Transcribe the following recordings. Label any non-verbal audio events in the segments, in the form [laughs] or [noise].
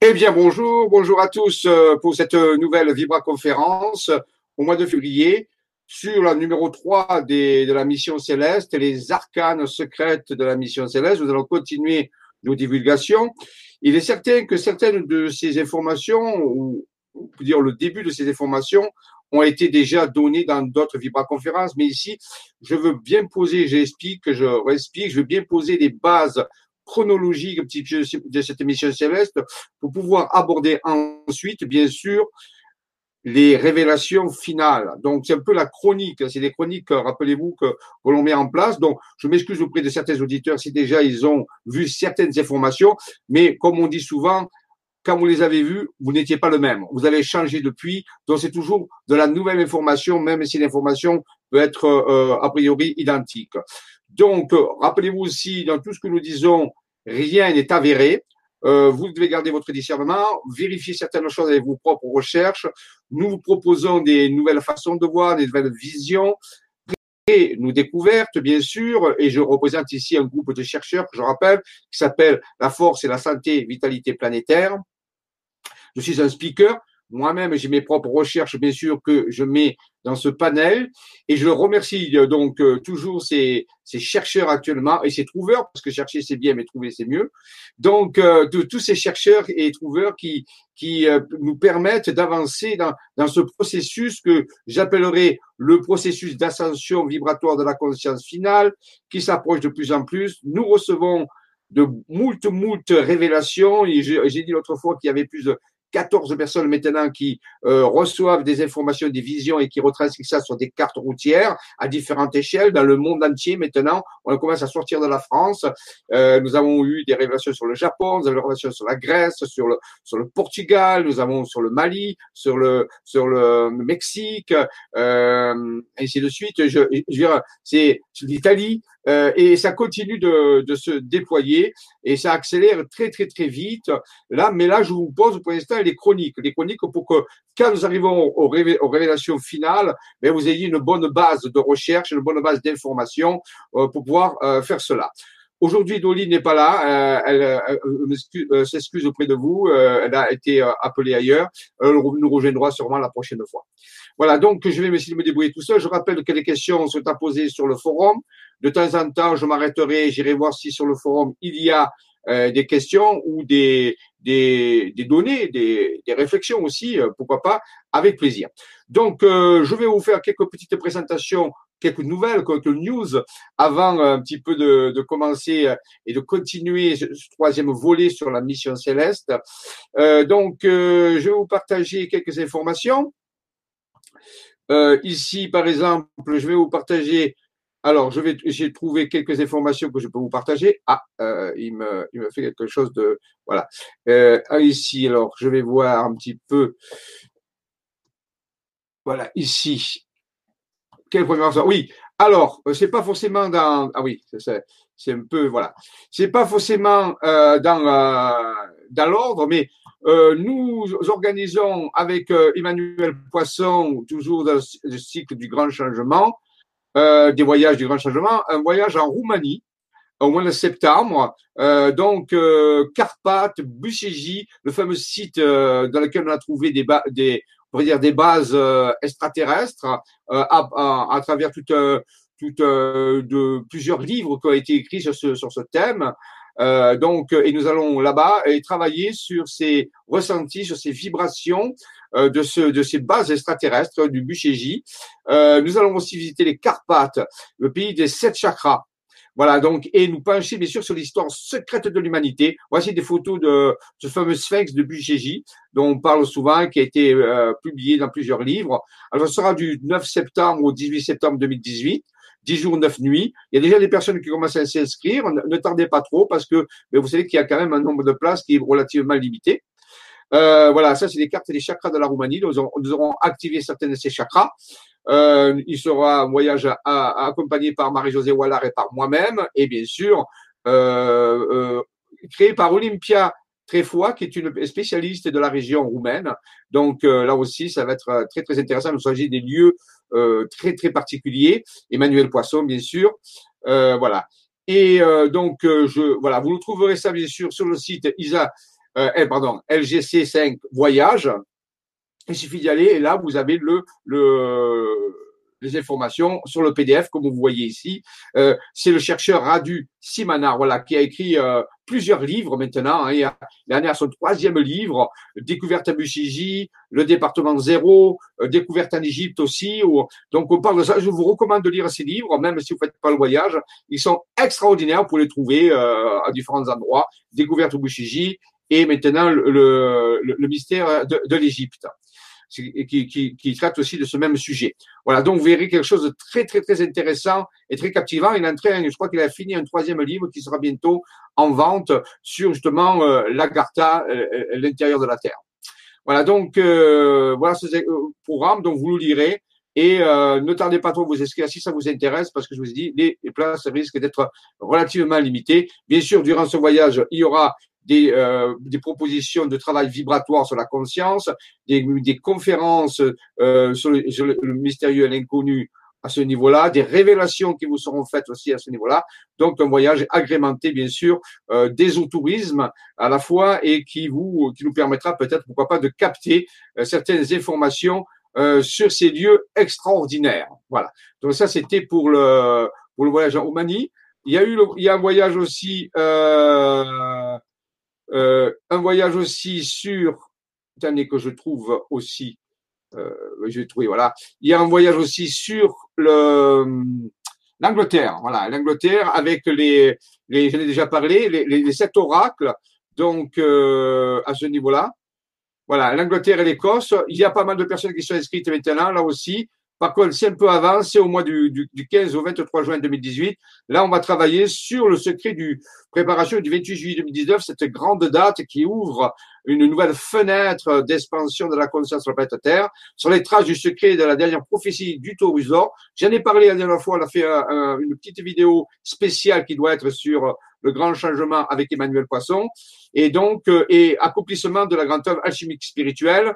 Eh bien, bonjour, bonjour à tous euh, pour cette nouvelle Vibra conférence au mois de février sur la numéro 3 des, de la mission céleste, les arcanes secrètes de la mission céleste. Nous allons continuer nos divulgations. Il est certain que certaines de ces informations, ou on peut dire le début de ces informations, ont été déjà données dans d'autres Vibra conférences, mais ici, je veux bien poser, j'explique, je explique, je veux bien poser les bases chronologique de cette émission céleste pour pouvoir aborder ensuite, bien sûr, les révélations finales. Donc, c'est un peu la chronique. C'est des chroniques, rappelez-vous, que, que l'on met en place. Donc, je m'excuse auprès de certains auditeurs si déjà ils ont vu certaines informations. Mais comme on dit souvent, quand vous les avez vues, vous n'étiez pas le même. Vous avez changé depuis. Donc, c'est toujours de la nouvelle information, même si l'information peut être euh, a priori identique. Donc, rappelez-vous aussi, dans tout ce que nous disons, rien n'est avéré. Euh, vous devez garder votre discernement, vérifier certaines choses avec vos propres recherches. Nous vous proposons des nouvelles façons de voir, des nouvelles visions, et nos découvertes, bien sûr. Et je représente ici un groupe de chercheurs que je rappelle, qui s'appelle La Force et la Santé Vitalité Planétaire. Je suis un speaker moi-même, j'ai mes propres recherches, bien sûr, que je mets dans ce panel. Et je remercie euh, donc euh, toujours ces, ces, chercheurs actuellement et ces trouveurs, parce que chercher c'est bien, mais trouver c'est mieux. Donc, euh, de tous ces chercheurs et trouveurs qui, qui nous permettent d'avancer dans, dans ce processus que j'appellerai le processus d'ascension vibratoire de la conscience finale, qui s'approche de plus en plus. Nous recevons de moult, moult révélations. J'ai dit l'autre fois qu'il y avait plus de 14 personnes maintenant qui euh, reçoivent des informations, des visions et qui retranscrivent ça sur des cartes routières à différentes échelles dans le monde entier. Maintenant, on commence à sortir de la France. Euh, nous avons eu des révélations sur le Japon, nous avons des révélations sur la Grèce, sur le sur le Portugal, nous avons sur le Mali, sur le sur le Mexique, euh, ainsi de suite. Je, je, je c'est l'Italie. Euh, et ça continue de, se déployer et ça accélère très très très vite. Là, mais là, je vous pose pour l'instant les chroniques, les chroniques pour que quand nous arrivons aux, révélations finales, ben, vous ayez une bonne base de recherche, une bonne base d'information euh, pour pouvoir euh, faire cela. Aujourd'hui, Dolly n'est pas là. elle, elle s'excuse auprès de vous. elle a été appelée ailleurs. Elle nous rejoindra sûrement la prochaine fois. Voilà, donc je vais essayer de me débrouiller tout seul. Je rappelle que les questions sont à poser sur le forum. De temps en temps, je m'arrêterai, j'irai voir si sur le forum il y a euh, des questions ou des, des, des données, des, des, réflexions aussi, euh, pourquoi pas, avec plaisir. Donc, euh, je vais vous faire quelques petites présentations, quelques nouvelles, quelques news avant un petit peu de, commencer et de continuer ce, troisième volet sur la mission céleste. donc, je vais vous partager quelques informations. ici, par exemple, je vais vous partager alors, je vais, j'ai trouvé quelques informations que je peux vous partager. Ah, euh, il, me, il me fait quelque chose de, voilà. Euh, ici, alors, je vais voir un petit peu. Voilà, ici. Quelle première Oui. Alors, euh, c'est pas forcément dans. Ah oui, c'est, un peu, voilà. C'est pas forcément euh, dans euh, dans l'ordre, mais nous organisons avec Emmanuel Poisson, toujours dans le cycle du grand changement, des voyages du Grand Changement, un voyage en Roumanie au mois de septembre. Donc, Carpath, le fameux site dans lequel on a trouvé des, des, on dire des bases euh, extraterrestres à, à, travers toute, toute de plusieurs livres qui ont été écrits sur ce, sur ce thème. Euh, donc, et nous allons là-bas et travailler sur ces ressentis, sur ces vibrations euh, de, ce, de ces bases extraterrestres du Bucheji. Euh, nous allons aussi visiter les Carpates, le pays des sept chakras. Voilà, donc, et nous pencher bien sûr sur l'histoire secrète de l'humanité. Voici des photos de ce fameux sphinx de Bucheji, dont on parle souvent, qui a été euh, publié dans plusieurs livres. Alors, ce sera du 9 septembre au 18 septembre 2018. 10 jours, 9 nuits. Il y a déjà des personnes qui commencent à s'inscrire. Ne tardez pas trop parce que mais vous savez qu'il y a quand même un nombre de places qui est relativement limité. Euh, voilà, ça c'est des cartes des chakras de la Roumanie. Nous aurons, nous aurons activé certains de ces chakras. Euh, il sera un voyage à, à, accompagné par Marie-Josée Wallard et par moi-même, et bien sûr euh, euh créé par Olympia Tréfoy, qui est une spécialiste de la région roumaine. Donc euh, là aussi, ça va être euh, très très intéressant. Il s'agit des lieux euh, très très particuliers. Emmanuel Poisson, bien sûr. voilà. Et donc je voilà, vous le trouverez ça bien sûr sur le site isa euh, eh, pardon, LGC 5 voyage. Il suffit d'y aller et là, vous avez le, le, les informations sur le PDF, comme vous voyez ici. Euh, c'est le chercheur Radu Simanar, voilà, qui a écrit euh, plusieurs livres maintenant. Hein, il, a, en son troisième livre, Découverte à Bushiji, Le département zéro, Découverte en Égypte aussi. donc on parle de ça. Je vous recommande de lire ces livres, même si vous faites pas le voyage. Ils sont extraordinaires. Vous pouvez les trouver à différents endroits. Découverte au Bushiji et maintenant le, le, le mystère de, de l'Égypte qui, qui, qui, traite aussi de ce même sujet. Voilà, donc vous verrez quelque chose de très très très intéressant et très captivant. Il est en train, je crois qu'il a fini un troisième livre qui sera bientôt en vente sur justement euh, l'Agartha, euh, euh, l'intérieur de la Terre. Voilà, donc euh, voilà ce programme, donc vous le lirez. Et ne tardez pas trop à vous inscrire si ça vous intéresse, parce que je vous ai dit, les places risquent d'être relativement limitées. Bien sûr, durant ce voyage, il y aura des, euh, des propositions de travail vibratoire sur la conscience, des, des conférences euh, sur, le, le, mystérieux et l'inconnu à ce niveau-là, des révélations qui vous seront faites aussi à ce niveau-là. Donc un voyage agrémenté bien sûr euh, tourisme à la fois et qui vous qui nous permettra peut-être pourquoi pas de capter euh, certaines informations euh, sur ces lieux extraordinaires. Voilà. Donc ça c'était pour le pour le voyage en Roumanie. Il y a eu le, il y a un voyage aussi euh, euh, un voyage aussi sur, attendez que je trouve aussi, euh, je vais voilà. Il y a un voyage aussi sur le l'Angleterre, voilà, l'Angleterre avec les, les j'en ai déjà parlé, les, les, sept oracles, donc euh, à ce niveau-là. Voilà, l'Angleterre et l'Écosse. Il y a pas mal de personnes qui sont inscrites maintenant, là aussi. Par contre, c'est un peu avant, c'est au mois du, du, du, 15 au 23 juin 2018. Là, on va travailler sur le secret du préparation du 28 juillet 2019, cette grande date qui ouvre une nouvelle fenêtre d'expansion de la conscience sur la planète Terre, sur les traces du secret de la dernière prophétie du Taurusor. J'en ai parlé la dernière fois, on a fait une petite vidéo spéciale qui doit être sur le grand changement avec Emmanuel Poisson, et donc, euh, et accomplissement de la grande œuvre alchimique spirituelle.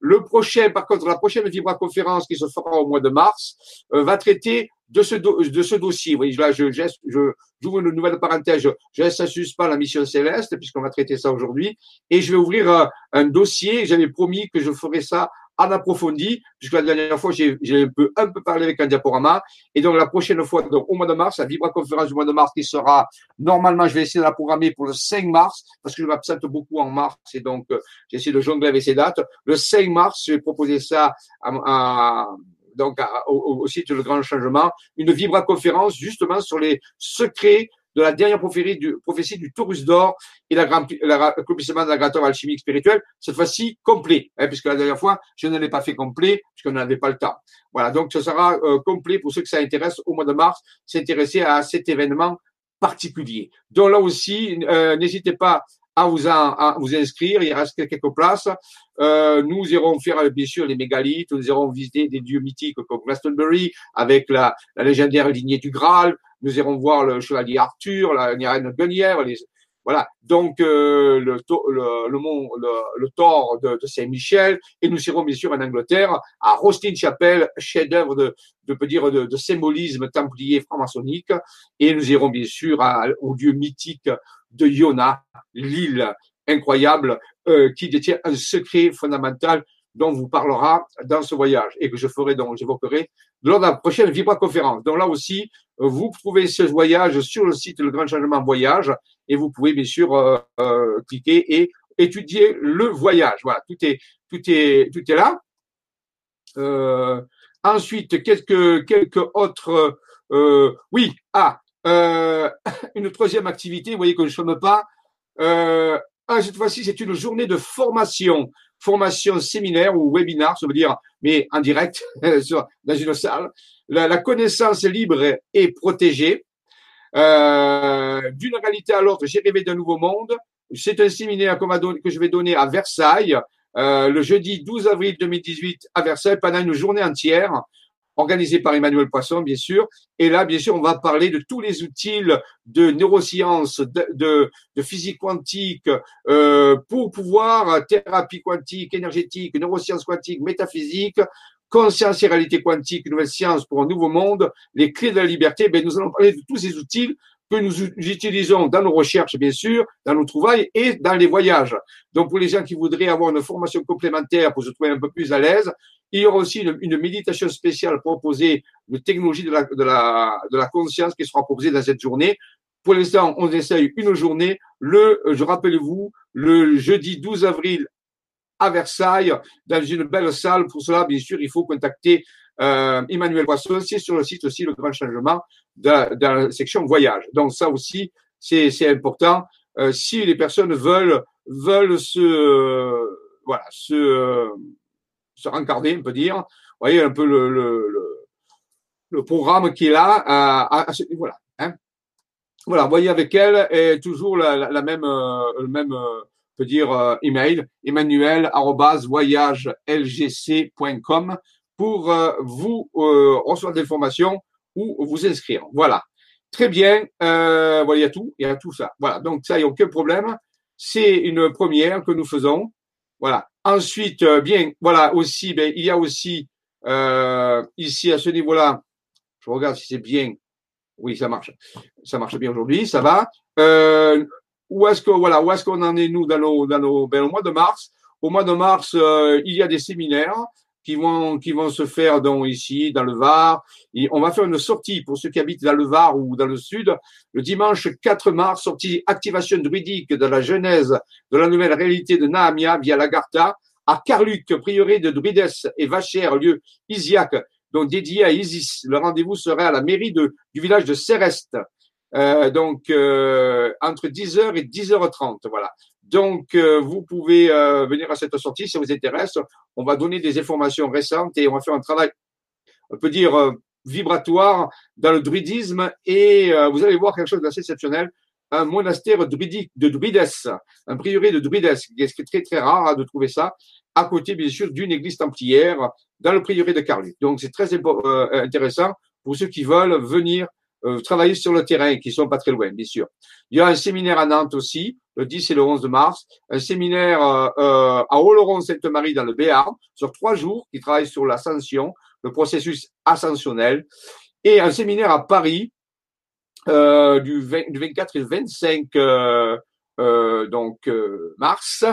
Le prochain, par contre, la prochaine Vibra conférence qui se fera au mois de mars, euh, va traiter de ce, de ce dossier. Oui, là, je, je, je, j'ouvre une nouvelle parenthèse. Je, je à suspens la mission céleste, puisqu'on va traiter ça aujourd'hui. Et je vais ouvrir un, un dossier. J'avais promis que je ferais ça en approfondi, puisque la dernière fois, j'ai, un peu, un peu parlé avec un diaporama. Et donc, la prochaine fois, donc, au mois de mars, la Vibra conférence du mois de mars qui sera, normalement, je vais essayer de la programmer pour le 5 mars, parce que je m'absente beaucoup en mars, et donc, euh, j'essaie de jongler avec ces dates. Le 5 mars, je vais proposer ça à, à donc au, site Le Grand Changement, une vibra-conférence justement sur les secrets de la dernière prophétie du, prophétie du Taurus d'or et l'accomplissement de la grande alchimique spirituelle, cette fois-ci complet, hein, puisque la dernière fois, je ne l'ai pas fait complet, puisqu'on n'avait pas le temps. Voilà, donc ce sera euh, complet pour ceux que ça intéresse au mois de mars, s'intéresser à cet événement particulier. Donc là aussi, euh, n'hésitez pas à vous, à vous inscrire. Il reste quelques places. Euh, nous irons faire bien sûr les mégalithes. Nous irons visiter des dieux mythiques comme Glastonbury avec la, la légendaire lignée du Graal. Nous irons voir le chevalier Arthur, la reine Guenièvre, les, voilà. Donc euh, le, le, le, mont, le, le de, de Saint-Michel, et nous irons bien sûr en Angleterre à Rostin Chapel, chef-d'œuvre de, de peut de, de symbolisme templier franc-maçonnique, et nous irons bien sûr à, au dieu mythique de Yona, l'île incroyable euh, qui détient un secret fondamental dont vous parlera dans ce voyage et que je ferai donc j'évoquerai lors de la prochaine Vibra conférence. Donc là aussi, vous trouvez ce voyage sur le site Le Grand Changement Voyage et vous pouvez bien sûr euh, euh, cliquer et étudier le voyage. Voilà, tout est tout est tout est là. Euh, ensuite, quelques quelques autres. Euh, oui, ah, euh, [laughs] une troisième activité, vous voyez que je ne me pas. Euh, ah, cette fois-ci, c'est une journée de formation, formation séminaire ou webinaire, ça veut dire, mais en direct, [laughs] dans une salle. La, la connaissance libre et protégée. Euh, D'une réalité à l'autre, j'ai rêvé d'un nouveau monde. C'est un séminaire que je vais donner à Versailles euh, le jeudi 12 avril 2018 à Versailles pendant une journée entière organisé par Emmanuel Poisson, bien sûr. Et là, bien sûr, on va parler de tous les outils de neurosciences, de, physique quantique, euh, pour pouvoir, thérapie quantique, énergétique, neurosciences quantiques, métaphysique, conscience et réalité quantique, nouvelle science pour un nouveau monde, les clés de la liberté. Ben, nous allons parler de tous ces outils que nous utilisons dans nos recherches, bien sûr, dans nos trouvailles et dans les voyages. Donc, pour les gens qui voudraient avoir une formation complémentaire pour se trouver un peu plus à l'aise, il y aura aussi une, méditation spéciale proposée, de technologie de la, de, la, de la conscience qui sera proposée dans cette journée. Pour l'instant, on essaye une journée. Le, je rappelle-vous, le jeudi 12 avril à Versailles, dans une belle salle. Pour cela, bien sûr, il faut contacter euh, Emmanuel Poisson. C'est sur le site aussi le grand changement dans, la section voyage. Donc ça aussi, c'est important. Euh, si les personnes veulent veulent se voilà se se rencarder, on peut dire. Vous voyez un peu le le, programme qui est là. À, voilà. Hein. Voilà, voyez avec elle et toujours la, même euh, même euh, on peut dire email emmanuel@voyagelgc.com pour vous recevoir des informations ou vous inscrire. Voilà. Très bien. Euh, voilà, il y a tout. Il y a tout ça. Voilà. Donc, ça, il n'y a aucun problème. C'est une première que nous faisons. Voilà. Ensuite, euh, bien, voilà, aussi, ben, il y a aussi, euh, ici, à ce niveau-là, je regarde si c'est bien. Oui, ça marche. Ça marche bien aujourd'hui. Ça va. Où est-ce que, voilà, où est-ce qu'on en est, nous, dans nos, dans nos, ben, au mois de mars? Au mois de mars, il y a des séminaires qui vont qui vont se faire dans ici dans le Var. On va faire une sortie pour ceux qui habitent dans le Var ou dans le Sud le dimanche 4 mars, sortie activation druidique de la genèse de la nouvelle réalité de Nahamia via l'Agartha à Carluc, prieuré de Druides et Vachère, lieu Isiaque, donc dédié à Isis. Le rendez-vous serait à la mairie de, du village de Céreste. Euh, donc euh, entre 10h et 10h30, voilà. Donc, euh, vous pouvez euh, venir à cette sortie si ça vous intéresse. On va donner des informations récentes et on va faire un travail, on peut dire, euh, vibratoire dans le druidisme et vous allez voir quelque chose d'assez exceptionnel. Un monastère druidique de Druides, un prieuré de Druides, qui est très très rare de trouver ça, à côté bien sûr d'une église templière dans le prieuré de Carluc. Donc c'est très intéressant pour ceux qui veulent venir travailler sur le terrain, qui sont pas très loin, bien sûr. Il y a un séminaire à Nantes aussi, le 10 et le 11 mars, un séminaire euh, euh à Oloron-Sainte-Marie dans le Béarn, sur trois jours, qui travaille sur l'ascension, le processus ascensionnel, et un séminaire à Paris euh, du, 20, du 24 et 25 euh, euh, donc mars.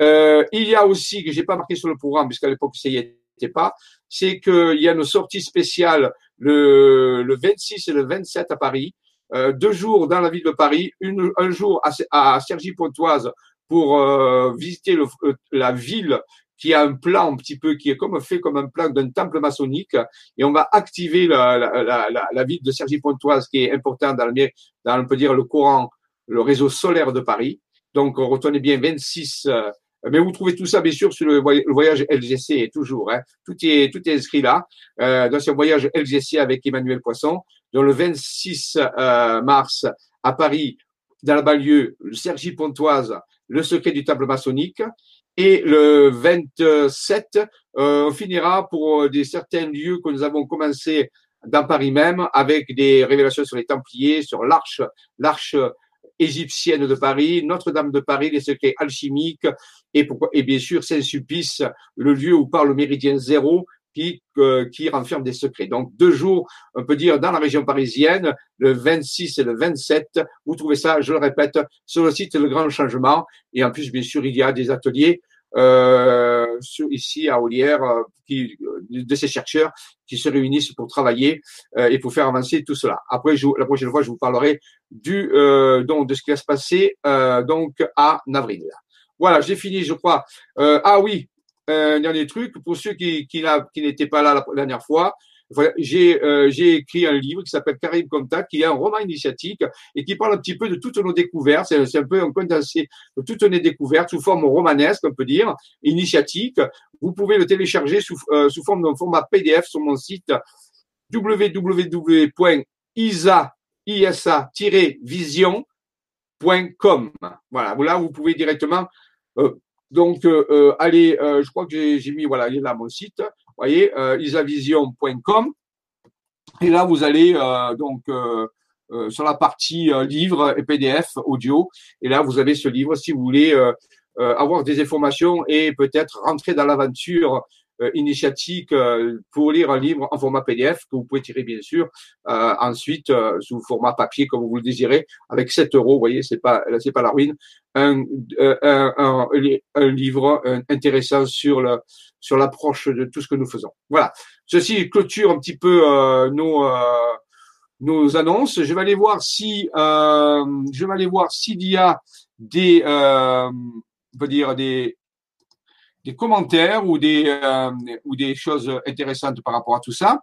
il y a aussi que j'ai pas marqué sur le programme puisqu'à l'époque ça y était pas, c'est qu'il y a une sortie spéciale le, le 26 et le 27 à Paris, euh, deux jours dans la ville de Paris, une, un jour à, à Cergy-Pontoise pour euh, visiter le, euh, la ville qui a un plan un petit peu qui est comme fait comme un plan d'un temple maçonnique et on va activer la, la, la, la ville de Cergy-Pontoise qui est importante dans le, dans on peut dire le courant le réseau solaire de Paris. Donc retenez bien 26 mais vous trouvez tout ça, bien sûr, sur le voyage LGC, toujours. Hein. Tout, est, tout est inscrit là. Euh, dans ce voyage LGC avec Emmanuel Poisson, le 26 euh, mars à Paris, dans la banlieue, Sergi Pontoise, le secret du temple maçonnique. Et le 27, euh, on finira pour des certains lieux que nous avons commencé dans Paris même, avec des révélations sur les Templiers, sur l'arche, égyptienne de Paris, Notre-Dame de Paris, les secrets alchimiques, et, et bien sûr Saint-Sulpice, le lieu où parle le méridien zéro, qui, euh, qui renferme des secrets. Donc deux jours, on peut dire, dans la région parisienne, le 26 et le 27. Vous trouvez ça, je le répète, sur le site Le Grand Changement. Et en plus, bien sûr, il y a des ateliers euh, sur, ici à Olière euh, qui, de ces chercheurs qui se réunissent pour travailler euh, et pour faire avancer tout cela. Après, je, la prochaine fois, je vous parlerai du donc de ce qui va se passer donc à avril. Voilà, j'ai fini, je crois. Euh, ah oui, un dernier truc, pour ceux qui, n'étaient pas là la dernière fois, j'ai euh, j'ai écrit un livre qui s'appelle Caraïbes Contact, qui est un roman initiatique et qui parle un petit peu de toutes nos découvertes. C'est un peu un condensé de toutes nos découvertes sous forme romanesque, on peut dire, initiatique. Vous pouvez le télécharger sous, euh, sous forme d'un format PDF sur mon site www.isa-vision.com. Voilà, là vous pouvez directement euh, donc, euh, euh, allez, je crois que j'ai mis, voilà, il est là mon site, vous voyez, isavision.com. Et là, vous allez donc sur la partie livre et PDF audio. Et là, vous avez ce livre si vous voulez avoir des informations et peut-être rentrer dans l'aventure initiatique pour lire un livre en format PDF que vous pouvez tirer bien sûr ensuite sous format papier comme vous le désirez avec 7 euros. Vous voyez, c'est pas c'est pas la ruine. Un, un, un, un livre intéressant sur le sur l'approche de tout ce que nous faisons. Voilà. Ceci clôture un petit peu nos nos annonces. Je vais aller voir si euh, je vais aller voir s'il y a des euh, on peut dire des des commentaires ou des euh, ou des choses intéressantes par rapport à tout ça.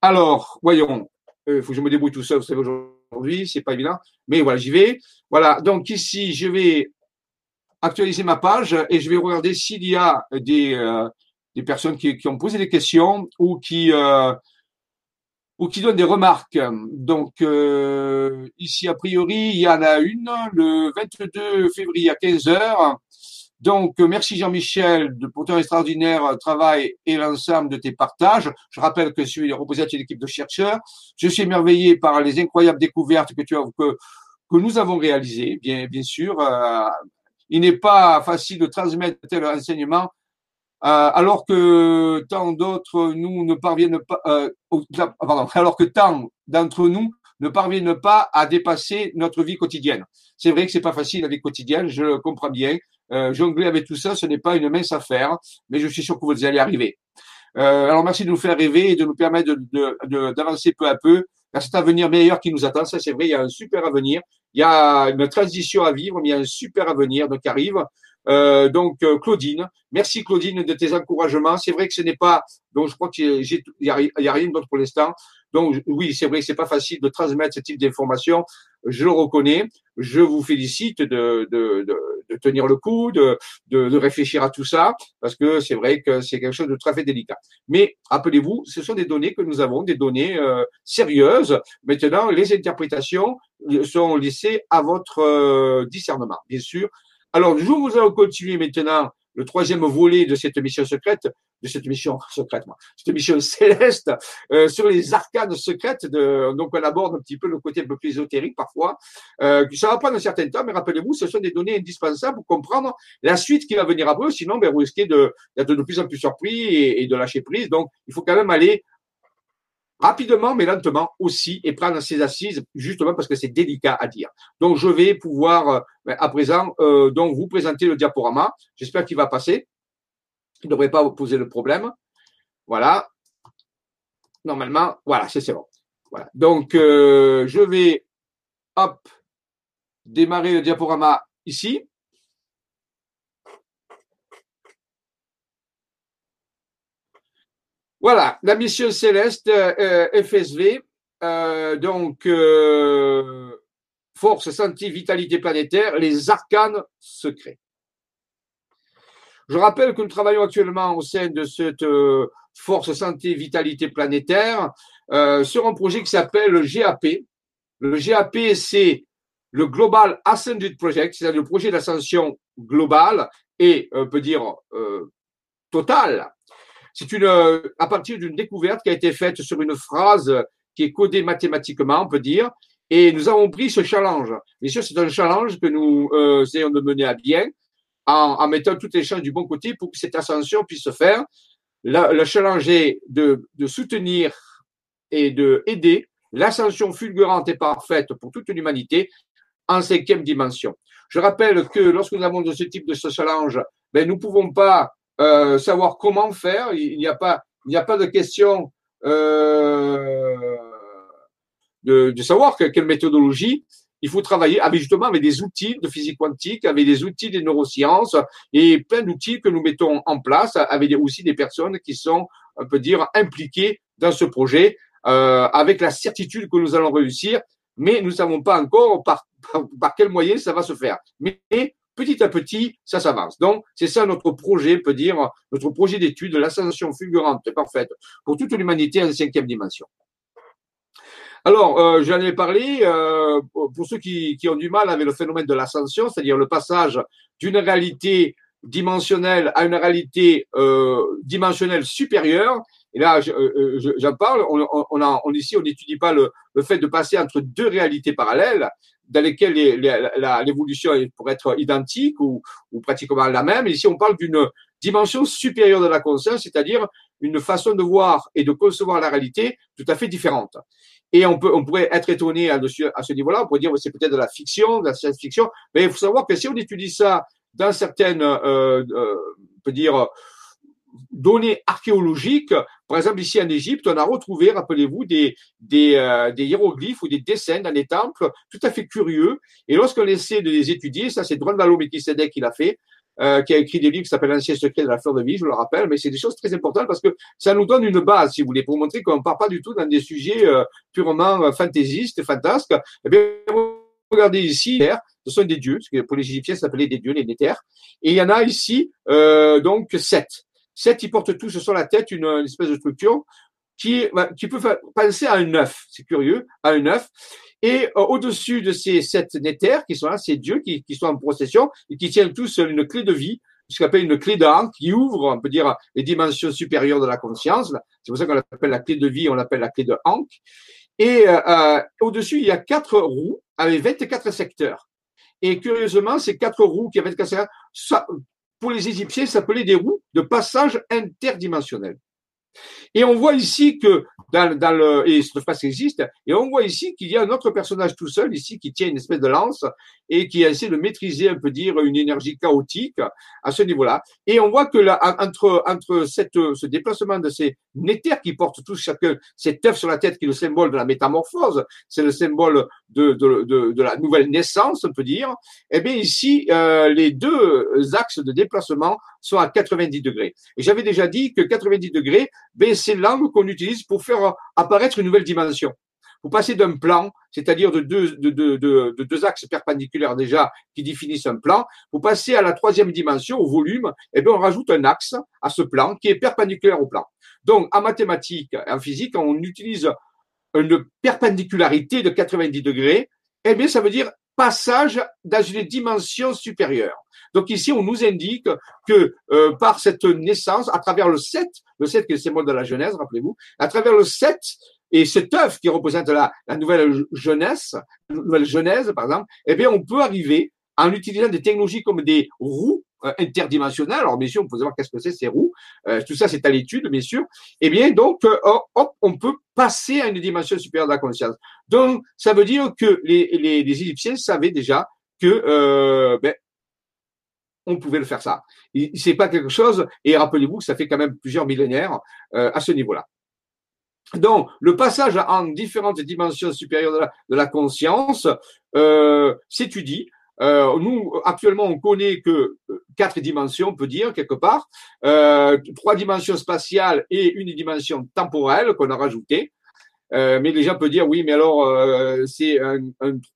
Alors, voyons. Il euh, faut que je me débrouille tout seul, vous savez, aujourd'hui, c'est pas évident. Mais voilà, j'y vais. Voilà. Donc ici, je vais actualiser ma page et je vais regarder s'il y a des euh, des personnes qui, qui, ont posé des questions ou qui euh, ou qui donne des remarques. Donc euh, ici, a priori, il y en a une le 22 février à 15 heures. Donc, merci Jean-Michel pour ton extraordinaire travail et l'ensemble de tes partages. Je rappelle que je suis représentant d'une équipe de chercheurs. Je suis émerveillé par les incroyables découvertes que tu as, que, que nous avons réalisées, bien, bien sûr. Euh, il n'est pas facile de transmettre tel enseignement euh, alors que tant d'autres nous ne parviennent pas, euh, pardon, alors que tant d'entre nous ne parviennent pas à dépasser notre vie quotidienne. C'est vrai que c'est pas facile la vie quotidienne, je le comprends bien. Euh, jongler avec tout ça, ce n'est pas une mince affaire, mais je suis sûr que vous allez arriver. Euh, alors merci de nous faire rêver et de nous permettre d'avancer de, de, peu à peu vers cet avenir meilleur qui nous attend. Ça c'est vrai, il y a un super avenir. Il y a une transition à vivre, mais il y a un super avenir qui arrive. Euh, donc euh, Claudine, merci Claudine de tes encouragements. C'est vrai que ce n'est pas, donc je crois qu'il y, a, rien d'autre pour l'instant. Donc oui, c'est vrai que c'est pas facile de transmettre ce type d'informations. Je le reconnais. Je vous félicite de, de, de, tenir le coup, de, de, réfléchir à tout ça, parce que c'est vrai que c'est quelque chose de très délicat. Mais rappelez-vous, ce sont des données que nous avons, des données euh, sérieuses. Maintenant, les interprétations sont laissées à votre discernement, bien sûr. Alors, je vous allons continuer maintenant le troisième volet de cette mission secrète, de cette mission secrète, moi, cette mission [laughs] céleste, euh, sur les arcades secrètes. De, donc, on aborde un petit peu le côté un peu plus ésotérique parfois. Euh, ça va prendre un certain temps, mais rappelez-vous, ce sont des données indispensables pour comprendre la suite qui va venir après. Sinon, ben, vous risquez d'être de, plus en plus surpris et de lâcher prise. Donc, il faut quand même aller rapidement mais lentement aussi et prendre ses assises justement parce que c'est délicat à dire. Donc je vais pouvoir euh, à présent euh, donc vous présenter le diaporama. J'espère qu'il va passer. Il ne devrait pas vous poser le problème. Voilà. Normalement, voilà, c'est bon. Voilà. Donc euh, je vais hop démarrer le diaporama ici. Voilà, la mission céleste euh, FSV, euh, donc euh, force, santé, vitalité planétaire, les arcanes secrets. Je rappelle que nous travaillons actuellement au sein de cette force, santé, vitalité planétaire sur un projet qui s'appelle le GAP. Le GAP, c'est le Global Ascended Project, c'est-à-dire le projet d'ascension globale et, on peut dire, totale c'est une, euh, à partir d'une découverte qui a été faite sur une phrase qui est codée mathématiquement, on peut dire, et nous avons pris ce challenge. Bien sûr, c'est un challenge que nous euh, essayons de mener à bien en, mettant toutes les chances du bon côté pour que cette ascension puisse se faire. le challenge est de, soutenir et de aider l'ascension fulgurante et parfaite pour toute l'humanité en cinquième dimension. Je rappelle que lorsque nous avons de ce type de challenge, ben, nous ne pouvons pas euh, savoir comment faire. Il n'y a pas, il n'y a pas de question euh, de, de, savoir quelle méthodologie. Il faut travailler avec justement avec des outils de physique quantique, avec des outils des neurosciences et plein d'outils que nous mettons en place, avec aussi des personnes qui sont, on peut dire, impliquées dans ce projet, euh, avec la certitude que nous allons réussir. Mais nous ne savons pas encore par, par, par quel moyen ça va se faire. Mais petit à petit, ça s'avance. Donc, c'est ça notre projet, peut dire, notre projet d'étude de l'ascension fulgurante parfaite pour toute l'humanité en cinquième dimension. Alors, euh, j'en ai parlé, euh, pour ceux qui, ont du mal avec le phénomène de l'ascension, c'est-à-dire le passage d'une réalité dimensionnelle à une réalité euh, dimensionnelle supérieure, et là, j'en parle, on, ici, on n'étudie pas le fait de passer entre deux réalités parallèles, dans lesquelles l'évolution pourrait être identique ou, pratiquement la même. Ici, on parle d'une dimension supérieure de la conscience, c'est-à-dire une façon de voir et de concevoir la réalité tout à fait différente. Et on peut, on pourrait être étonné à, à ce niveau-là. On pourrait dire c'est peut-être de la fiction, de la science-fiction. Mais il faut savoir que si on étudie ça dans certaines, euh, euh, on peut dire, données archéologiques. Par exemple, ici en Égypte, on a retrouvé, rappelez-vous, des, des, euh, des, hiéroglyphes ou des dessins dans les temples tout à fait curieux. Et lorsqu'on essaie de les étudier, ça c'est Drondalo Melchisedec qui l'a fait, euh, qui a écrit des livres qui s'appellent L'ancien secret de la fleur de vie, je le rappelle, mais c'est des choses très importantes parce que ça nous donne une base, si vous voulez, pour montrer qu'on ne part pas du tout dans des sujets euh, purement euh, fantaisistes, fantasques. Eh bien, regardez ici, ce sont des dieux, parce que pour les Égyptiens, ça s'appelait des dieux, les néthers. Et il y en a ici, euh, donc, sept. Sept, ils portent tous sur la tête une, espèce de structure qui, qui peut penser à un œuf. C'est curieux, à un œuf. Et euh, au-dessus de ces sept néthers qui sont là, ces dieux qui, qui, sont en procession et qui tiennent tous une clé de vie, ce qu'on appelle une clé d'Ankh, qui ouvre, on peut dire, les dimensions supérieures de la conscience. C'est pour ça qu'on l'appelle la clé de vie, on l'appelle la clé de Ankh. Et euh, euh, au-dessus, il y a quatre roues avec 24 secteurs. Et curieusement, ces quatre roues qui avaient 24 secteurs, pour les Égyptiens, s'appelaient des roues de passage interdimensionnel. Et on voit ici que dans, dans le et cette phrase existe et on voit ici qu'il y a un autre personnage tout seul ici qui tient une espèce de lance et qui essaie de maîtriser un peu dire une énergie chaotique à ce niveau-là. Et on voit que là entre entre cette ce déplacement de ces néthers qui portent tous chacun cet œuf sur la tête qui est le symbole de la métamorphose c'est le symbole de, de, de, de, la nouvelle naissance on peut dire eh bien ici euh, les deux axes de déplacement sont à 90 degrés. Et j'avais déjà dit que 90 degrés ben c'est l'angle qu'on utilise pour faire apparaître une nouvelle dimension. Pour passer d'un plan, c'est-à-dire de deux, de, de, de, deux axes perpendiculaires déjà qui définissent un plan, pour passer à la troisième dimension, au volume, eh bien, on rajoute un axe à ce plan qui est perpendiculaire au plan. Donc, en mathématiques, en physique, on utilise une perpendicularité de 90 degrés, eh bien, ça veut dire passage dans une dimension supérieure. Donc ici, on nous indique que euh, par cette naissance, à travers le 7, le 7 qui est le symbole de la Genèse, rappelez-vous, à travers le 7 et cet œuf qui représente la, nouvelle jeunesse, la nouvelle genèse, par exemple, eh bien, on peut arriver en utilisant des technologies comme des roues euh, interdimensionnelles. Alors, bien sûr, on peut savoir qu'est-ce que c'est ces roues. Euh, tout ça, c'est à l'étude, bien sûr. Eh bien, donc, hop, on peut passer à une dimension supérieure de la conscience. Donc, ça veut dire que les, les, les Égyptiens savaient déjà que ben, on pouvait le faire ça. C'est pas quelque chose, et rappelez-vous que ça fait quand même plusieurs millénaires euh, à ce niveau-là. Donc, le passage en différentes dimensions supérieures de la, conscience euh, s'étudie. Euh, nous, actuellement, on connaît que quatre dimensions, on peut dire, quelque part, trois dimensions spatiales et une dimension temporelle qu'on a rajoutée. Mais les gens peuvent dire, oui, mais alors, c'est un,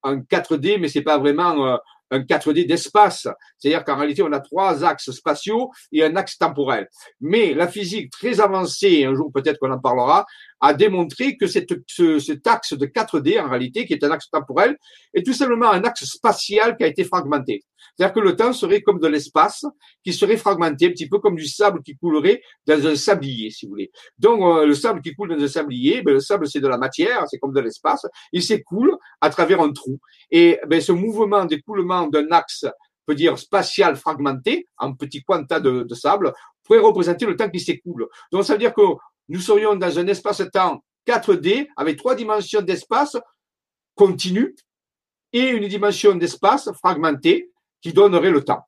4D, mais c'est pas vraiment un 4D d'espace. C'est-à-dire qu'en réalité, on a trois axes spatiaux et un axe temporel. Mais la physique très avancée, un jour peut-être qu'on en parlera, a démontré que cette, ce, cet axe de 4D, en réalité, qui est un axe temporel, est tout simplement un axe spatial qui a été fragmenté. C'est-à-dire que le temps serait comme de l'espace qui serait fragmenté, un petit peu comme du sable qui coulerait dans un sablier, si vous voulez. Donc, euh, le sable qui coule dans un sablier, ben, le sable, c'est de la matière, c'est comme de l'espace, il s'écoule à travers un trou. Et ben, ce mouvement d'écoulement d'un axe, peut dire spatial fragmenté, en petits quantas de, de sable, pourrait représenter le temps qui s'écoule. Donc, ça veut dire que nous serions dans un espace-temps 4D avec trois dimensions d'espace continu et une dimension d'espace fragmentée qui donnerait le temps.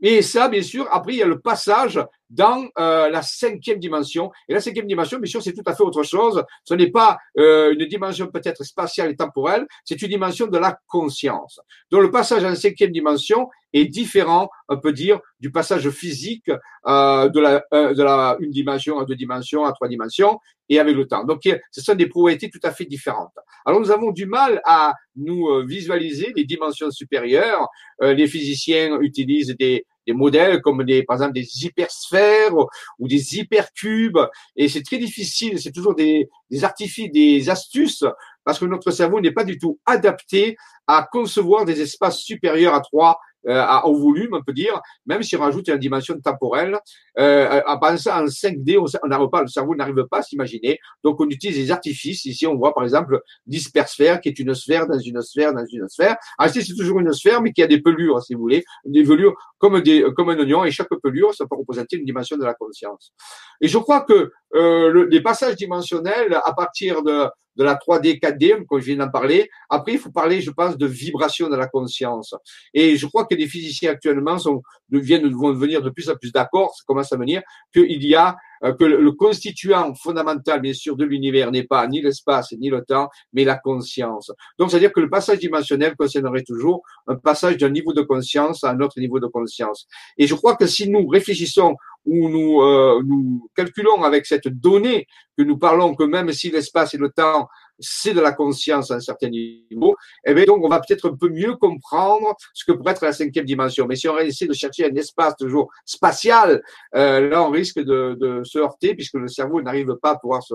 Et ça, bien sûr, après, il y a le passage dans euh, la cinquième dimension. Et la cinquième dimension, bien sûr, c'est tout à fait autre chose. Ce n'est pas euh, une dimension peut-être spatiale et temporelle, c'est une dimension de la conscience. Donc le passage en cinquième dimension est différent, on peut dire, du passage physique euh, de, la, euh, de la une dimension à deux dimensions, à trois dimensions, et avec le temps. Donc ce sont des propriétés tout à fait différentes. Alors nous avons du mal à nous euh, visualiser les dimensions supérieures. les physiciens utilisent des des modèles comme des, par exemple des hypersphères ou des hypercubes. Et c'est très difficile, c'est toujours des, des artifices, des astuces, parce que notre cerveau n'est pas du tout adapté à concevoir des espaces supérieurs à 3, euh, au volume, on peut dire, même si on rajoute une dimension temporelle, euh, en pensant en 5D, on n'arrive pas, le cerveau n'arrive pas à s'imaginer. Donc, on utilise des artifices. Ici, on voit par exemple dispersphère, qui est une sphère dans une sphère dans une sphère. Ainsi, c'est toujours une sphère, mais qui a des pelures, si vous voulez, des pelures comme des, comme un oignon, et chaque pelure, ça peut représenter une dimension de la conscience. Et je crois que euh, le, les passages dimensionnels, à partir de de la 3D, 4D, comme je viens d'en parler. Après, il faut parler, je pense, de vibration de la conscience. Et je crois que les physiciens actuellement sont, deviennent, vont devenir de plus en plus d'accord, ça commence à venir, qu'il y a euh, que le, constituant fondamental, bien sûr, de l'univers n'est pas ni l'espace ni le temps, mais la conscience. Donc, c'est-à-dire que le passage dimensionnel concernerait toujours un passage d'un niveau de conscience à un autre niveau de conscience. Et je crois que si nous réfléchissons ou nous, euh, nous calculons avec cette donnée que nous parlons que même si l'espace et le temps c'est de la conscience à un certain niveau, eh bien, donc, on va peut-être un peu mieux comprendre ce que pourrait être la cinquième dimension. Mais si on essaie de chercher un espace toujours spatial, euh, là, on risque de, de, se heurter puisque le cerveau n'arrive pas à pouvoir se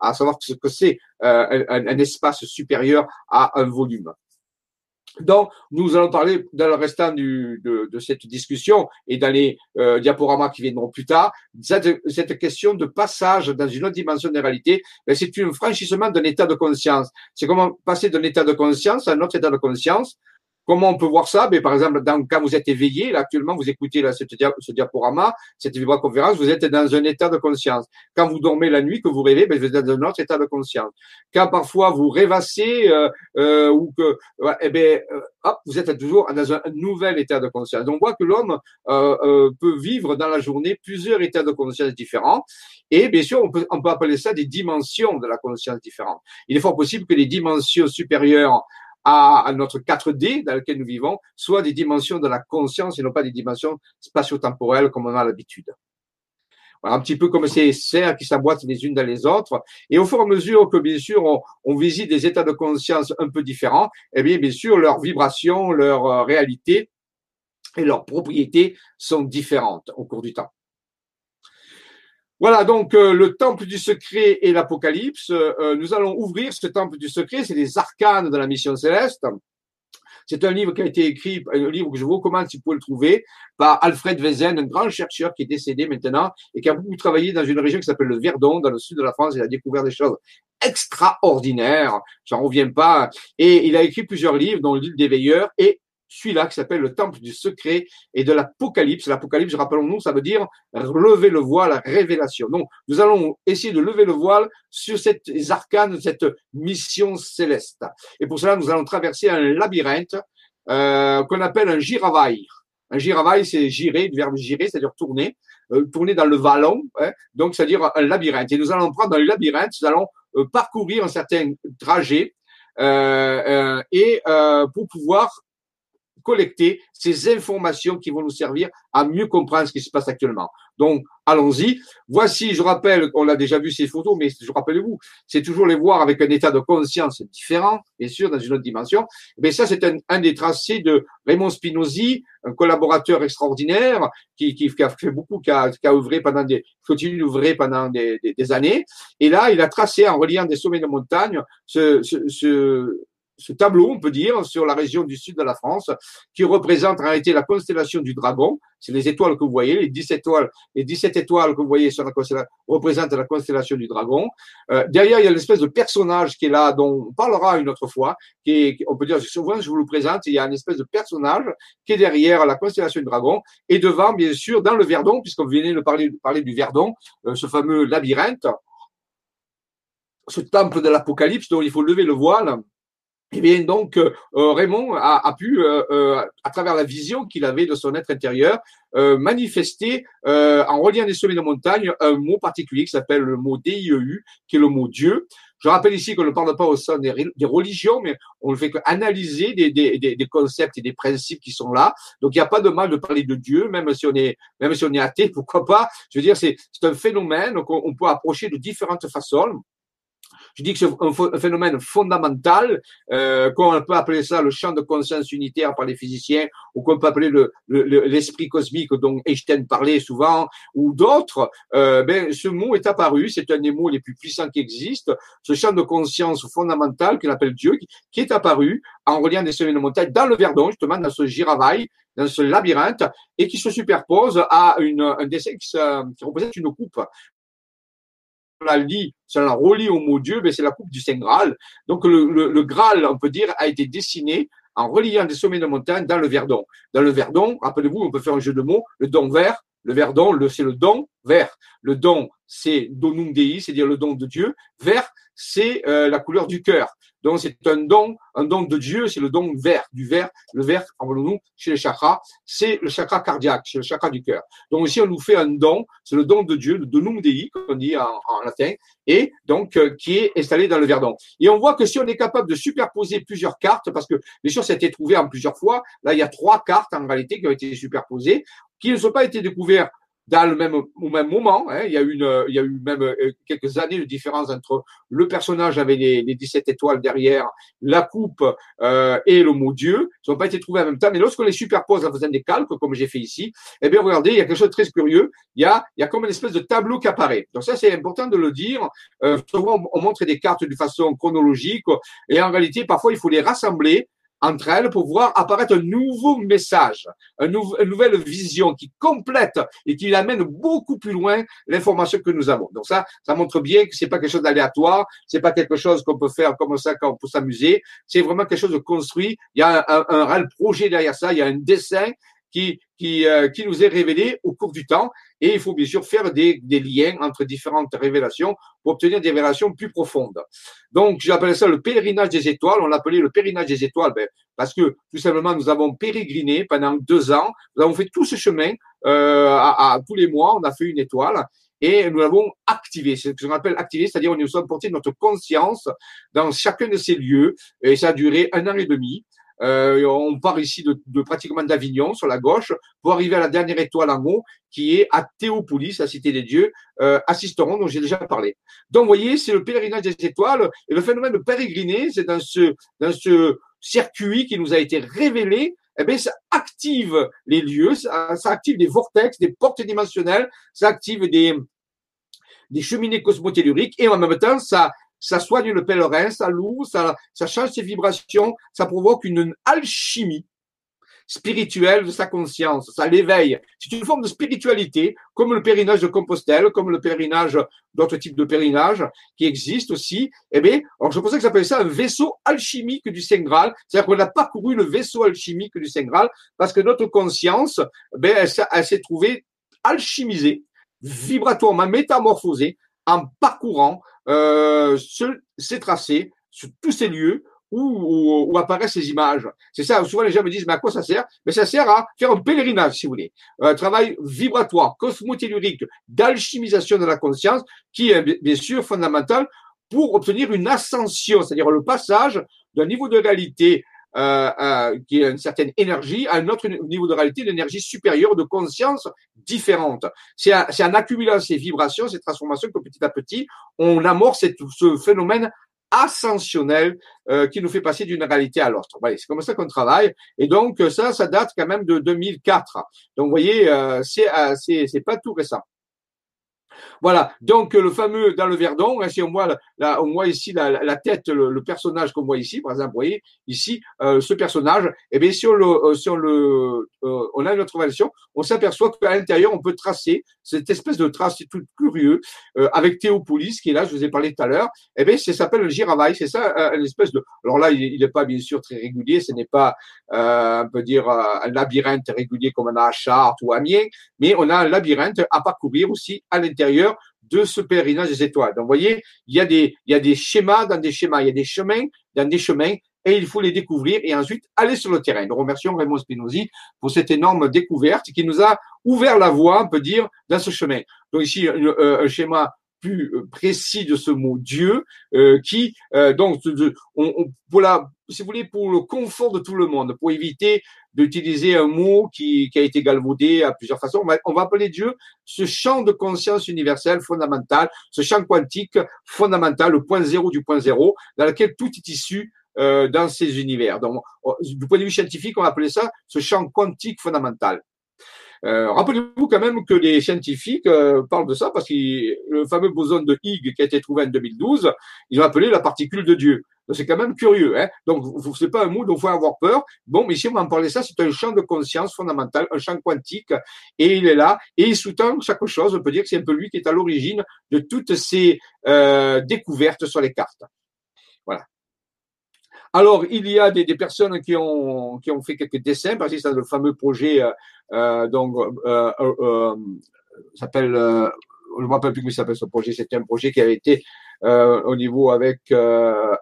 à savoir ce que c'est euh, un, un espace supérieur à un volume. Donc, nous allons parler dans le restant de, cette discussion et dans les euh, diaporamas qui viendront plus tard, cette, question de passage dans une autre dimension de réalité, ben, c'est un franchissement d'un état de conscience. C'est comment passer d'un état de conscience à un autre état de conscience Comment on peut voir ça? Ben, Par exemple, dans, quand vous êtes éveillé, là, actuellement, vous écoutez là, ce diaporama, cette vibra-conférence, vous êtes dans un état de conscience. Quand vous dormez la nuit, que vous rêvez, ben, vous êtes dans un autre état de conscience. Quand parfois vous rêvassez euh, euh, ou que, eh ben, euh, hop, vous êtes toujours dans un, nouvel état de conscience. On voit que l'homme euh, euh, peut vivre dans la journée plusieurs états de conscience différents. Et bien sûr, on peut, on peut appeler ça des dimensions de la conscience différentes. Il est fort possible que les dimensions supérieures à, notre 4D dans lequel nous vivons, soit des dimensions de la conscience et non pas des dimensions spatio-temporelles comme on a l'habitude. Voilà, un petit peu comme ces serres qui s'emboîtent les unes dans les autres. Et au fur et à mesure que, bien sûr, on, visite des états de conscience un peu différents, eh bien, bien sûr, leurs vibrations, leur euh, réalité et leurs propriétés sont différentes au cours du temps. Voilà donc euh, le temple du secret et l'Apocalypse. Euh, nous allons ouvrir ce temple du secret, c'est les arcanes de la mission céleste. C'est un livre qui a été écrit, un livre que je vous recommande si vous pouvez le trouver, par Alfred Wezen, un grand chercheur qui est décédé maintenant et qui a beaucoup travaillé dans une région qui s'appelle le Verdon, dans le sud de la France. Il a découvert des choses extraordinaires, j'en reviens pas. Et il a écrit plusieurs livres, dont l'île des veilleurs et celui-là qui s'appelle le temple du secret et de l'Apocalypse. L'Apocalypse, rappelons-nous, ça veut dire lever le voile, révélation. Donc, nous allons essayer de lever le voile sur cette arcanes, cette mission céleste. Et pour cela, nous allons traverser un labyrinthe euh, qu'on appelle un giravaille. Un giravaille, c'est girer, le verbe girer, c'est-à-dire tourner, euh, tourner dans le vallon, hein, donc c'est-à-dire un labyrinthe. Et nous allons prendre le labyrinthe, nous allons euh, parcourir un certain trajet euh, et pour pouvoir collecter ces informations qui vont nous servir à mieux comprendre ce qui se passe actuellement. Donc, allons-y. Voici, je rappelle, on a déjà vu ces photos, mais je rappelle-vous, c'est toujours les voir avec un état de conscience différent, bien sûr, dans une autre dimension. Mais ça, c'est un, des tracés de Raymond Spinozzi, un collaborateur extraordinaire qui, qui, a fait beaucoup, qui a, qui a pendant des, continue d'ouvrir pendant des, des, années. Et là, il a tracé en reliant des sommets de montagne ce, ce, ce ce tableau, on peut dire, sur la région du sud de la France, qui représente en réalité la constellation du dragon. C'est les étoiles que vous voyez, les 17 étoiles, les 17 étoiles que vous voyez sur la constellation représentent la constellation du dragon. Euh, derrière, il y a l'espèce de personnage qui est là, dont on parlera une autre fois, qui est, on peut dire, souvent je vous le présente, il y a une espèce de personnage qui est derrière la constellation du dragon, et devant, bien sûr, dans le Verdon, puisqu'on venait de parler, parler du Verdon, euh, ce fameux labyrinthe, ce temple de l'Apocalypse dont il faut lever le voile, eh bien, donc, euh, euh, Raymond a, a pu, euh, à travers la vision qu'il avait de son être intérieur, manifester, en reliant des sommets de montagne, un mot particulier qui s'appelle le mot DIEU, qui est le mot Dieu. Je rappelle ici qu'on ne parle pas au sein des, des religions, mais on ne fait qu'analyser des, des, des, concepts et des principes qui sont là. Donc, il n'y a pas de mal de parler de Dieu, même si on est, même si on est athée, [laughs] pourquoi pas. Je veux dire, c'est un phénomène qu'on peut approcher de différentes façons. Je dis que c'est un, phénomène fondamental, euh, qu'on peut appeler ça le champ de conscience unitaire par les physiciens, ou qu'on peut appeler l'esprit le, cosmique dont Einstein parlait souvent, ou d'autres. Euh, ben, ce mot est apparu, c'est un des mots les plus puissants qui existent, ce champ de conscience fondamental qu'on appelle Dieu, qui, est apparu en reliant des semaines de montagne dans le Verdon, justement, dans ce Giravaille, dans ce labyrinthe et qui se superpose à une, un dessin qui, qui représente une coupe la lit, ça la relie au mot Dieu, c'est la coupe du Saint Graal. Donc le, le, Graal, on peut dire, a été dessiné en reliant des sommets de montagne dans le Verdon. Dans le Verdon, rappelez-vous, on peut faire un jeu de mots, le don vert, le verdon, le, c'est le don vert. Le don, c'est donum dei, c'est-à-dire le don de Dieu. Vert, c'est euh, la couleur du cœur. Donc c'est un don, un don de Dieu, c'est le don vert, du vert. Le vert, nous chez les chakras, c'est le chakra cardiaque, c'est le chakra du cœur. Donc ici, on nous fait un don, c'est le don de Dieu, le donum dei, comme on dit en, en latin, et donc euh, qui est installé dans le verdon. Et on voit que si on est capable de superposer plusieurs cartes, parce que bien sûr, ça a été trouvé en plusieurs fois, là, il y a trois cartes en réalité qui ont été superposées, qui ne sont pas été découverts dans le même, au même moment. Hein. Il, y a eu une, il y a eu même euh, quelques années de différence entre le personnage avec les, les 17 étoiles derrière, la coupe euh, et le mot Dieu. Ils n'ont pas été trouvés en même temps. Mais lorsqu'on les superpose en faisant des calques, comme j'ai fait ici, eh bien, regardez, il y a quelque chose de très curieux. Il y a, il y a comme une espèce de tableau qui apparaît. Donc ça, c'est important de le dire. Euh, souvent, on montre des cartes de façon chronologique. Et en réalité, parfois, il faut les rassembler entre elles pour voir apparaître un nouveau message, une nouvelle vision qui complète et qui amène beaucoup plus loin l'information que nous avons. Donc ça, ça montre bien que c'est pas quelque chose d'aléatoire, c'est pas quelque chose qu'on peut faire comme ça quand peut s'amuser, c'est vraiment quelque chose de construit. Il y a un, un réel projet derrière ça, il y a un dessin qui, qui, euh, qui nous est révélé au cours du temps. Et il faut bien sûr faire des, des liens entre différentes révélations pour obtenir des révélations plus profondes. Donc, j'appelle ça le pèlerinage des étoiles. On l'appelait le pèlerinage des étoiles ben, parce que tout simplement, nous avons pérégriné pendant deux ans. Nous avons fait tout ce chemin euh, à, à, tous les mois. On a fait une étoile et nous l'avons activé. C'est ce qu'on appelle activé, c'est-à-dire nous sommes portés notre conscience dans chacun de ces lieux et ça a duré un an et demi. Euh, on part ici de, pratiquement d'Avignon sur la gauche pour arriver à la dernière étoile en haut qui est à Théopolis, la cité des dieux, euh, assisteront dont j'ai déjà parlé. Donc, vous voyez, c'est le pèlerinage des étoiles et le phénomène de pérégriner, c'est dans ce, dans ce circuit qui nous a été révélé. Eh bien, ça active les lieux, ça, ça, active des vortex, des portes dimensionnelles, ça active des, des cheminées cosmotelluriques et en même temps, ça, ça soigne le pèlerin, ça loue, ça, ça change ses vibrations, ça provoque une alchimie spirituelle de sa conscience, ça l'éveille. C'est une forme de spiritualité, comme le pèlerinage de Compostelle, comme le pèlerinage, d'autres types de pèlerinage qui existent aussi. Eh bien, alors je pensais que j'appelais ça un vaisseau alchimique du Saint Graal. C'est-à-dire qu'on a parcouru le vaisseau alchimique du Saint Graal parce que notre conscience, elle, elle s'est trouvée alchimisée, vibratoirement métamorphosée en parcourant euh, ces tracés, tous ces lieux où, où, apparaissent ces images. C'est ça, souvent les gens me disent, mais à quoi ça sert? Mais ça sert à faire un pèlerinage, si vous voulez. Un travail vibratoire, cosmotellurique, d'alchimisation de la conscience, qui est bien sûr fondamental pour obtenir une ascension, c'est-à-dire le passage d'un niveau de réalité euh, euh, qui a une certaine énergie à un autre niveau de réalité, d'énergie supérieure, de conscience différente. C'est en accumulant ces vibrations, ces transformations que petit à petit, on amorce ce phénomène ascensionnel euh, qui nous fait passer d'une réalité à l'autre. Voilà, c'est comme ça qu'on travaille. Et donc ça, ça date quand même de 2004. Donc vous voyez, euh, c'est c'est pas tout récent. Voilà. Donc le fameux dans le Verdon, hein, si on voit, on voit ici la, la tête, le, personnage qu'on voit ici, par exemple, vous voyez ici euh, ce personnage. Et eh bien si on le, euh, si on le, euh, on a une autre version, on s'aperçoit qu'à l'intérieur on peut tracer cette espèce de trace, c'est tout curieux, avec Théopolis qui est là, je vous ai parlé tout à l'heure. Et eh bien ça s'appelle le giravail, c'est ça, une espèce de. Alors là, il n'est pas bien sûr très régulier, ce n'est pas, on peut dire un labyrinthe régulier comme on a à Chartres ou à Amiens, mais on a un labyrinthe à parcourir aussi à l'intérieur de ce pèlerinage des étoiles. Donc, vous voyez, il y a des, schémas dans des schémas, il y a des chemins dans des chemins, et il faut les découvrir et ensuite aller sur le terrain. Nous remercions Raymond Spinozzi pour cette énorme découverte qui nous a ouvert la voie, on peut dire, dans ce chemin. Donc ici, euh, un schéma plus euh, précis de ce mot Dieu, euh, qui euh, donc on, on, pour si vous voulez, pour le confort de tout le monde, pour éviter d'utiliser un mot qui, a été galvaudé à plusieurs façons, on va, on appeler Dieu ce champ de conscience universel fondamental, ce champ quantique fondamental, le point zéro du point zéro, dans lequel tout est issu dans ces univers. Donc, du point de vue scientifique, on va appeler ça ce champ quantique fondamental. Euh, rappelez-vous quand même que les scientifiques euh, parlent de ça parce que le fameux boson de Higgs qui a été trouvé en 2012, ils l'ont appelé la particule de Dieu. C'est quand même curieux. Hein Donc, c'est pas un mot dont il faut avoir peur. Bon, mais si on en parler ça, c'est un champ de conscience fondamental, un champ quantique, et il est là, et il sous-tend chaque chose. On peut dire que c'est un peu lui qui est à l'origine de toutes ces euh, découvertes sur les cartes. Voilà. Alors, il y a des, personnes qui ont, qui ont fait quelques dessins, par exemple, le fameux projet, euh, euh donc, euh, euh, euh s'appelle, je ne me rappelle plus comment il s'appelle ce projet, c'était un projet qui avait été au niveau avec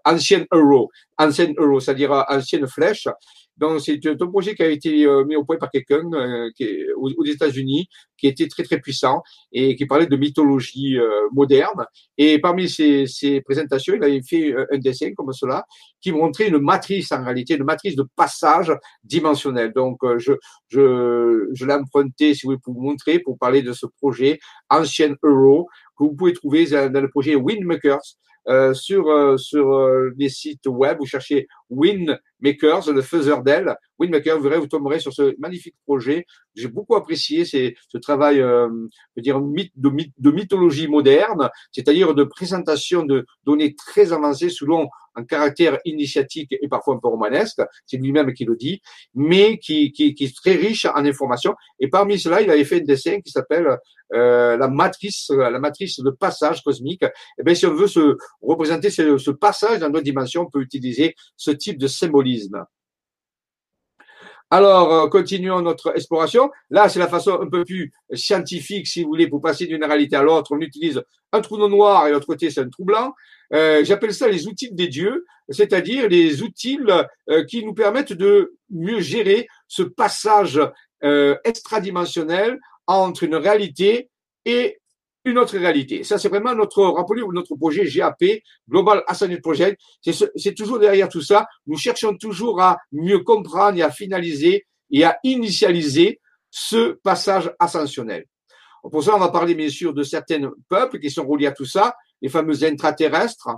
Ancien Euro, Ancien Euro, c'est-à-dire Ancienne Flèche, donc, c'est un projet qui a été euh, mis au point par quelqu'un euh, aux, États-Unis, qui était très très puissant et qui parlait de mythologie euh, moderne. Et parmi ces, présentations, il avait fait un dessin comme cela, qui montrait une matrice en réalité, une matrice de passage dimensionnel. Donc, je je, je l'ai emprunté, si vous voulez, pour vous montrer, pour parler de ce projet Ancient Euro que vous pouvez trouver dans le projet Windmakers. Euh, sur euh, sur euh, les sites web, vous cherchez Windmakers, le faiseur d'elle. Windmakers, vous verrez, vous tomberez sur ce magnifique projet. J'ai beaucoup apprécié ces, ce travail, euh, je veux dire, de mythologie moderne, c'est-à-dire de présentation de données très avancées selon un caractère initiatique et parfois un peu romanesque, c'est lui-même qui le dit, mais qui, est très riche en informations. Et parmi cela, il avait fait un dessin qui s'appelle euh, la matrice, la matrice de passage cosmique. Et eh bien, si on veut se représenter ce, ce passage dans notre dimension, on peut utiliser ce type de symbolisme. Alors, euh, continuons notre exploration. Là, c'est la façon un peu plus scientifique, si vous voulez, pour passer d'une réalité à l'autre. On utilise un trou noir et l'autre côté, c'est un trou blanc. Euh, J'appelle ça les outils des dieux, c'est-à-dire les outils euh, qui nous permettent de mieux gérer ce passage euh, extradimensionnel entre une réalité et une autre réalité. Ça, c'est vraiment notre, rappelez-vous, notre projet GAP, Global Ascended Project. C'est toujours derrière tout ça. Nous cherchons toujours à mieux comprendre et à finaliser et à initialiser ce passage ascensionnel. Pour ça, on va parler bien sûr de certains peuples qui sont reliés à tout ça, les fameux intraterrestres,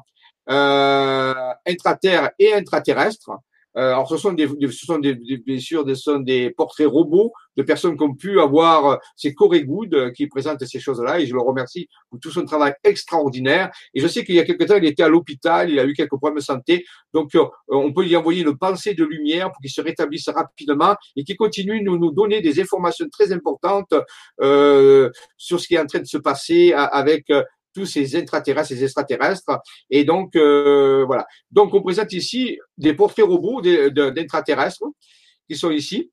euh, intraterres et intraterrestres. Euh, alors, ce sont des, ce sont des, bien sûr, ce sont des portraits robots de personnes qui ont pu avoir euh, ces Corey Good euh, qui présentent ces choses-là et je le remercie pour tout son travail extraordinaire. Et je sais qu'il y a quelque temps, il était à l'hôpital, il a eu quelques problèmes de santé. Donc, on peut lui envoyer une pensée de lumière pour qu'il se rétablisse rapidement et qu'il continue de nous, nous donner des informations très importantes euh, sur ce qui est en train de se passer avec tous ces intraterrestres, ces extraterrestres. Et donc, euh, voilà. Donc, on présente ici des portraits robots d'intraterrestres qui sont ici.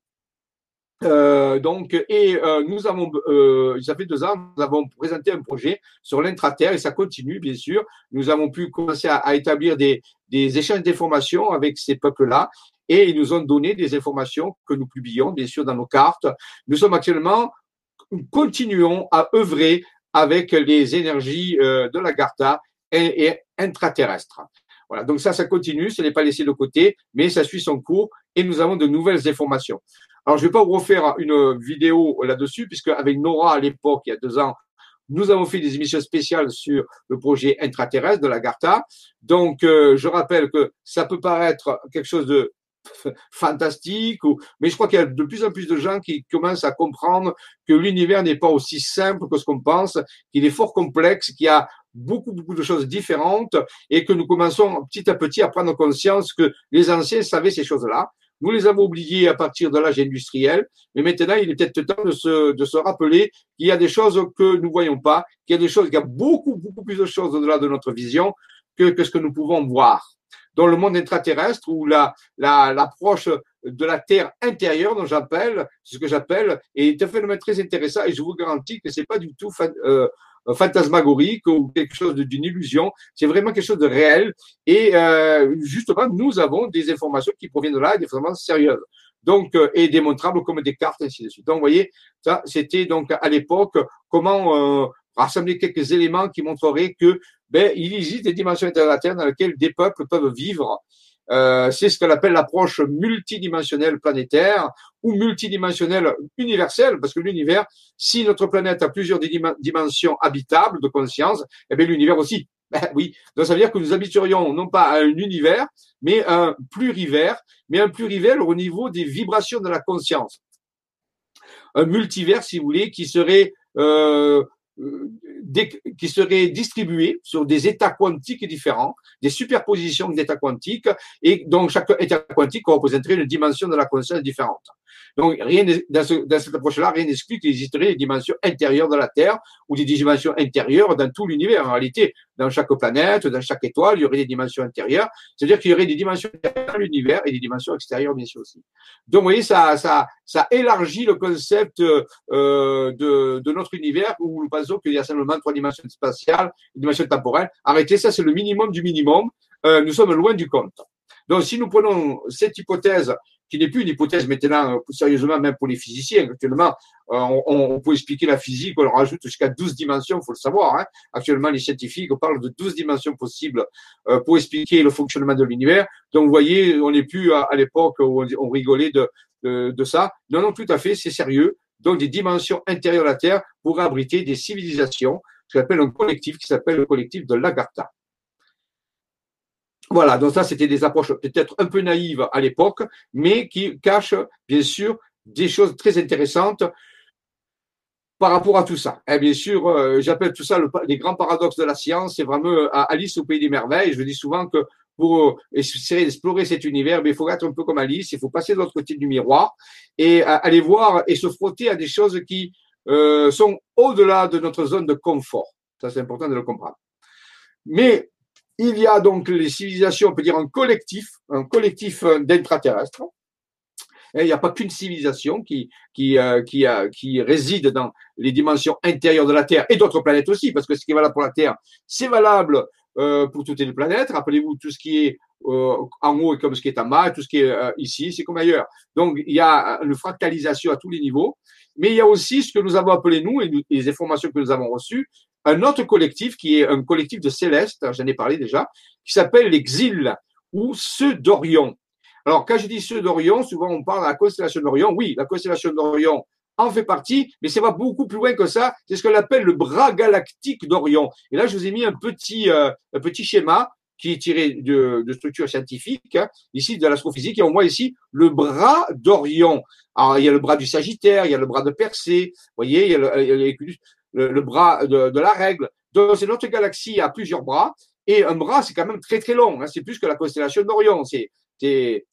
Euh, donc, et euh, nous avons, euh, ça fait deux ans, nous avons présenté un projet sur l'intraterre et ça continue, bien sûr. Nous avons pu commencer à, établir des, des échanges d'informations avec ces peuples-là et ils nous ont donné des informations que nous publions, bien sûr, dans nos cartes. Nous sommes actuellement, nous continuons à œuvrer avec les énergies euh, de la Gartha et, et intraterrestres. Voilà, donc ça, ça continue, ce n'est pas laissé de côté, mais ça suit son cours et nous avons de nouvelles informations. Alors, je ne vais pas vous refaire une vidéo là-dessus, puisque avec Nora à l'époque, il y a deux ans, nous avons fait des émissions spéciales sur le projet intraterrestre de la Gartha. Donc, euh, je rappelle que ça peut paraître quelque chose de fantastique, ou... mais je crois qu'il y a de plus en plus de gens qui commencent à comprendre que l'univers n'est pas aussi simple que ce qu'on pense, qu'il est fort complexe, qu'il y a beaucoup, beaucoup de choses différentes et que nous commençons petit à petit à prendre conscience que les anciens savaient ces choses-là. Nous les avons oubliées à partir de l'âge industriel, mais maintenant il est peut-être temps de se, de se rappeler qu'il y a des choses que nous voyons pas, qu'il y a des choses, qu'il y a beaucoup, beaucoup plus de choses au-delà de notre vision que, que ce que nous pouvons voir dans le monde intraterrestre ou la, la, l'approche de la Terre intérieure, dont j'appelle, ce que j'appelle, est un phénomène très intéressant et je vous garantis que c'est pas du tout euh, fantasmagorique ou quelque chose d'une illusion, c'est vraiment quelque chose de réel et euh, justement nous avons des informations qui proviennent de là, des informations sérieuses. Donc, euh, et démontrables comme des cartes, ainsi de suite. Donc, vous voyez, ça, c'était donc à l'époque comment euh, rassembler quelques éléments qui montreraient que ben, il existe des dimensions interplanétaires dans lesquelles des peuples peuvent vivre. Euh, c'est ce qu'on appelle l'approche multidimensionnelle planétaire ou multidimensionnelle universelle, parce que l'univers, si notre planète a plusieurs dimensions habitables de conscience, eh bien l'univers aussi. [laughs] Ben oui, donc ça veut dire que nous habiterions non pas un univers, mais un plurivers, mais un plurivers au niveau des vibrations de la conscience. un multivers, si vous voulez, qui serait euh, qui serait distribué sur des états quantiques différents, des superpositions d'états quantiques, et donc chaque état quantique représenterait une dimension de la conscience différente. Donc, rien dans, cette approche-là, rien n'exclut qu'il existerait des dimensions intérieures de la Terre ou des dimensions intérieures dans tout l'univers. En réalité, dans chaque planète, dans chaque étoile, il y aurait des dimensions intérieures. C'est-à-dire qu'il y aurait des dimensions intérieures dans l'univers et des dimensions extérieures, bien sûr aussi. Donc, vous voyez, ça, élargit le concept euh, de, de notre univers où nous pensons qu'il y a simplement trois dimensions spatiales, une dimension temporelle. Arrêtez, ça, c'est le minimum du minimum. Euh, nous sommes loin du compte. Donc, si nous prenons cette hypothèse qui n'est plus une hypothèse maintenant, euh, sérieusement, même pour les physiciens. Actuellement, euh, on, peut expliquer la physique, on rajoute jusqu'à 12 dimensions, il faut le savoir. Hein. Actuellement, les scientifiques parlent de 12 dimensions possibles euh, pour expliquer le fonctionnement de l'univers. Donc, vous voyez, on n'est plus à, l'époque où on, rigolait de, de, de, ça. Non, non, tout à fait, c'est sérieux. Donc, des dimensions intérieures de la Terre pour abriter des civilisations, ce qu'on appelle un collectif qui s'appelle le collectif de l'Agartha. Voilà, donc ça, c'était des approches peut-être un peu naïves à l'époque, mais qui cachent, bien sûr, des choses très intéressantes par rapport à tout ça. Et bien sûr, euh, j'appelle tout ça le, les grands paradoxes de la science. C'est vraiment euh, Alice au pays des merveilles. Je dis souvent que pour essayer d'explorer cet univers, il faut être un peu comme Alice. Il faut passer de l'autre côté du miroir et euh, aller voir et se frotter à des choses qui sont au-delà de notre zone de confort. Ça, c'est important de le comprendre. Mais il y a donc les civilisations, on peut dire un collectif, un collectif euh, d'intraterrestres. il n'y a pas qu'une civilisation euh, qui, euh, qui réside dans les dimensions intérieures de la Terre et d'autres planètes aussi, parce que ce qui est valable pour la Terre, c'est valable pour toutes les planètes. Rappelez-vous, tout ce qui est en haut est comme ce qui est en bas, tout ce qui est ici, c'est comme ailleurs. Donc, il y a une fractalisation à tous les niveaux. Mais il y a aussi ce que nous avons appelé, nous, et les informations que nous avons reçues, un autre collectif qui est un collectif de célestes, j'en ai parlé déjà, qui s'appelle l'Exil ou ceux d'Orion. Alors, quand je dis ceux d'Orion, souvent on parle de la constellation d'Orion. Oui, la constellation d'Orion en fait partie, mais ça va beaucoup plus loin que ça. C'est ce qu'on appelle le bras galactique d'Orion. Et là, je vous ai mis un petit, euh, un petit schéma qui est tiré de, de structures scientifiques, hein, ici de l'astrophysique, et on voit ici le bras d'Orion. Alors, il y a le bras du Sagittaire, il y a le bras de Persée, vous voyez, il y a le, a le, bras de, de, la règle. Donc, c'est notre galaxie a plusieurs bras. Et un bras, c'est quand même très, très long. Hein. C'est plus que la constellation d'Orion. C'est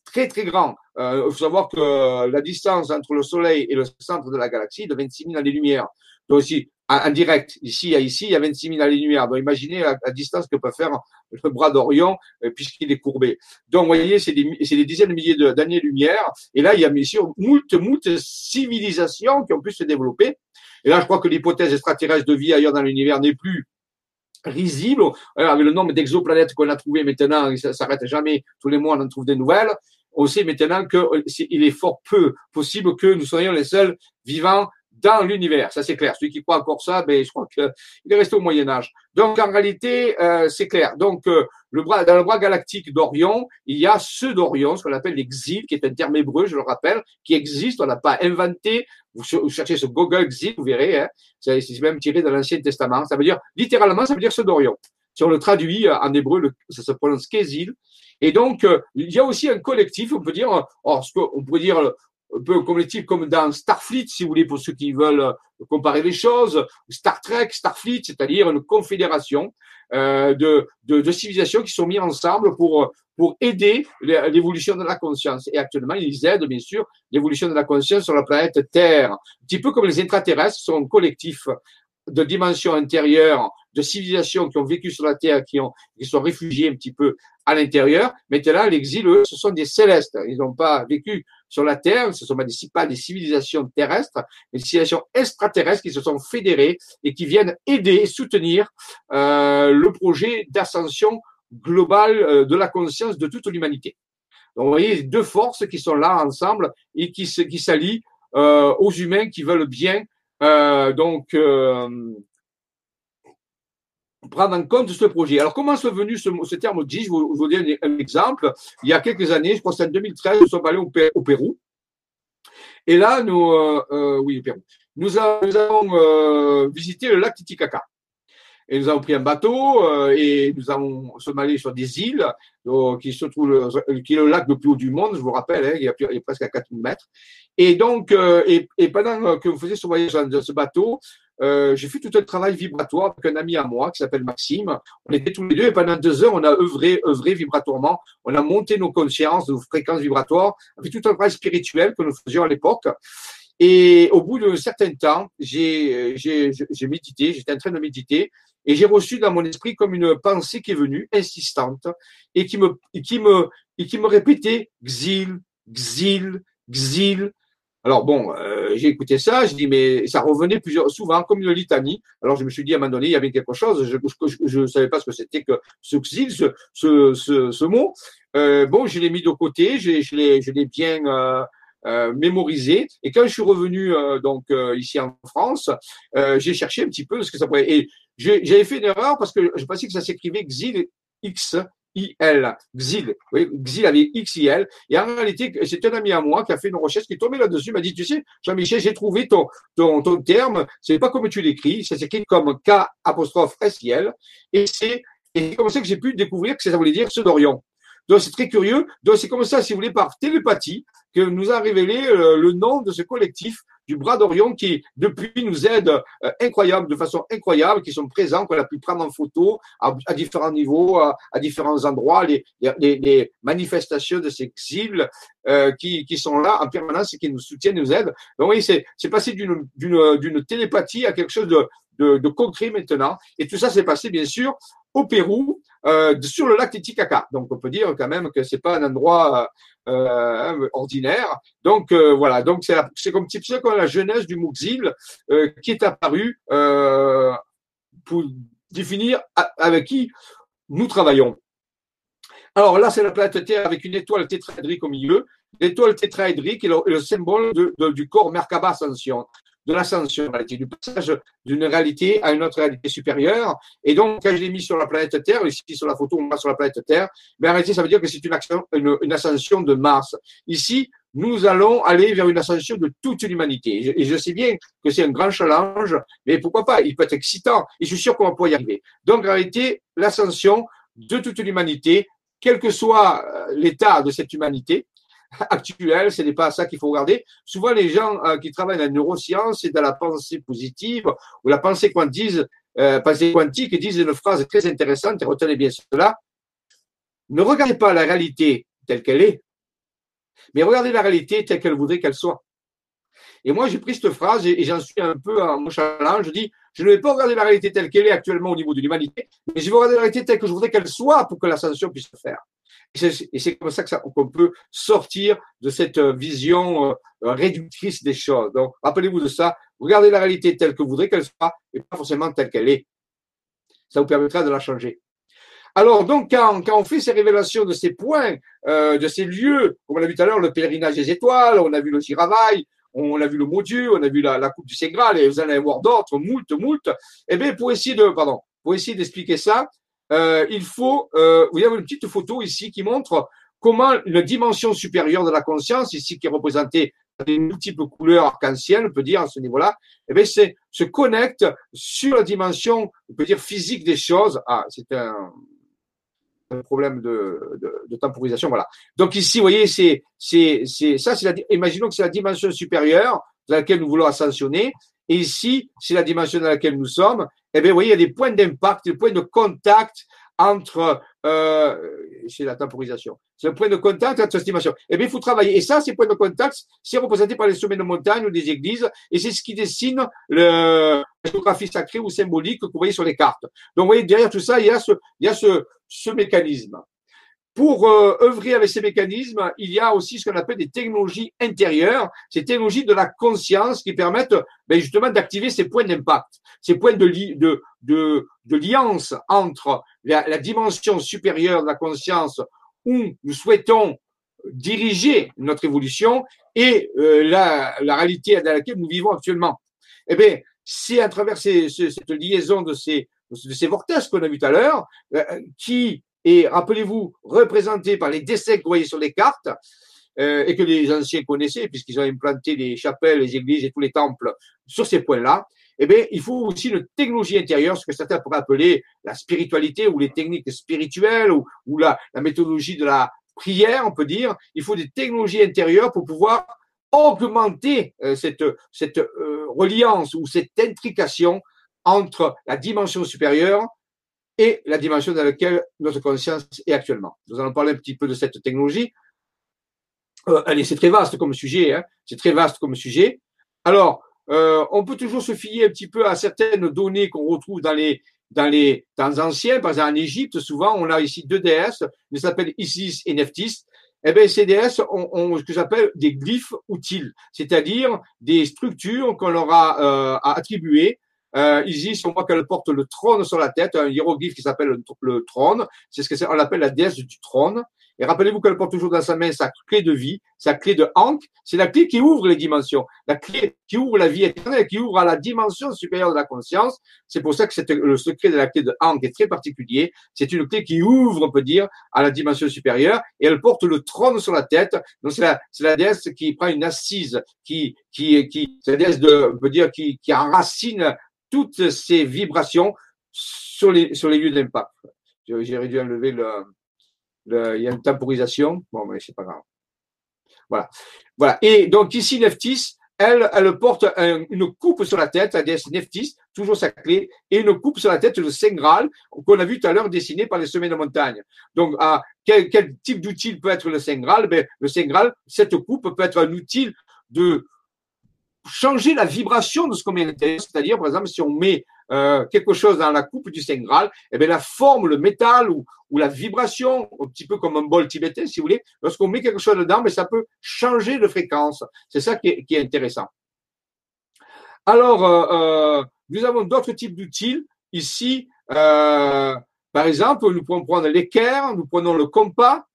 très, très grand. Euh, il faut savoir que la distance entre le Soleil et le centre de la galaxie est de 26 000 années-lumière. Donc, aussi, en, direct, ici à ici, il y a 26 000 années-lumière. Donc, imaginez la, distance que peut faire le bras d'Orion euh, puisqu'il est courbé. Donc, vous voyez, c'est des, des, dizaines de milliers d'années-lumière. Et là, il y a bien sûr moult, moult civilisations qui ont pu se développer. Et là, je crois que l'hypothèse extraterrestre de vie ailleurs dans l'univers n'est plus risible. avec le nombre d'exoplanètes qu'on a trouvé maintenant, ça s'arrête jamais. Tous les mois, on en trouve des nouvelles. On sait maintenant qu'il est fort peu possible que nous soyons les seuls vivants dans l'univers. Ça, c'est clair. Celui qui croit encore ça, ben, je crois qu'il est resté au Moyen Âge. Donc, en réalité, euh, c'est clair. Donc, euh, le bras, dans le bras galactique d'Orion, il y a ceux d'Orion, ce qu'on appelle l'exil, qui est un terme hébreu, je le rappelle, qui existe. On n'a pas inventé. Vous, cherchez ce Google exil, vous verrez. Hein, c'est même tiré de l'Ancien Testament. Ça veut dire, littéralement, ça veut dire ceux d'Orion. Si on le traduit euh, en hébreu, ça se prononce Kézil. Et donc, il y a aussi un collectif, on peut dire, ce qu'on pourrait dire peu comme les types comme dans Starfleet, si vous voulez, pour ceux qui veulent euh, comparer les choses, Star Trek, Starfleet, c'est-à-dire une confédération euh, de, de, civilisations qui sont mises ensemble pour, pour aider l'évolution de la conscience. Et actuellement, ils aident, bien sûr, l'évolution de la conscience sur la planète Terre. Un petit peu comme les intraterrestres sont un collectif de dimensions intérieures, de civilisations qui ont vécu sur la Terre, qui, ont, qui sont réfugiés un petit peu à l'intérieur. Maintenant, l'exil, eux, ce sont des célestes. Ils n'ont pas vécu sur la Terre, ce sont pas des civilisations terrestres, mais des civilisations extraterrestres qui se sont fédérées et qui viennent aider et soutenir euh, le projet d'ascension globale euh, de la conscience de toute l'humanité. Donc, vous voyez, deux forces qui sont là ensemble et qui, s'allient euh, aux humains qui veulent bien donc prendre en compte ce projet. Alors, comment est venu ce, ce terme dit je vous, vous donne un exemple. Il y a quelques années, je crois que c'est en 2013, nous sommes allés au, Pérou. Et là, nous, euh, euh oui, Pérou. Nous, avons euh, visité le lac Titicaca. Et nous avons pris un bateau euh, et nous avons sommes allés sur des îles donc, qui se trouvent, qui est le lac le plus haut du monde, je vous rappelle, hein, il, y a, presque à 4000 mètres. Et donc, euh, et, et, pendant que vous faisiez ce voyage dans ce bateau, euh, j'ai fait tout un travail vibratoire avec un ami à moi qui s'appelle Maxime. On était tous les deux et pendant deux heures, on a œuvré, œuvré vibratoirement. On a monté nos consciences, nos fréquences vibratoires, avec tout un travail spirituel que nous faisions à l'époque. Et au bout d'un certain temps, j'ai médité, j'étais en train de méditer, et j'ai reçu dans mon esprit comme une pensée qui est venue, insistante, et qui me, et qui me, et qui me répétait Xil, Xil, Xil. Alors bon, euh, j'ai écouté ça, je dis mais ça revenait plusieurs, souvent comme une litanie. Alors je me suis dit à un moment donné, il y avait quelque chose, je ne savais pas ce que c'était que ce ce, ce, mot. Euh, bon, je l'ai mis de côté, je, l'ai bien euh, mémorisé. Et quand je suis revenu donc ici en France, j'ai cherché un petit peu ce que ça pourrait. Et j'avais fait une erreur parce que je pensais que ça s'écrivait Xil X. I-L, Xil. Xil avait X-I-L. Et en réalité, c'est un ami à moi qui a fait une recherche, qui est tombé là-dessus, m'a dit, tu sais, Jean-Michel, j'ai trouvé ton, ton, ton terme, c'est pas comme tu l'écris, ça s'écrit comme K apostrophe S-I-L. Et c'est, et comme ça que j'ai pu découvrir que ça voulait dire ce d'Orion. Donc c'est très curieux. Donc c'est comme ça, si vous voulez, par télépathie, que nous a révélé euh, le nom de ce collectif du Bras d'Orion qui, depuis, nous aide euh, incroyable, de façon incroyable, qui sont présents, qu'on a pu prendre en photo à, différents niveaux, à, différents endroits, les, manifestations de ces exils euh, qui, qui sont là en permanence et qui nous soutiennent, nous aident. Donc oui, c'est passé d'une télépathie à quelque chose de, de, de concret maintenant. Et tout ça s'est passé, bien sûr, au Pérou, euh, sur le lac Titicaca. Donc, on peut dire quand même que c'est pas un endroit euh, ordinaire. Donc, euh, voilà. Donc, c'est comme type comme la jeunesse du Muxil euh, qui est apparue euh, pour définir avec qui nous travaillons. Alors là, c'est la planète Terre avec une étoile tétraédrique au milieu. L'étoile tétraédrique est le, symbole du corps Merkaba Ascension de l'ascension, du passage d'une réalité à une autre réalité supérieure. Et donc, quand je l'ai mis sur la planète Terre, ici sur la photo, on voit sur la planète Terre, mais en réalité, ça veut dire que c'est une, une, ascension de Mars. Ici, nous allons aller vers une ascension de toute l'humanité. Et je sais bien que c'est un grand challenge, mais pourquoi pas? Il peut être excitant. Et je suis sûr qu'on va pouvoir y arriver. Donc, en réalité, l'ascension de toute l'humanité, quel que soit euh, l'état de cette humanité, [laughs] actuelle, ce n'est pas ça qu'il faut regarder. Souvent, les gens euh, qui travaillent dans la neuroscience et dans la pensée positive ou la pensée quantique, euh, pensée quantique disent une phrase très intéressante, et retenez bien cela. Ne regardez pas la réalité telle qu'elle est, mais regardez la réalité telle qu'elle voudrait qu'elle soit. Et moi, j'ai pris cette phrase et, j'en suis un peu mon challenge. Je dis, je ne vais pas regarder la réalité telle qu'elle est actuellement au niveau de l'humanité, mais je vais regarder la réalité telle que je voudrais qu'elle soit pour que l'ascension puisse se faire. Et c'est comme ça qu'on peut sortir de cette euh, vision euh, réductrice des choses. Donc, rappelez-vous de ça. Regardez la réalité telle que vous voudrez qu'elle soit et pas forcément telle qu'elle est. Ça vous permettra de la changer. Alors, donc, quand, on fait ces révélations de ces points, euh, de ces lieux, comme on l'a vu tout à l'heure, le pèlerinage des étoiles, on a vu le giravail, on a vu le mot Dieu, on a vu la, coupe du Ségral, et vous allez voir d'autres, moult, moult. Eh bien, pour essayer de, pour essayer d'expliquer ça, euh, il faut, euh, vous avez une petite photo ici qui montre comment une dimension supérieure de la conscience, ici qui est représentée par des multiples couleurs arc-en-ciel, on peut dire à ce niveau-là, eh bien, c'est, se connecte sur la dimension, on peut dire physique des choses. Ah, c'est un, un problème de, de, de, temporisation, voilà. Donc ici, vous voyez, c'est, c'est, c'est ça, c'est la, imaginons que c'est la dimension supérieure dans laquelle nous voulons ascensionner, et ici, c'est la dimension dans laquelle nous sommes, eh bien, vous voyez, il y a des points d'impact, des points de contact entre, euh, c'est la temporisation, c'est un point de contact entre cette dimension. Eh bien, il faut travailler. Et ça, ces points de contact, c'est représenté par les sommets de montagne ou des églises, et c'est ce qui dessine le, la géographie sacrée ou symbolique que vous voyez sur les cartes. Donc, vous voyez, derrière tout ça, il y a ce, il y a ce, ce mécanisme. Pour euh, œuvrer avec ces mécanismes, il y a aussi ce qu'on appelle des technologies intérieures, ces technologies de la conscience qui permettent ben, justement d'activer ces points d'impact, ces points de, de, de, de liance entre la, la, dimension supérieure de la conscience où nous souhaitons diriger notre évolution et euh, la, la, réalité dans laquelle nous vivons actuellement. Eh bien, c'est à travers ces, cette liaison de ces, de ces vortex qu'on a vu tout à l'heure, euh, qui et rappelez-vous, représenté par les dessins que vous voyez sur les cartes, euh, et que les anciens connaissaient, puisqu'ils ont implanté les chapelles, les églises et tous les temples sur ces points-là, eh bien, il faut aussi une technologie intérieure, ce que certains pourraient appeler la spiritualité ou les techniques spirituelles ou, la méthodologie de la prière, on peut dire. Il faut des technologies intérieures pour pouvoir augmenter euh, cette, cette euh, reliance ou cette intrication entre la dimension supérieure et la dimension dans laquelle notre conscience est actuellement. Nous allons parler un petit peu de cette technologie. Euh, allez, c'est très vaste comme sujet, hein. c'est très vaste comme sujet. Alors, euh, on peut toujours se fier un petit peu à certaines données qu'on retrouve dans les dans les temps anciens. Par exemple, en Égypte, souvent, on a ici deux déesses, elles s'appellent Isis et Nephthys. Eh bien, ces déesses ont, ce que j'appelle des glyphes utiles, c'est-à-dire des structures qu'on leur a euh, attribuées euh, Isis, on voit qu'elle porte le trône sur la tête, un hiéroglyphe qui s'appelle le, trône. C'est ce qu'on appelle la déesse du trône. Et rappelez-vous qu'elle porte toujours dans sa main sa clé de vie, sa clé de Ankh. C'est la clé qui ouvre les dimensions, la clé qui ouvre la vie éternelle, qui ouvre à la dimension supérieure de la conscience. C'est pour ça que le secret de la clé de Ankh est très particulier. C'est une clé qui ouvre, on peut dire, à la dimension supérieure. Et elle porte le trône sur la tête. Donc c'est la, c'est la déesse qui prend une assise, qui, qui, qui, c'est la déesse de, on peut dire, qui, qui enracine toutes ces vibrations sur les, sur les lieux d'impact. J'ai dû enlever le, le, il y a une temporisation. Bon, mais c'est pas grave. Voilà. Voilà. Et donc, ici, Neftis, elle, elle porte une coupe sur la tête, la déesse Neftis, toujours sa clé, et une coupe sur la tête, le Saint Graal, qu'on a vu tout à l'heure dessiné par les sommets de montagne. Donc, à quel, quel type d'outil peut être le Saint Graal? Ben, Le Saint Graal, cette coupe peut être un outil de, changer la vibration de ce qu'on met à. C'est-à-dire, par exemple, si on met euh, quelque chose dans la coupe du Saint Graal, eh bien, la forme, le métal ou, ou, la vibration, un petit peu comme un bol tibétain, si vous voulez, lorsqu'on met quelque chose dedans, mais ça peut changer de fréquence. C'est ça qui est, qui est, intéressant. Alors, euh, euh, nous avons d'autres types d'outils. Ici, euh, par exemple, nous pouvons prendre l'équerre, nous prenons le compas.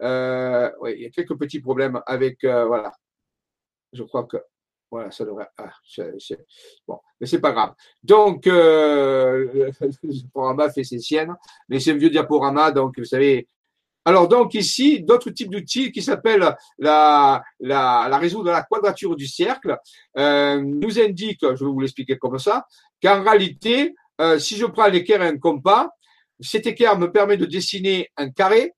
Euh, oui, il y a quelques petits problèmes avec, euh, voilà. Je crois que voilà, ça devrait. Ah, bon, mais c'est pas grave. Donc, euh, le [laughs] diaporama fait ses siennes, mais c'est un vieux diaporama, donc vous savez. Alors, donc ici, d'autres types d'outils qui s'appellent la, la, la la quadrature du cercle euh, nous indiquent, je vais vous l'expliquer comme ça, qu'en réalité, euh, si je prends l'équerre et un compas, cet équerre me permet de dessiner un carré.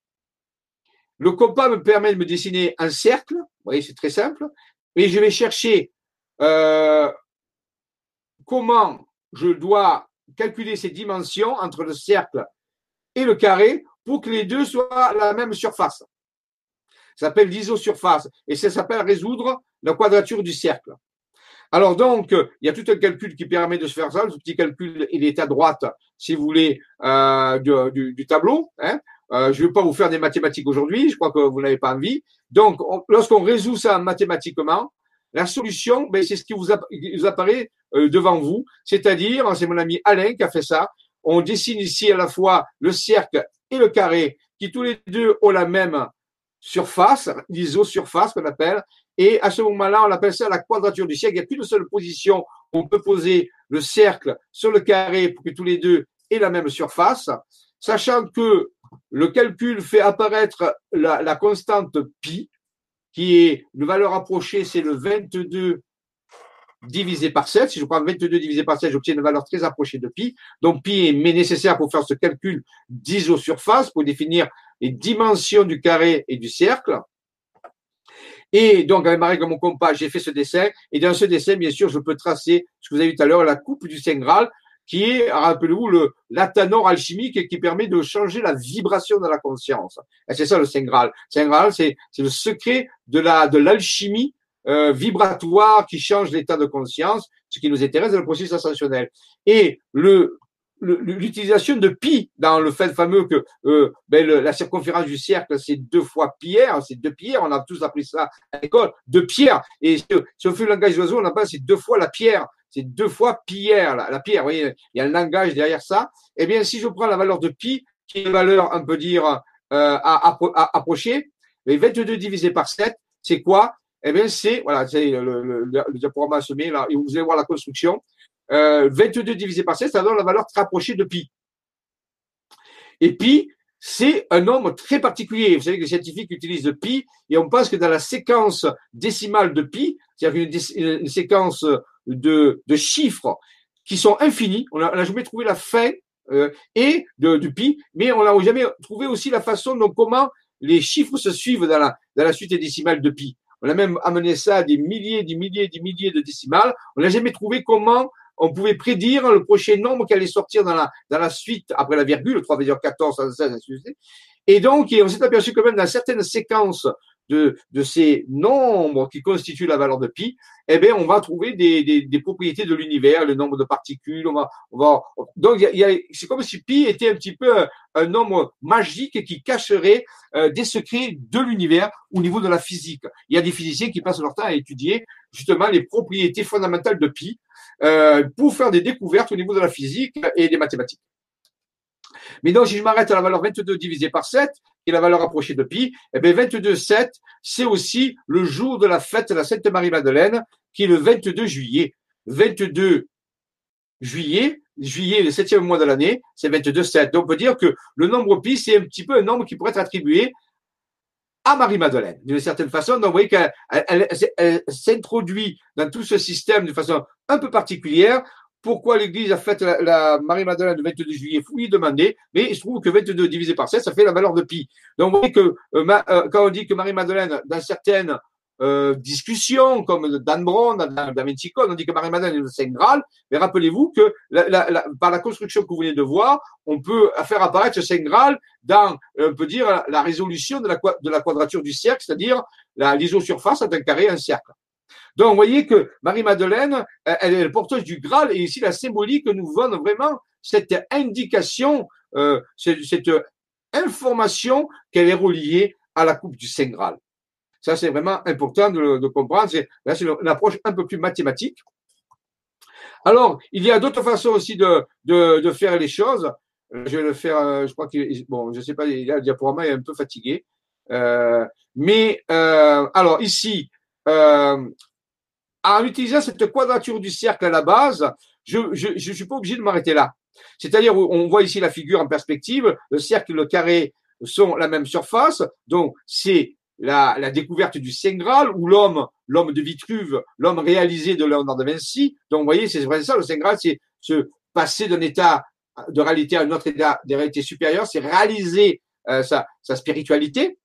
Le compas me permet de me dessiner un cercle. Vous voyez, c'est très simple. Et je vais chercher euh, comment je dois calculer ces dimensions entre le cercle et le carré pour que les deux soient la même surface? Ça s'appelle l'isosurface et ça s'appelle résoudre la quadrature du cercle. Alors donc, il y a tout un calcul qui permet de se faire ça. Ce petit calcul, est à droite, si vous voulez, euh, du, du, tableau. Hein. Euh, je ne vais pas vous faire des mathématiques aujourd'hui, je crois que vous n'avez pas envie. Donc, lorsqu'on résout ça mathématiquement, la solution, ben, c'est ce qui vous, apparaît euh, devant vous, c'est-à-dire, c'est mon ami Alain qui a fait ça. On dessine ici à la fois le cercle et le carré, qui tous les deux ont la même surface, l'iso-surface qu'on appelle, et à ce moment-là, on appelle ça la quadrature du cercle. Il n'y a qu'une seule position on peut poser le cercle sur le carré pour que tous les deux aient la même surface, sachant que le calcul fait apparaître la, la constante pi, qui est une valeur approchée, c'est le 22 divisé par 7. Si je prends 22 divisé par 7, j'obtiens une valeur très approchée de pi. Donc pi est nécessaire pour faire ce calcul d'isosurface, pour définir les dimensions du carré et du cercle. Et donc, avec ma règle, mon compas, j'ai fait ce dessin. Et dans ce dessin, bien sûr, je peux tracer ce que vous avez vu tout à l'heure, la coupe du Saint Graal, qui est, rappelez-vous, le l'atanor alchimique qui permet de changer la vibration de la conscience. Et c'est ça le Saint Graal. Saint Graal, c'est le secret de la de l'alchimie euh, vibratoire qui change l'état de conscience. Ce qui nous intéresse, c'est le processus ascensionnel. Et le l'utilisation de pi dans le fait fameux que euh, ben, la circonférence du cercle c'est deux fois pierre, c'est deux pierres, on a tous appris ça à l'école, deux pierres. Et si, on fait le langage d'oiseau, on appelle c'est deux fois la pierre c'est deux fois pierre, la, pierre, vous voyez, il y a un langage derrière ça. Eh bien, si je prends la valeur de pi, qui est une valeur, on peut dire, euh, à, approcher, mais 22 divisé par 7, c'est quoi? Eh bien, c'est, voilà, c'est le, diaporama semé, là, et vous allez voir la construction. Euh, 22 divisé par 7, ça donne la valeur très approchée de pi. Et pi, c'est un nombre très particulier. Vous savez que les scientifiques utilisent pi et on pense que dans la séquence décimale de pi, c'est-à-dire une, une, séquence de, chiffres qui sont infinis. On n'a jamais trouvé la fin euh, et de, pi, mais on n'a jamais trouvé aussi la façon dont comment les chiffres se suivent dans la, suite décimale de pi. On a même amené ça à des milliers, des milliers, des milliers de décimales. On n'a jamais trouvé comment on pouvait prédire le prochain nombre qui allait sortir dans la, dans la suite après la virgule, 3,14, 16, Et donc, on s'est aperçu quand même dans certaines séquences de, ces nombres qui constituent la valeur de pi, eh bien, on va trouver des, propriétés de l'univers, le nombre de particules. On va, on va, donc, y a, c'est comme si pi était un petit peu un, nombre magique qui cacherait euh, des secrets de l'univers au niveau de la physique. Il y a des physiciens qui passent leur temps à étudier justement les propriétés fondamentales de pi euh, pour faire des découvertes au niveau de la physique et des mathématiques. Mais donc, si je m'arrête à la valeur 22 divisé par 7, qui est la valeur approchée de pi, eh bien 22, 7, c'est aussi le jour de la fête de la Sainte Marie-Madeleine, qui est le 22 juillet. 22 juillet, juillet, le septième mois de l'année, c'est 22, 7. Donc, on peut dire que le nombre pi, c'est un petit peu un nombre qui pourrait être attribué à Marie-Madeleine, d'une certaine façon. Donc, vous voyez qu'elle elle, s'introduit dans tout ce système de façon un peu particulière pourquoi l'Église a fait la, Marie-Madeleine le 22 juillet, il faut lui demander, mais il se trouve que 22 divisé par 7, ça fait la valeur de pi. Donc vous voyez que euh, euh, quand on dit que Marie-Madeleine, dans certaines euh, discussions, comme Dan Brown, dans Da Vinci on dit que Marie-Madeleine est le Saint Graal, mais rappelez-vous que par la construction que vous venez de voir, on peut faire apparaître ce Saint Graal dans, on peut dire, la résolution de la, quadrature du cercle, c'est-à-dire l'isosurface d'un carré, un cercle. Donc, vous voyez que Marie-Madeleine, elle est porteuse du Graal et ici, la symbolique nous donne vraiment cette indication, euh, cette, information qu'elle est reliée à la coupe du Saint Graal. Ça, c'est vraiment important de, comprendre. Là, c'est une approche un peu plus mathématique. Alors, il y a d'autres façons aussi de, faire les choses. Je vais le faire, euh, je crois que, bon, je sais pas, le diaporama est un peu fatigué. Euh, mais, alors ici, en utilisant cette quadrature du cercle à la base, je ne suis pas obligé de m'arrêter là. C'est-à-dire, on voit ici la figure en perspective, le cercle et le carré sont la même surface, donc c'est la, découverte du Saint Graal, ou l'homme, l'homme de Vitruve, l'homme réalisé de Léonard de Vinci. Donc, vous voyez, c'est vrai ça, le Saint Graal, c'est se passer d'un état de réalité à un autre état de réalité supérieure, c'est réaliser euh, sa, spiritualité.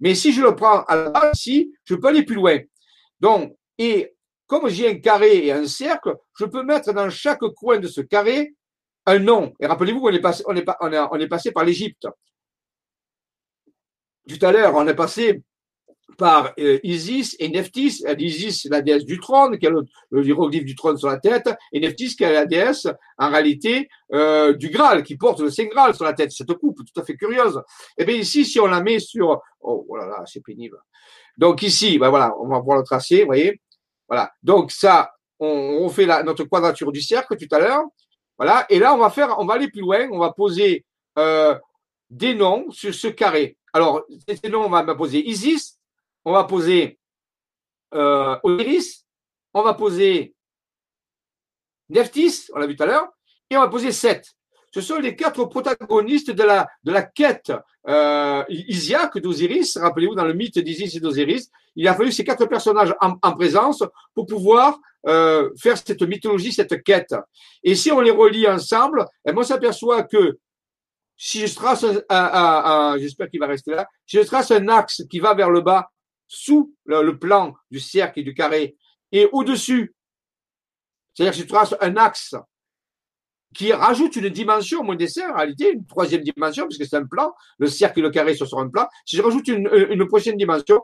Mais si je le prends à la base, ici, je peux aller plus loin. Donc, et comme j'ai un carré et un cercle, je peux mettre dans chaque coin de ce carré un nom. Et rappelez-vous passé, on est, on est passé par l'Égypte. Tout à l'heure, on est passé par euh, Isis et Nephthys. Isis, la déesse du trône, qui a le, hiéroglyphe du trône sur la tête, et Nephthys, qui est la déesse, en réalité, euh, du Graal, qui porte le Saint Graal sur la tête. Cette coupe tout à fait curieuse. Et eh bien ici, si on la met sur... Oh, oh là là, c'est pénible. Donc ici, ben voilà, on va pouvoir le tracer, vous voyez. Voilà. Donc ça, on, fait notre quadrature du cercle tout à l'heure. Voilà. Et là, on va faire, on va aller plus loin. On va poser euh, des noms sur ce carré. Alors, ces noms, on va poser Isis, on va poser euh, Osiris, on va poser Nephthys, on l'a vu tout à l'heure, et on va poser Seth. Ce sont les quatre protagonistes de la, de la quête euh, Isiaque d'Osiris. Rappelez-vous, dans le mythe d'Isis et d'Osiris, il a fallu ces quatre personnages en, présence pour pouvoir euh, faire cette mythologie, cette quête. Et si on les relie ensemble, eh, on s'aperçoit que si je trace j'espère qu'il va rester là, si je trace un axe qui va vers le bas, sous le, plan du cercle et du carré, et au-dessus, c'est-à-dire que je trace un axe qui rajoute une dimension au mon dessin, en réalité, une troisième dimension, puisque c'est un plan, le cercle et le carré sont sur un plan. Si je rajoute une, une prochaine dimension,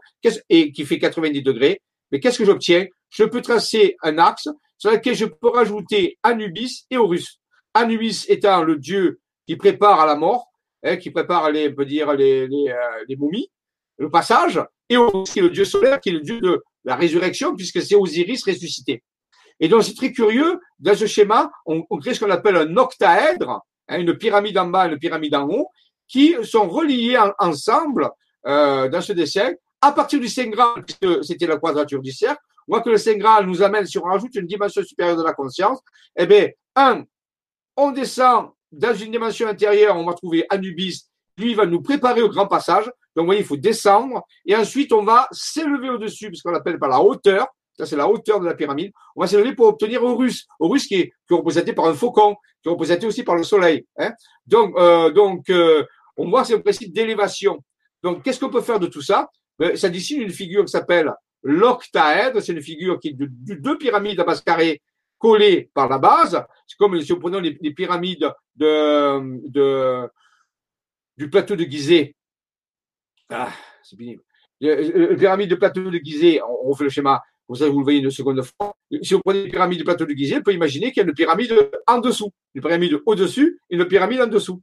et qui fait 90 degrés, mais qu'est-ce que j'obtiens? Je peux tracer un axe sur lequel je peux rajouter Anubis et Horus. Anubis étant le dieu qui prépare à la mort, hein, qui prépare les, on peut dire, les, les, euh, les momies, le passage, et Horus qui est le dieu solaire, qui est le dieu de la résurrection, puisque c'est Osiris ressuscité. Et donc, c'est très curieux, dans ce schéma, on, crée ce qu'on appelle un octaèdre, hein, une pyramide en bas et une pyramide en haut, qui sont reliés ensemble euh, dans ce dessin. À partir du Saint Graal, puisque c'était la quadrature du cercle, on voit que le Saint Graal nous amène, si on rajoute une dimension supérieure de la conscience, eh bien, un, on descend dans une dimension intérieure, on va trouver Anubis, lui, il va nous préparer au grand passage. Donc, vous voyez, il faut descendre. Et ensuite, on va s'élever au-dessus, puisqu'on l'appelle par la hauteur, Ça, c'est la hauteur de la pyramide. On va s'élever pour obtenir Horus. Horus qui est, représenté par un faucon, qui est représenté aussi par le soleil. Hein. Donc, euh, euh, on voit c'est un principe d'élévation. Donc, qu'est-ce qu'on peut faire de tout ça? Ben, Ça dessine une figure qui s'appelle l'octaèdre. C'est une figure qui est de, deux pyramides à base carrée collées par la base. C'est comme si on prenait les, les pyramides de, de, du plateau de Gizeh. Ah, c'est pénible. Le, pyramide de plateau de Gizeh, on, fait le schéma, vous, savez, vous le voyez une seconde fois. Si vous prenez une pyramide de plateau de Gizeh, on peut imaginer qu'il y a une pyramide en dessous, une pyramide au-dessus et une pyramide en dessous.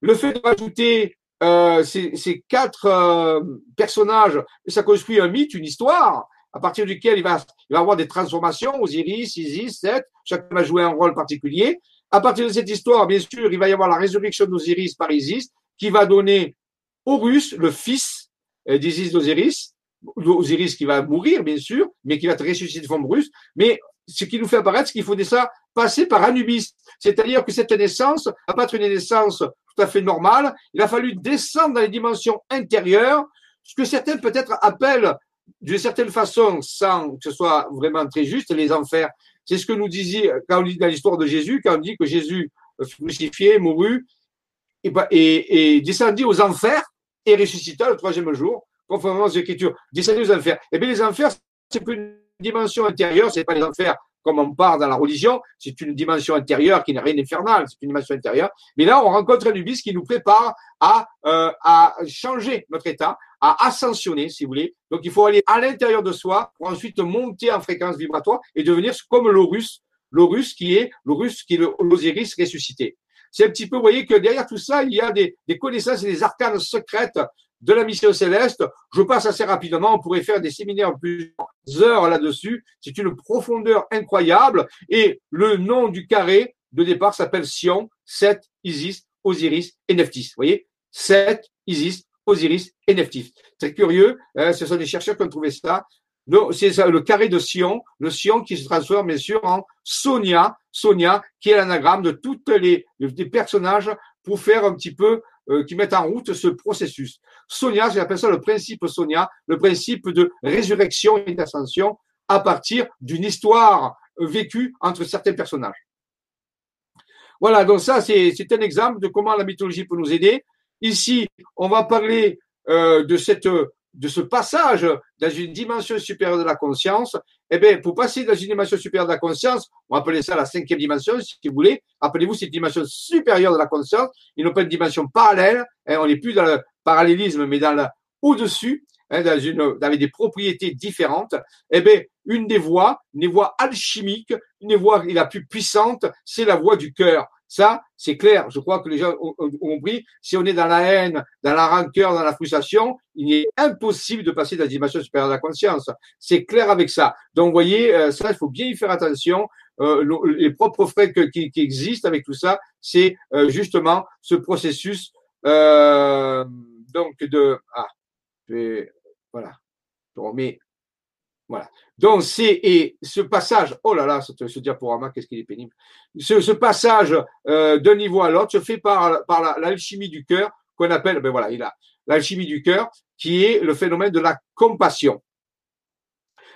Le fait de rajouter euh, ces, quatre euh, personnages, ça construit un mythe, une histoire, à partir duquel il va, il avoir des transformations, Osiris, Isis, Seth, chacun va jouer un rôle particulier. À partir de cette histoire, bien sûr, il va y avoir la résurrection d'Osiris par Isis, qui va donner Horus, le fils euh, d'Isis d'Osiris, Osiris qui va mourir, bien sûr, mais qui va être ressuscité de forme russe. Mais ce qui nous fait apparaître, c'est qu'il faut ça passer par Anubis. C'est-à-dire que cette naissance n'a pas être une naissance tout à fait normale. Il a fallu descendre dans les dimensions intérieures, ce que certains peut-être appellent d'une certaine façon, sans que ce soit vraiment très juste, les enfers. C'est ce que nous disait, quand on lit dans l'histoire de Jésus, quand on dit que Jésus fut crucifié, mourut, et, et, et descendit aux enfers et ressuscita le troisième jour, conformément aux Écritures. Descendit aux enfers. Eh bien, les enfers, c'est une dimension intérieure, c'est pas les enfers comme on part dans la religion, c'est une dimension intérieure qui n'est rien d'infernal, c'est une dimension intérieure. Mais là, on rencontre un ubis qui nous prépare à, euh, à changer notre état, à ascensionner, si vous voulez. Donc, il faut aller à l'intérieur de soi pour ensuite monter en fréquence vibratoire et devenir comme l'Horus, l'Horus qui est l'Horus qui est l'Osiris ressuscité. C'est un petit peu, vous voyez que derrière tout ça, il y a des connaissances et des arcanes secrètes de la mission céleste. Je passe assez rapidement. On pourrait faire des séminaires plusieurs heures là-dessus. C'est une profondeur incroyable. Et le nom du carré de départ s'appelle Sion, Seth, Isis, Osiris et Nephthys. Vous voyez? Seth, Isis, Osiris et Nephthys. Très curieux. Hein, ce sont des chercheurs qui ont trouvé ça. C'est le carré de Sion, le Sion qui se transforme bien sûr en Sonia, Sonia, qui est l'anagramme de toutes les, les personnages pour faire un petit peu euh, qui mettent en route ce processus. Sonia, j'appelle ça le principe Sonia, le principe de résurrection et d'ascension à partir d'une histoire vécue entre certains personnages. Voilà, donc ça, c'est un exemple de comment la mythologie peut nous aider. Ici, on va parler euh, de ce passage dans une dimension supérieure de la conscience, eh bien, pour passer dans une dimension supérieure de la conscience, on va appeler ça la cinquième dimension, si vous voulez. Appelez-vous cette dimension supérieure de la conscience, et non pas une dimension parallèle. Hein, on n'est plus dans le parallélisme, mais dans le au-dessus, hein, dans une, avec des propriétés différentes. Eh bien, une des voies, une voie alchimiques, une voie la plus puissante, c'est la voie du cœur. Ça, c'est clair. Je crois que les gens ont, compris. Si on est dans la haine, dans la rancœur, dans la frustration, il est impossible de passer dans la dimension supérieure de la conscience. C'est clair avec ça. Donc, vous voyez, euh, ça, il faut bien y faire attention. Euh, les propres frais qui, existent avec tout ça, c'est euh, justement ce processus euh, donc de ah, voilà, je remets voilà. Donc, c'est et ce passage, oh là là, ce, ce diaporama, qu'est-ce qu'il est pénible. Ce, passage euh, d'un niveau à l'autre se fait par, par l'alchimie du cœur, qu'on appelle, ben voilà, il a l'alchimie du cœur, qui est le phénomène de la compassion.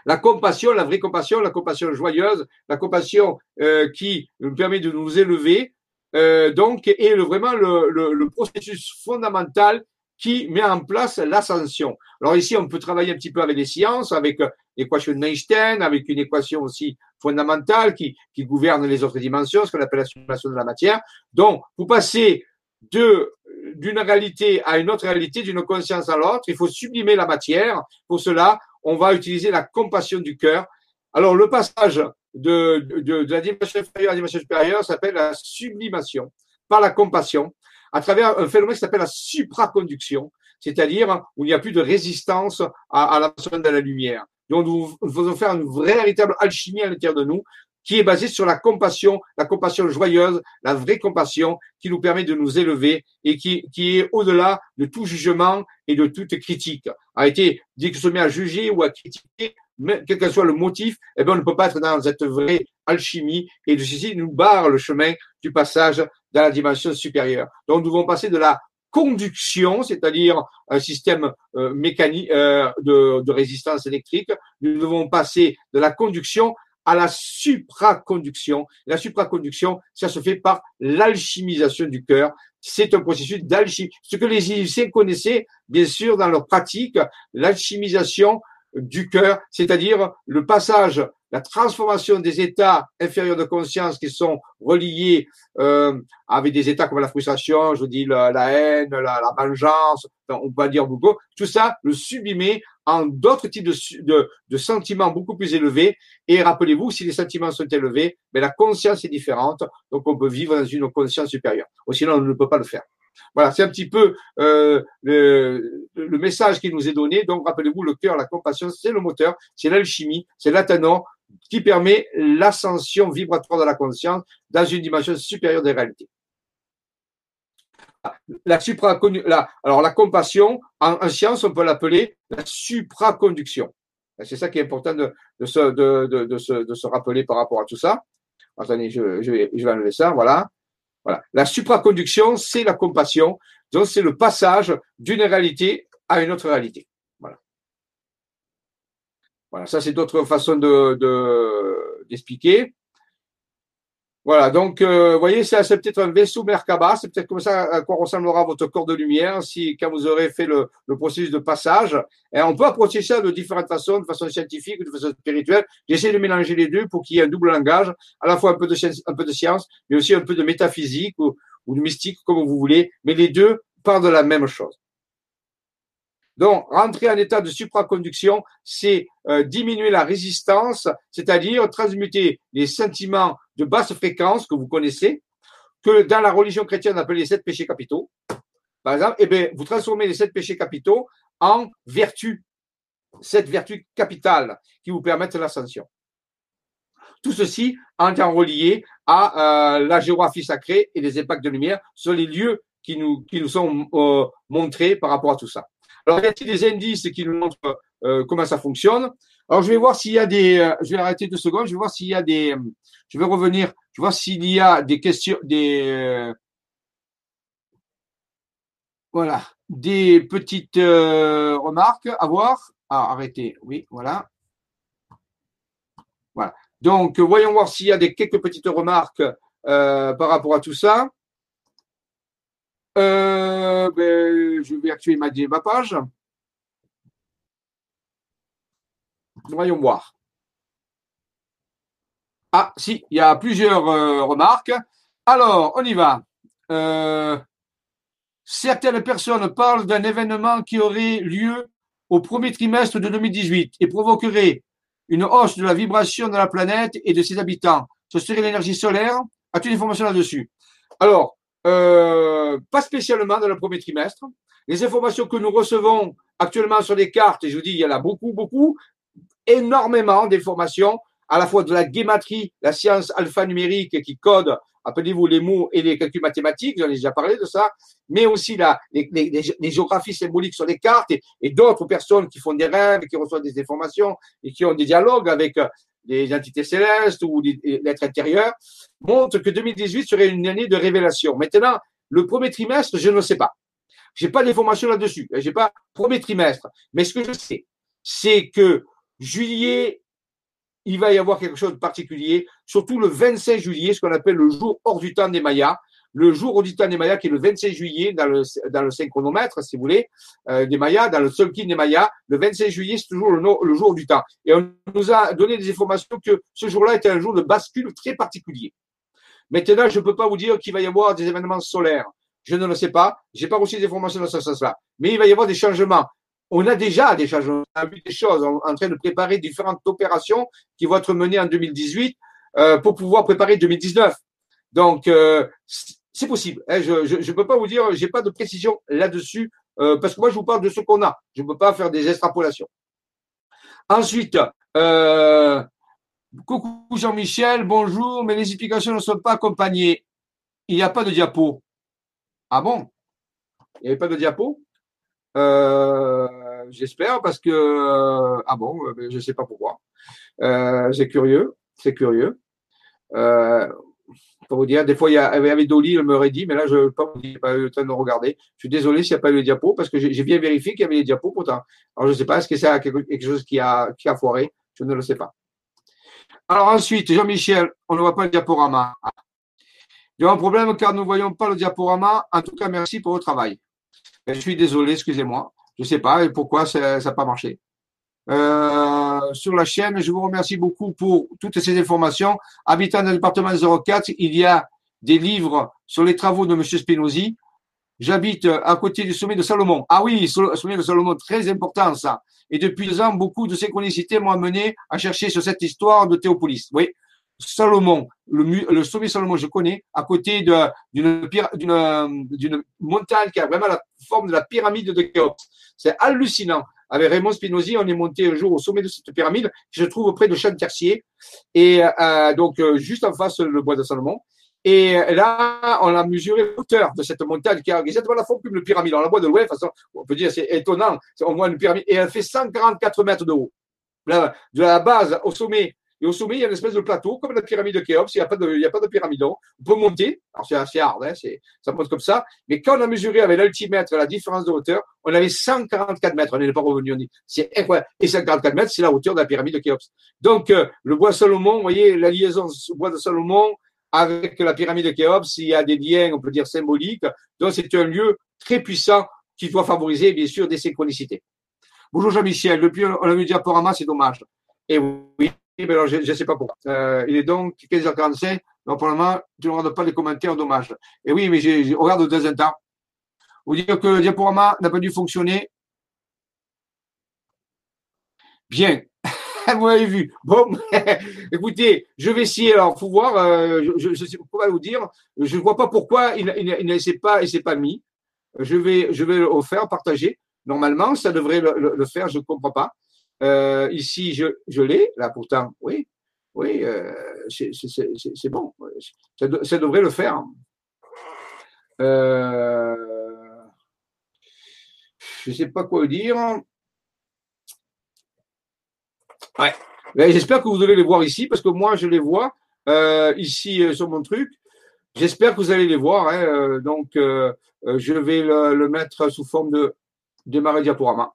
La compassion, la vraie compassion, la compassion joyeuse, la compassion euh, qui nous permet de nous élever, euh, donc, est vraiment le, le processus fondamental qui met en place l'ascension. Alors ici, on peut travailler un petit peu avec les sciences, avec l'équation d'Einstein, avec une équation aussi fondamentale qui, qui gouverne les autres dimensions, ce qu'on appelle la sublimation de la matière. Donc, pour passer de d'une réalité à une autre réalité, d'une conscience à l'autre, il faut sublimer la matière. Pour cela, on va utiliser la compassion du cœur. Alors, le passage de, de, la dimension inférieure à la dimension supérieure s'appelle la sublimation par la compassion à travers un phénomène qui s'appelle la supraconduction, c'est-à-dire où il n'y a plus de résistance à, à l'absence de la lumière. Donc, nous, faisons faire une vraie, véritable alchimie à l'intérieur de nous qui est basée sur la compassion, la compassion joyeuse, la vraie compassion qui nous permet de nous élever et qui, est au-delà de tout jugement et de toute critique. A été, dès que se met à juger ou à critiquer, quel que soit le motif, eh bien, on ne peut pas être dans cette vraie alchimie et de ceci nous barre le chemin du passage dans la dimension supérieure. Donc, nous devons passer de la conduction, c'est-à-dire un système euh, mécanique euh, de, de résistance électrique. Nous devons passer de la conduction à la supraconduction. La supraconduction, ça se fait par l'alchimisation du cœur. C'est un processus d'alchimie. Ce que les Égyptiens connaissaient, bien sûr, dans leur pratique, l'alchimisation du cœur, c'est-à-dire le passage, la transformation des états inférieurs de conscience qui sont reliés euh, avec des états comme la frustration, je dis la, haine, la, vengeance, on va dire beaucoup, tout ça, le sublimer en d'autres types de, de, de, sentiments beaucoup plus élevés. Et rappelez-vous, si les sentiments sont élevés, mais ben, la conscience est différente, donc on peut vivre dans une conscience supérieure. Ou sinon, on ne peut pas le faire. Voilà, c'est un petit peu euh, le, le, message qui nous est donné. Donc, rappelez-vous, le cœur, la compassion, c'est le moteur, c'est l'alchimie, c'est l'athanor qui permet l'ascension vibratoire de la conscience dans une dimension supérieure des réalités. La supra, la, alors la compassion, en, science, on peut l'appeler la supraconduction. C'est ça qui est important de, de, se, de, se, de se rappeler par rapport à tout ça. Attendez, je, je, vais, je vais enlever ça, voilà. Voilà. La supraconduction, c'est la compassion, donc c'est le passage d'une réalité à une autre réalité. Voilà. Ça c'est d'autres façons de d'expliquer. Voilà, donc, euh, vous voyez, c'est peut-être un vaisseau Merkaba, c'est peut-être comme ça à quoi ressemblera votre corps de lumière si, quand vous aurez fait le, le processus de passage. Et on peut approcher ça de différentes façons, de façon scientifique, de façon spirituelle. J'essaie de mélanger les deux pour qu'il y ait un double langage, à la fois un peu de science, un peu de science, mais aussi un peu de métaphysique ou, ou de mystique, comme vous voulez. Mais les deux partent de la même chose. Donc, rentrer en état de supraconduction, c'est euh, diminuer la résistance, c'est-à-dire transmuter les sentiments de basse fréquence que vous connaissez, que dans la religion chrétienne on appelle les sept péchés capitaux. Par exemple, eh bien, vous transformez les sept péchés capitaux en vertus, sept vertus capitales qui vous permettent l'ascension. Tout ceci en étant relié à euh, la géographie sacrée et les impacts de lumière sur les lieux qui nous, qui nous sont euh, montrés par rapport à tout ça. Alors, y a-t-il des indices qui nous montrent euh, comment ça fonctionne? Alors, je vais voir s'il y a des. Euh, je vais arrêter deux secondes. Je vais voir s'il y a des. Je vais revenir. Je vais voir s'il y a des questions, des. Euh, voilà, des petites remarques à voir. Ah, arrêtez. Oui, voilà. Voilà. Donc, voyons voir s'il y a des quelques petites remarques par rapport à tout ça. Euh, ben, je vais actuer ma, ma page. Voyons voir. Ah, si, il y a plusieurs euh, remarques. Alors, on y va. Euh, certaines personnes parlent d'un événement qui aurait lieu au premier trimestre de 2018 et provoquerait une hausse de la vibration de la planète et de ses habitants. Ce serait l'énergie solaire. As-tu une information là-dessus? Alors, euh, pas spécialement dans le premier trimestre. Les informations que nous recevons actuellement sur les cartes, et je vous dis, il y en a beaucoup, beaucoup, énormément d'informations, à la fois de la guématrie, la science alphanumérique qui code, appelez-vous les mots et les calculs mathématiques, j'en ai déjà parlé de ça, mais aussi la, les, géographies symboliques sur les cartes et, d'autres personnes qui font des rêves, qui reçoivent des informations et qui ont des dialogues avec des entités célestes ou l'être intérieur, montrent que 2018 serait une année de révélation. Maintenant, le premier trimestre, je ne sais pas. J'ai pas d'informations là-dessus. J'ai pas premier trimestre. Mais ce que je sais, c'est que juillet, il va y avoir quelque chose de particulier, surtout le 25 juillet, ce qu'on appelle le jour hors du temps des Mayas le jour du temps des Mayas, qui est le 26 juillet, dans le, dans le synchronomètre, si vous voulez, euh, des Mayas, dans le Solkin des Mayas, le 26 juillet, c'est toujours le, jour du temps. Et on nous a donné des informations que ce jour-là était un jour de bascule très particulier. Maintenant, je ne peux pas vous dire qu'il va y avoir des événements solaires. Je ne le sais pas. J'ai pas reçu des informations dans ce sens-là. Mais il va y avoir des changements. On a déjà changements. On a vu des choses. On est en train de préparer différentes opérations qui vont être menées en 2018 euh, pour pouvoir préparer 2019. Donc, euh, c'est possible. Hein, je ne peux pas vous dire, j'ai pas de précision là-dessus, euh, parce que moi, je vous parle de ce qu'on a. Je ne peux pas faire des extrapolations. Ensuite, euh, coucou Jean-Michel, bonjour, mais les explications ne sont pas accompagnées. Il n'y a pas de diapo. Ah bon? Il n'y avait pas de diapo? Euh, J'espère parce que ah bon, je ne sais pas pourquoi. c'est curieux, c'est curieux. Pour vous dire, des fois, il y avait Dolly, elle m'aurait dit, mais là, je n'ai pas, pas, eu le temps de regarder. Je suis désolé s'il n'y a pas eu les diapos, parce que j'ai bien vérifié qu'il y avait les diapos pourtant. Alors, je ne sais pas, est-ce que c'est quelque chose qui a, qui a foiré? Je ne le sais pas. Alors ensuite, Jean-Michel, on ne voit pas le diaporama. Il y a un problème car nous ne voyons pas le diaporama. En tout cas, merci pour votre travail. Je suis désolé, excusez-moi. Je sais pas pourquoi ça n'a pas marché. Euh, sur la chaîne, je vous remercie beaucoup pour toutes ces informations. Habitant du département 04, il y a des livres sur les travaux de M. Spinozzi. J'habite à côté du sommet de Salomon. Ah oui, sommet de Salomon, très important ça. Et depuis deux ans, beaucoup de synchronicités m'ont amené à chercher sur cette histoire de Théopolis. Oui, Salomon, le, le sommet Salomon, je connais, à côté d'une montagne qui a vraiment la forme de la pyramide de Khéops. C'est hallucinant. Avec Raymond Spinozzi, on est monté un jour au sommet de cette pyramide qui se trouve près de Chantercier et euh, donc euh, juste en face le bois de Salomon. Et là, on a mesuré la hauteur de cette montagne qui a exactement la forme d'une pyramide. On la voit de loin, de façon, on peut dire c'est étonnant. Au moins une pyramide et elle fait 144 mètres de haut. de la base au sommet et au sommet, il y a une espèce de plateau, comme la pyramide de Khéops. Il n'y a, pas de, il a pas de pyramidon. On peut monter. Alors, c'est assez hard, hein, ça monte comme ça. Mais quand on a mesuré avec l'altimètre la différence de hauteur, on avait 144 mètres. On n'est pas revenu. On c'est incroyable. Et 144 mètres, c'est la hauteur de la pyramide de Khéops. Donc, euh, le bois Salomon, vous voyez, la liaison bois de Salomon avec la pyramide de Khéops, il y a des liens, on peut dire, symboliques. Donc, c'est un lieu très puissant qui doit favoriser, bien sûr, des synchronicités. Bonjour Jean-Michel. Depuis, on a vu Diaporama, c'est dommage. Et oui, je ne sais pas pourquoi. Euh, il est donc 15h45. Donc, pour le moment, tu ne regardes pas les commentaires, dommage. Et oui, mais je regarde de temps en temps. Vous dire que le diaporama n'a pas dû fonctionner. Bien. [laughs] vous m'avez vu. Bon, [laughs] écoutez, je vais essayer. Alors, il faut voir. Euh, je ne sais pas vous dire. Je ne vois pas pourquoi il, ne s'est pas, il s'est pas mis. Je vais, je vais le faire, partager. Normalement, ça devrait le faire. Je ne comprends pas. Euh, ici, je, je l'ai, là pourtant, oui, oui, euh, c'est bon, ça, ça, devrait le faire. Euh, je ne sais pas quoi dire. Ouais. J'espère que vous allez les voir ici, parce que moi, je les vois euh, ici sur mon truc. J'espère que vous allez les voir. Hein, donc, je vais le, le, mettre sous forme de démarrer diaporama.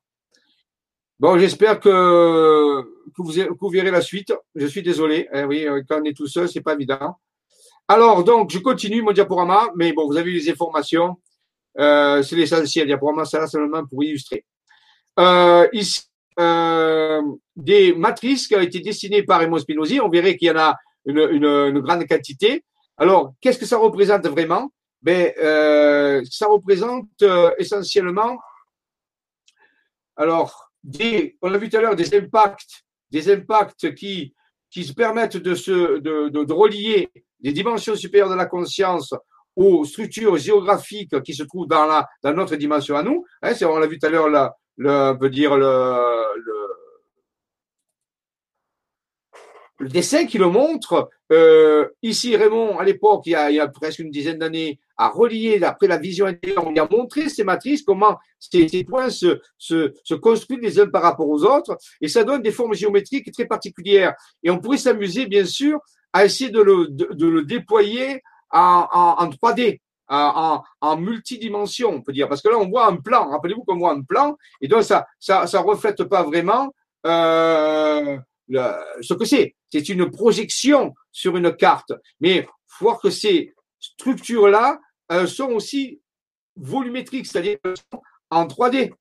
Bon, j'espère que, que, vous, verrez la suite. Je suis désolé. Eh oui, euh, quand on est tout seul, c'est pas évident. Alors, donc, je continue mon diaporama, mais bon, vous avez les informations. Euh, c'est l'essentiel. Diaporama, ça là seulement pour illustrer. Euh, ici, euh, des matrices qui ont été dessinées par Raymond Spinozzi. On verrait qu'il y en a une, une, une grande quantité. Alors, qu'est-ce que ça représente vraiment? Ben, euh, ça représente euh, essentiellement. Alors, on l'a vu tout à l'heure, des impacts, des impacts qui, qui se permettent de, se, de, de, relier les dimensions supérieures de la conscience aux structures géographiques qui se trouvent dans, la, dans notre dimension à nous. Hein, on l'a vu tout à l'heure, le, le, dire le, le dessin qui le montre, euh, ici Raymond, à l'époque, il, y a presque une dizaine d'années, a relié, après la vision intérieure, on a montré ces matrices, comment ces, ces points se, se, se, construisent les uns par rapport aux autres, et ça donne des formes géométriques très particulières. Et on pourrait s'amuser, bien sûr, à essayer de le, de, de le déployer en, en, en 3D. En, en, multidimension, on peut dire, parce que là on voit un plan. Rappelez-vous qu'on voit un plan, et donc ça, ça, ça reflète pas vraiment euh, ce que c'est. C'est une projection sur une carte. Mais voir que ces structures-là euh, sont aussi volumétriques, c'est-à-dire en 3D.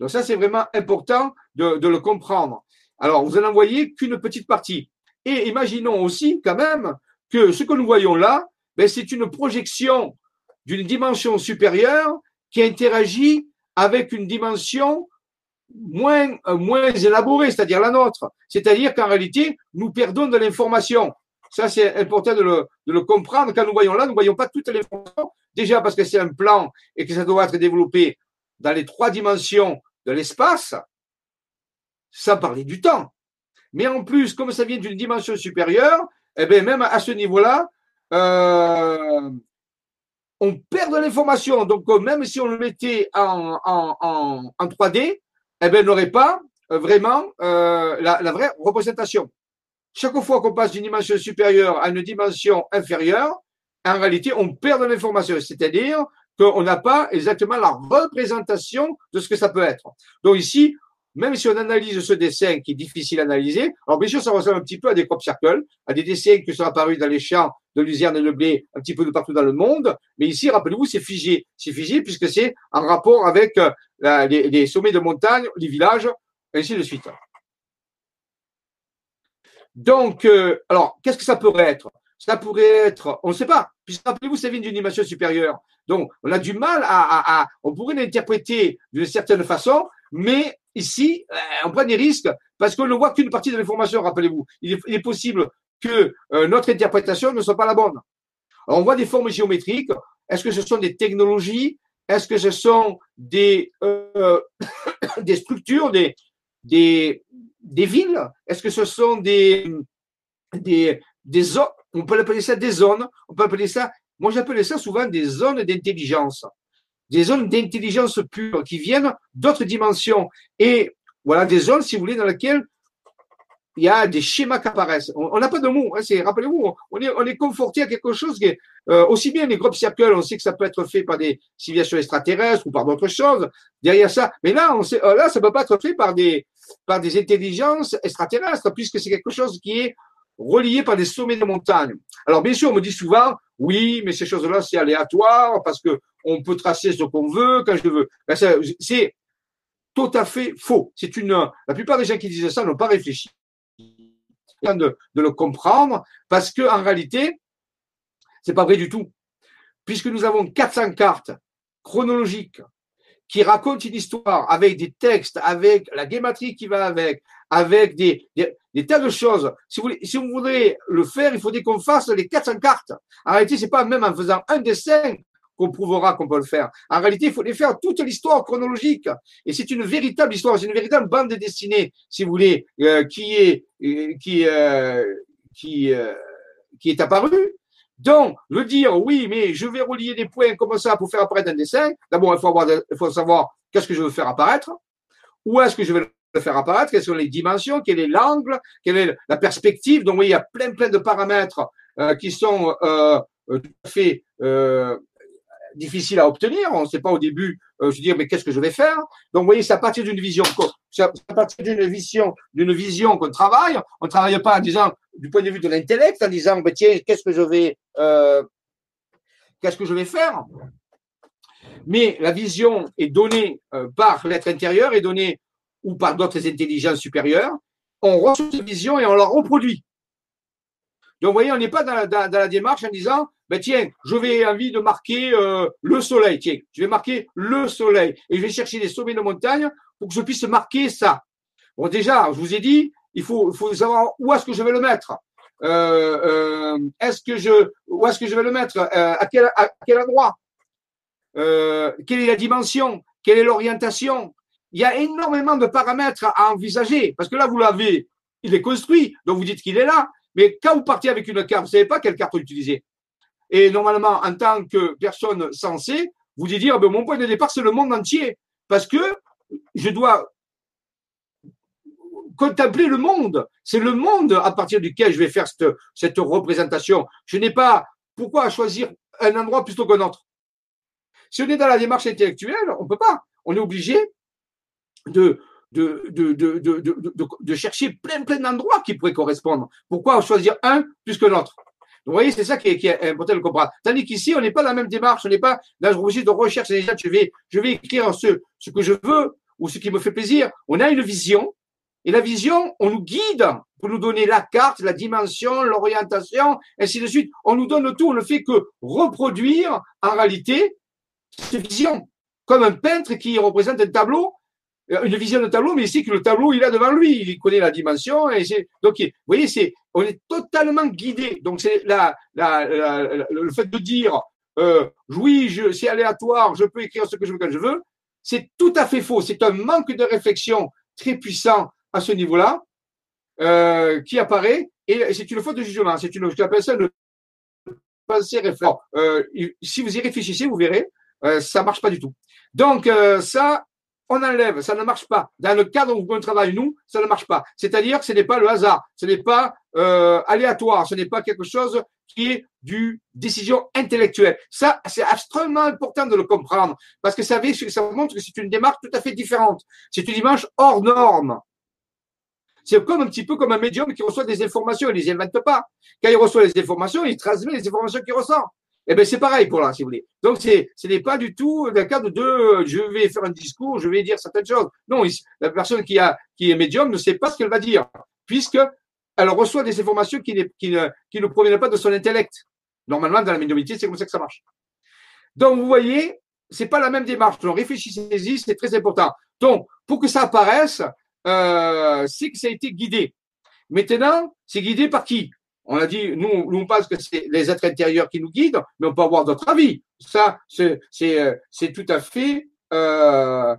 Donc ça, c'est vraiment important de, le comprendre. Alors, vous n'en voyez qu'une petite partie. Et imaginons aussi quand même que ce que nous voyons là, ben, c'est une projection d'une dimension supérieure qui interagit avec une dimension moins, euh, moins élaborée, c'est-à-dire la nôtre. C'est-à-dire qu'en réalité, nous perdons de l'information. Ça, c'est important de le, comprendre. Quand nous voyons là, nous ne voyons pas toute l'information. Déjà parce que c'est un plan et que ça doit être développé dans les trois dimensions de l'espace, sans parler du temps. Mais en plus, comme ça vient d'une dimension supérieure, eh bien, même à ce niveau-là, euh, on perd de l'information. Donc, même si on le mettait en, en, en, en 3D, eh bien, n'aurait pas vraiment euh, la, vraie représentation. Chaque fois qu'on passe d'une dimension supérieure à une dimension inférieure, en réalité, on perd de l'information. C'est-à-dire qu'on n'a pas exactement la représentation de ce que ça peut être. Donc ici, même si on analyse ce dessin qui est difficile à analyser, alors bien sûr, ça ressemble un petit peu à des crop circles, à des dessins qui sont apparus dans les champs de luzerne et de blé un petit peu de partout dans le monde. Mais ici, rappelez-vous, c'est figé. C'est figé puisque c'est en rapport avec euh, les, sommets de montagne, les villages, ainsi de suite. Donc, euh, alors, qu'est-ce que ça pourrait être? Ça pourrait être, on ne sait pas, puisque rappelez-vous, ça vient d'une dimension supérieure. Donc, on a du mal à, on pourrait l'interpréter d'une certaine façon, mais Ici, euh, on prend des risques parce qu'on ne voit qu'une partie de l'information, rappelez-vous. Il, est, possible que euh, notre interprétation ne soit pas la bonne. on voit des formes géométriques. Est-ce que ce sont des technologies? Est-ce que ce sont des, [coughs] des structures, des, des, des villes? Est-ce que ce sont des, des, zones On peut appeler ça des zones. On peut appeler ça, moi j'appelais ça souvent des zones d'intelligence des zones d'intelligence pure qui viennent d'autres dimensions. Et voilà des zones, si vous voulez, dans lesquelles il y a des schémas qui apparaissent. On n'a pas de mots. Hein, rappelez-vous, on est, on est conforté à quelque chose qui est euh, aussi bien les groupes circles. On sait que ça peut être fait par des civilisations extraterrestres ou par d'autres choses. Derrière ça, mais là, on sait, euh, là, ça peut pas être fait par des par des intelligences extraterrestres puisque c'est quelque chose qui est relié par des sommets de montagne. Alors bien sûr, on me dit souvent, oui, mais ces choses-là, c'est aléatoire parce que on peut tracer ce qu'on veut quand je veux. Ben, c'est tout à fait faux. C'est une. La plupart des gens qui disent ça n'ont pas réfléchi de, le comprendre parce que en réalité, c'est pas vrai du tout. Puisque nous avons 400 cartes chronologiques qui racontent une histoire avec des textes, avec la guématrie qui va avec, avec des, tas de choses. Si vous, si voudrez le faire, il faudrait qu'on fasse les 400 cartes. En réalité, c'est pas même en faisant un dessin qu'on prouvera qu'on peut le faire. En réalité, il faut les faire toute l'histoire chronologique. Et c'est une véritable histoire, c'est une véritable bande dessinée, si vous voulez, euh, qui est euh, qui euh, qui qui est apparue. Donc, le dire, oui, mais je vais relier des points comme ça pour faire apparaître un dessin. D'abord, il faut avoir, il faut savoir qu'est-ce que je veux faire apparaître. Où est-ce que je vais le faire apparaître? Quelles sont les dimensions? Quel est l'angle? Quelle est la perspective? Donc, oui, il y a plein, plein de paramètres qui sont euh, tout à fait euh, difficile à obtenir. On ne sait pas au début, euh, veux dire, mais qu'est-ce que je vais faire? Donc, vous voyez, c'est à partir d'une vision, c'est à partir d'une vision, d'une vision qu'on travaille. On ne travaille pas en disant, du point de vue de l'intellect, en disant, ben, tiens, qu'est-ce que je vais, euh, qu'est-ce que je vais faire? Mais la vision est donnée euh, par l'être intérieur, est donnée ou par d'autres intelligences supérieures. On reçoit cette vision et on la reproduit. Donc, vous voyez, on n'est pas dans la, dans la démarche en disant, ben tiens, je vais envie de marquer euh, le soleil, tiens, je vais marquer le soleil et je vais chercher des sommets de montagne pour que je puisse marquer ça. Bon, déjà, je vous ai dit, il faut, savoir où est-ce que je vais le mettre. Euh, euh, est-ce que je, où est-ce que je vais le mettre? À, quel, à quel endroit? Quelle est la dimension? Quelle est l'orientation? Il y a énormément de paramètres à envisager parce que là, vous l'avez, il est construit, donc vous dites qu'il est là. Mais quand vous partez avec une carte, vous savez pas quelle carte utiliser. Et normalement, en tant que personne sensée, vous dire, ben, mon point de départ, c'est le monde entier. Parce que je dois contempler le monde. C'est le monde à partir duquel je vais faire cette, cette représentation. Je n'ai pas pourquoi choisir un endroit plutôt qu'un autre. Si on est dans la démarche intellectuelle, on ne peut pas. On est obligé de, de, de, de, de, chercher plein, plein d'endroits qui pourraient correspondre. Pourquoi choisir un plus que l'autre vous voyez, c'est ça qui est, qui est, important de comprendre. Tandis qu'ici, on n'est pas dans la même démarche, on n'est pas dans le registre de recherche. Déjà, je vais, je vais écrire ce, ce que je veux ou ce qui me fait plaisir. On a une vision, et la vision, on nous guide pour nous donner la carte, la dimension, l'orientation, ainsi de suite. On nous donne tout, on ne fait que reproduire en réalité cette vision. Comme un peintre qui représente un tableau, euh, une vision de tableau, mais ici que le tableau, il a devant lui, il connaît la dimension. Et donc, vous voyez, c'est, on est totalement guidé. Donc, c'est la, la, le fait de dire, euh, oui, je, c'est aléatoire, je peux écrire ce que je veux quand je veux, c'est tout à fait faux. C'est un manque de réflexion très puissant à ce niveau-là euh, qui apparaît, et c'est une faute de jugement. C'est une, j'appelle ça une pensée réflexe. Euh, si vous y réfléchissez, vous verrez, euh, ça marche pas du tout. Donc, euh, ça, on enlève, ça ne marche pas. Dans le cadre où on travaille, nous, ça ne marche pas. C'est-à-dire que ce n'est pas le hasard, ce n'est pas euh, aléatoire, ce n'est pas quelque chose qui est du décision intellectuelle. Ça, c'est extrêmement important de le comprendre parce que ça, montre que c'est une démarche tout à fait différente. C'est une démarche hors norme. C'est comme un petit peu comme un médium qui reçoit des informations, il ne les invente pas. Quand il reçoit les informations, il transmet les informations qu'il ressent. Eh bien, c'est pareil pour là, si vous voulez. Donc, ce n'est pas du tout le cadre de je vais faire un discours, je vais dire certaines choses. Non, la personne qui, a, qui est médium ne sait pas ce qu'elle va dire, puisque elle reçoit des informations qui, qui, ne, qui ne proviennent pas de son intellect. Normalement, dans la médiumnité, c'est comme ça que ça marche. Donc, vous voyez, c'est pas la même démarche. Donc, réfléchissez-y, c'est très important. Donc, pour que ça apparaisse, euh, c'est que ça a été guidé. Maintenant, c'est guidé par qui? On a dit, nous, on pense que c'est les êtres intérieurs qui nous guident, mais on peut avoir d'autres avis. Ça, c'est euh, tout à fait, euh,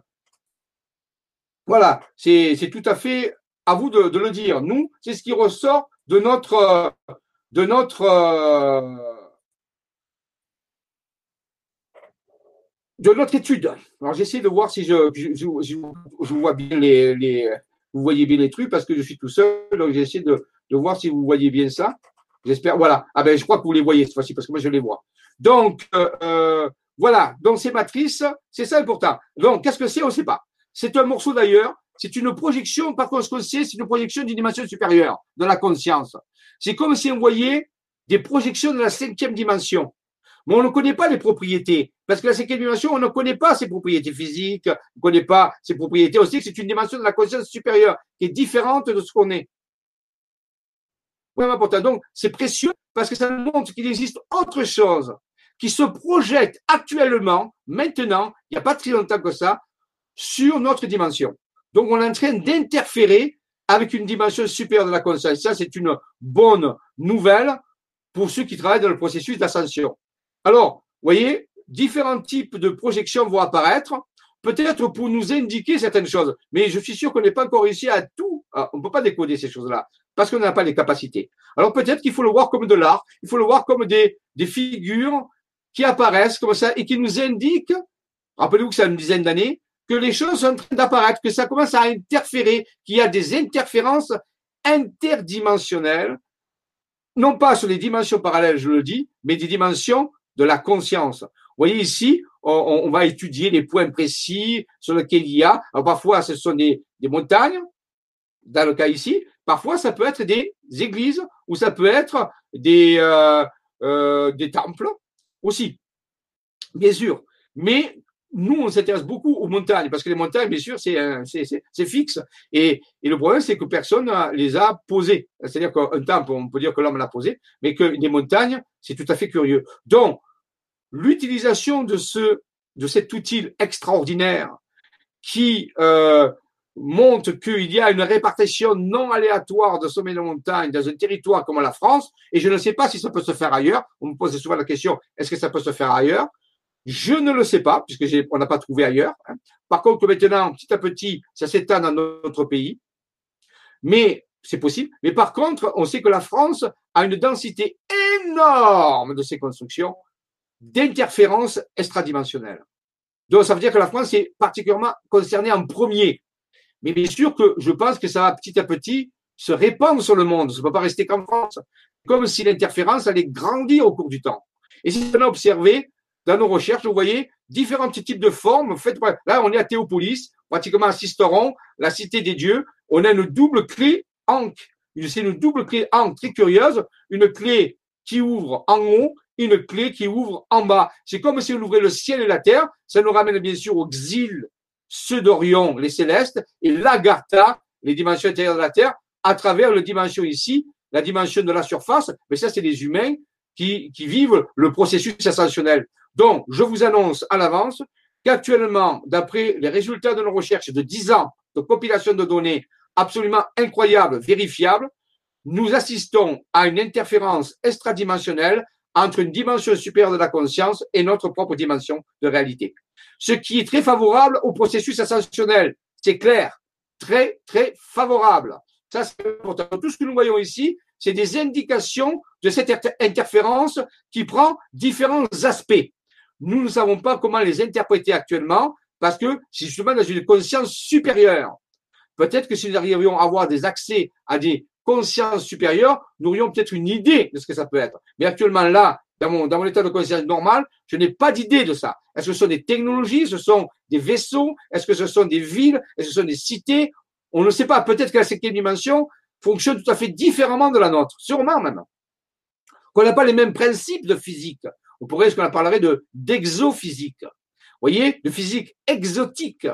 voilà, c'est tout à fait à vous de, le dire. Nous, c'est ce qui ressort de notre, de notre de notre étude. Alors j'essaie de voir si je, je, je, vois bien les, les, vous voyez bien les trucs parce que je suis tout seul, donc j'essaie de, de voir si vous voyez bien ça. J'espère. Voilà. Ah ben je crois que vous les voyez cette fois-ci parce que moi je les vois. Donc euh, euh voilà. Donc ces matrices, c'est ça important. Donc qu'est-ce que c'est? On ne sait pas. C'est un morceau d'ailleurs. C'est une projection. Par contre, ce qu'on sait, c'est une projection d'une dimension supérieure de la conscience. C'est comme si on voyait des projections de la cinquième dimension. Mais on ne connaît pas les propriétés. Parce que la cinquième dimension, on ne connaît pas ses propriétés physiques, on ne connaît pas ses propriétés. On sait que c'est une dimension de la conscience supérieure qui est différente de ce qu'on est. Vraiment. Donc, c'est précieux parce que ça montre qu'il existe autre chose qui se projette actuellement, maintenant, il n'y a pas très longtemps que ça, sur notre dimension. Donc, on est en train d'interférer avec une dimension supérieure de la conscience. Ça, c'est une bonne nouvelle pour ceux qui travaillent dans le processus d'ascension. Alors, vous voyez, différents types de projections vont apparaître, peut-être pour nous indiquer certaines choses. Mais je suis sûr qu'on n'est pas encore réussi à tout. On ne peut pas décoder ces choses-là parce qu'on n'a pas les capacités. Alors peut-être qu'il faut le voir comme de l'art, il faut le voir comme des, figures qui apparaissent comme ça et qui nous indiquent, rappelez-vous que c'est une dizaine d'années, que les choses sont en train d'apparaître, que ça commence à interférer, qu'il y a des interférences interdimensionnelles, non pas sur les dimensions parallèles, je le dis, mais des dimensions de la conscience. Vous voyez ici, on, va étudier les points précis sur lesquels il y a. Parfois, ce sont des, montagnes, dans le cas ici. Parfois, ça peut être des églises ou ça peut être des, euh, euh, des temples aussi, bien sûr. Mais nous, on s'intéresse beaucoup aux montagnes, parce que les montagnes, bien sûr, c'est fixe. Et, et, le problème, c'est que personne les a posées. C'est-à-dire qu'un temple, on peut dire que l'homme l'a posé, mais que les montagnes, c'est tout à fait curieux. Donc, l'utilisation de ce de cet outil extraordinaire qui euh, montre qu'il y a une répartition non aléatoire de sommets de montagne dans un territoire comme la France, et je ne sais pas si ça peut se faire ailleurs. On me pose souvent la question est-ce que ça peut se faire ailleurs? Je ne le sais pas, puisque on n'a pas trouvé ailleurs. Hein. Par contre, maintenant, petit à petit, ça s'étend dans notre pays. Mais c'est possible. Mais par contre, on sait que la France a une densité énorme de ces constructions d'interférences extradimensionnelles. Donc, ça veut dire que la France est particulièrement concernée en premier. Mais bien sûr que je pense que ça va petit à petit se répandre sur le monde. Ça ne peut pas rester qu'en France. Comme si l'interférence allait grandir au cours du temps. Et si on a observé dans nos recherches, vous voyez différents types de formes. Faites, là, on est à Théopolis, pratiquement à Sisteron, la cité des dieux. On a une double clé Ankh. C'est une double clé Ankh très curieuse. Une clé qui ouvre en haut une clé qui ouvre en bas. C'est comme si on ouvrait le ciel et la terre. Ça nous ramène bien sûr au Xil, ceux d'Orion, les célestes, et l'Agartha, les dimensions intérieures de la terre, à travers la dimension ici, la dimension de la surface. Mais ça, c'est les humains qui, qui vivent le processus ascensionnel. Donc, je vous annonce à l'avance qu'actuellement, d'après les résultats de nos recherches de 10 ans de compilation de données absolument incroyables, vérifiables, nous assistons à une interférence extradimensionnelle entre une dimension supérieure de la conscience et notre propre dimension de réalité. Ce qui est très favorable au processus ascensionnel. C'est clair. Très, très favorable. Ça, c'est important. Tout ce que nous voyons ici, c'est des indications de cette interférence qui prend différents aspects. Nous ne savons pas comment les interpréter actuellement, parce que c'est justement dans une conscience supérieure. Peut-être que si nous arrivions à avoir des accès à des consciences supérieures, nous aurions peut-être une idée de ce que ça peut être. Mais actuellement, là, dans mon, dans mon état de conscience normal, je n'ai pas d'idée de ça. Est-ce que ce sont des technologies, ce sont des vaisseaux, est-ce que ce sont des villes, est-ce que ce sont des cités? On ne sait pas. Peut-être que la cinquième dimension fonctionne tout à fait différemment de la nôtre, sûrement même. Qu'on n'a pas les mêmes principes de physique. On pourrait, ce qu'on parlerait de d'exophysique. Vous voyez, de physique exotique,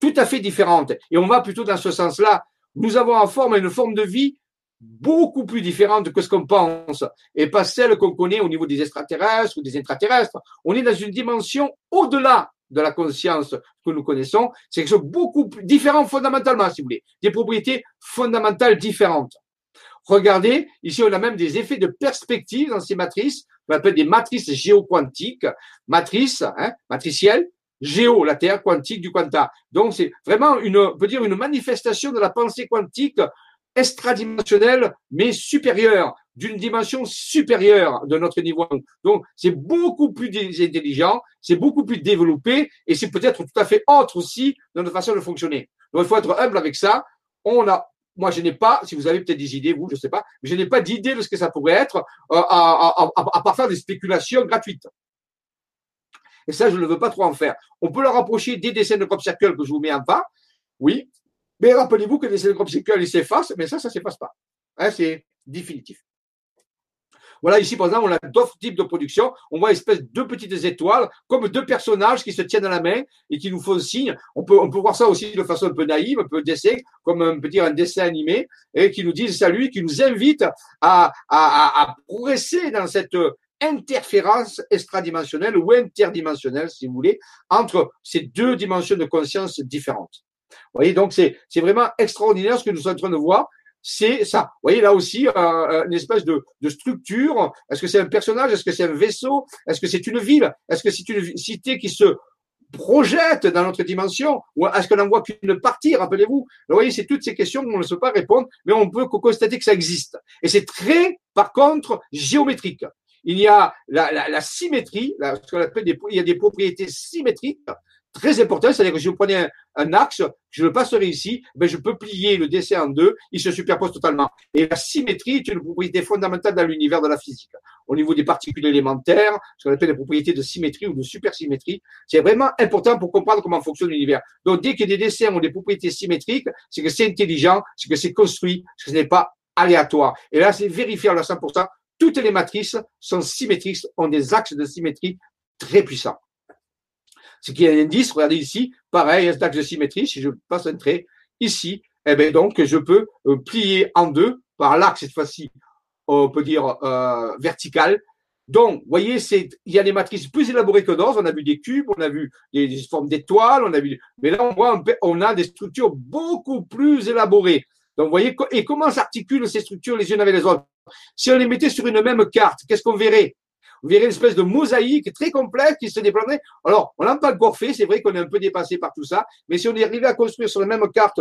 tout à fait différente. Et on va plutôt dans ce sens-là. Nous avons en forme une forme de vie beaucoup plus différente que ce qu'on pense et pas celle qu'on connaît au niveau des extraterrestres ou des intraterrestres. On est dans une dimension au-delà de la conscience que nous connaissons. C'est quelque chose beaucoup plus différent fondamentalement, si vous voulez. Des propriétés fondamentales différentes. Regardez, ici on a même des effets de perspective dans ces matrices, on appelle des matrices géoquantiques, matrices, hein, matricielles, géo, la Terre, quantique du quanta. Donc c'est vraiment une, on peut dire une manifestation de la pensée quantique extradimensionnelle, mais supérieure, d'une dimension supérieure de notre niveau. Donc, c'est beaucoup plus intelligent, c'est beaucoup plus développé, et c'est peut-être tout à fait autre aussi dans notre façon de fonctionner. Donc, il faut être humble avec ça. On a, moi, je n'ai pas, si vous avez peut-être des idées, vous, je ne sais pas, mais je n'ai pas d'idée de ce que ça pourrait être, euh, à, à, à, à part des spéculations gratuites. Et ça, je ne veux pas trop en faire. On peut le rapprocher des dessins de crop circle que je vous mets en bas. Oui, mais rappelez-vous que les groupes séquelles, ils s'effacent, mais ça, ça ne s'efface pas. Hein, c'est définitif. Voilà, ici, par exemple, on a d'autres types de production. On voit une espèce de petites étoiles, comme deux personnages qui se tiennent à la main et qui nous font signe. On peut, on peut voir ça aussi de façon un peu naïve, un peu dessin, comme on peut dire un dessin animé, et qui nous disent salut, qui nous invite à, à, à progresser dans cette interférence extradimensionnelle ou interdimensionnelle, si vous voulez, entre ces deux dimensions de conscience différentes. Vous voyez, donc c'est vraiment extraordinaire ce que nous sommes en train de voir. C'est ça. Vous voyez, là aussi, euh, euh, une espèce de, de structure. Est-ce que c'est un personnage? Est-ce que c'est un vaisseau? Est-ce que c'est une ville? Est-ce que c'est une cité qui se projette dans notre dimension? Ou est-ce qu'on n'en voit qu'une partie? Rappelez-vous. Vous voyez, c'est toutes ces questions qu'on ne sait pas répondre, mais on peut constater que ça existe. Et c'est très, par contre, géométrique. Il y a la, la, la symétrie, ce qu'on appelle des, il y a des propriétés symétriques très important, c'est-à-dire que si vous prenez un, axe, je le passerai ici, ben je peux plier le dessin en deux, il se superpose totalement. Et la symétrie est une propriété fondamentale dans l'univers de la physique. Au niveau des particules élémentaires, ce qu'on appelle les propriétés de symétrie ou de supersymétrie, c'est vraiment important pour comprendre comment fonctionne l'univers. Donc dès a des dessins ou des propriétés symétriques, c'est que c'est intelligent, c'est que c'est construit, que ce n'est pas aléatoire. Et là, c'est vérifiable à 100%. Toutes les matrices sont symétriques, ont des axes de symétrie très puissants. Ce qui est un indice, regardez ici, pareil, un axe de symétrie, si je passe un trait ici, eh bien donc je peux euh, plier en deux par l'axe cette fois-ci, on peut dire euh, vertical. Donc, vous voyez, il y a des matrices plus élaborées que d'autres. On a vu des cubes, on a vu des, formes d'étoiles, on a vu, mais là on voit, on a des structures beaucoup plus élaborées. Donc, vous voyez, et comment s'articulent ces structures les unes avec les autres? Si on les mettait sur une même carte, qu'est-ce qu'on verrait? Vous verrez une espèce de mosaïque très complexe qui se déploierait. Alors, on n'a pas encore fait, c'est vrai qu'on est un peu dépassé par tout ça, mais si on est arrivé à construire sur la même carte,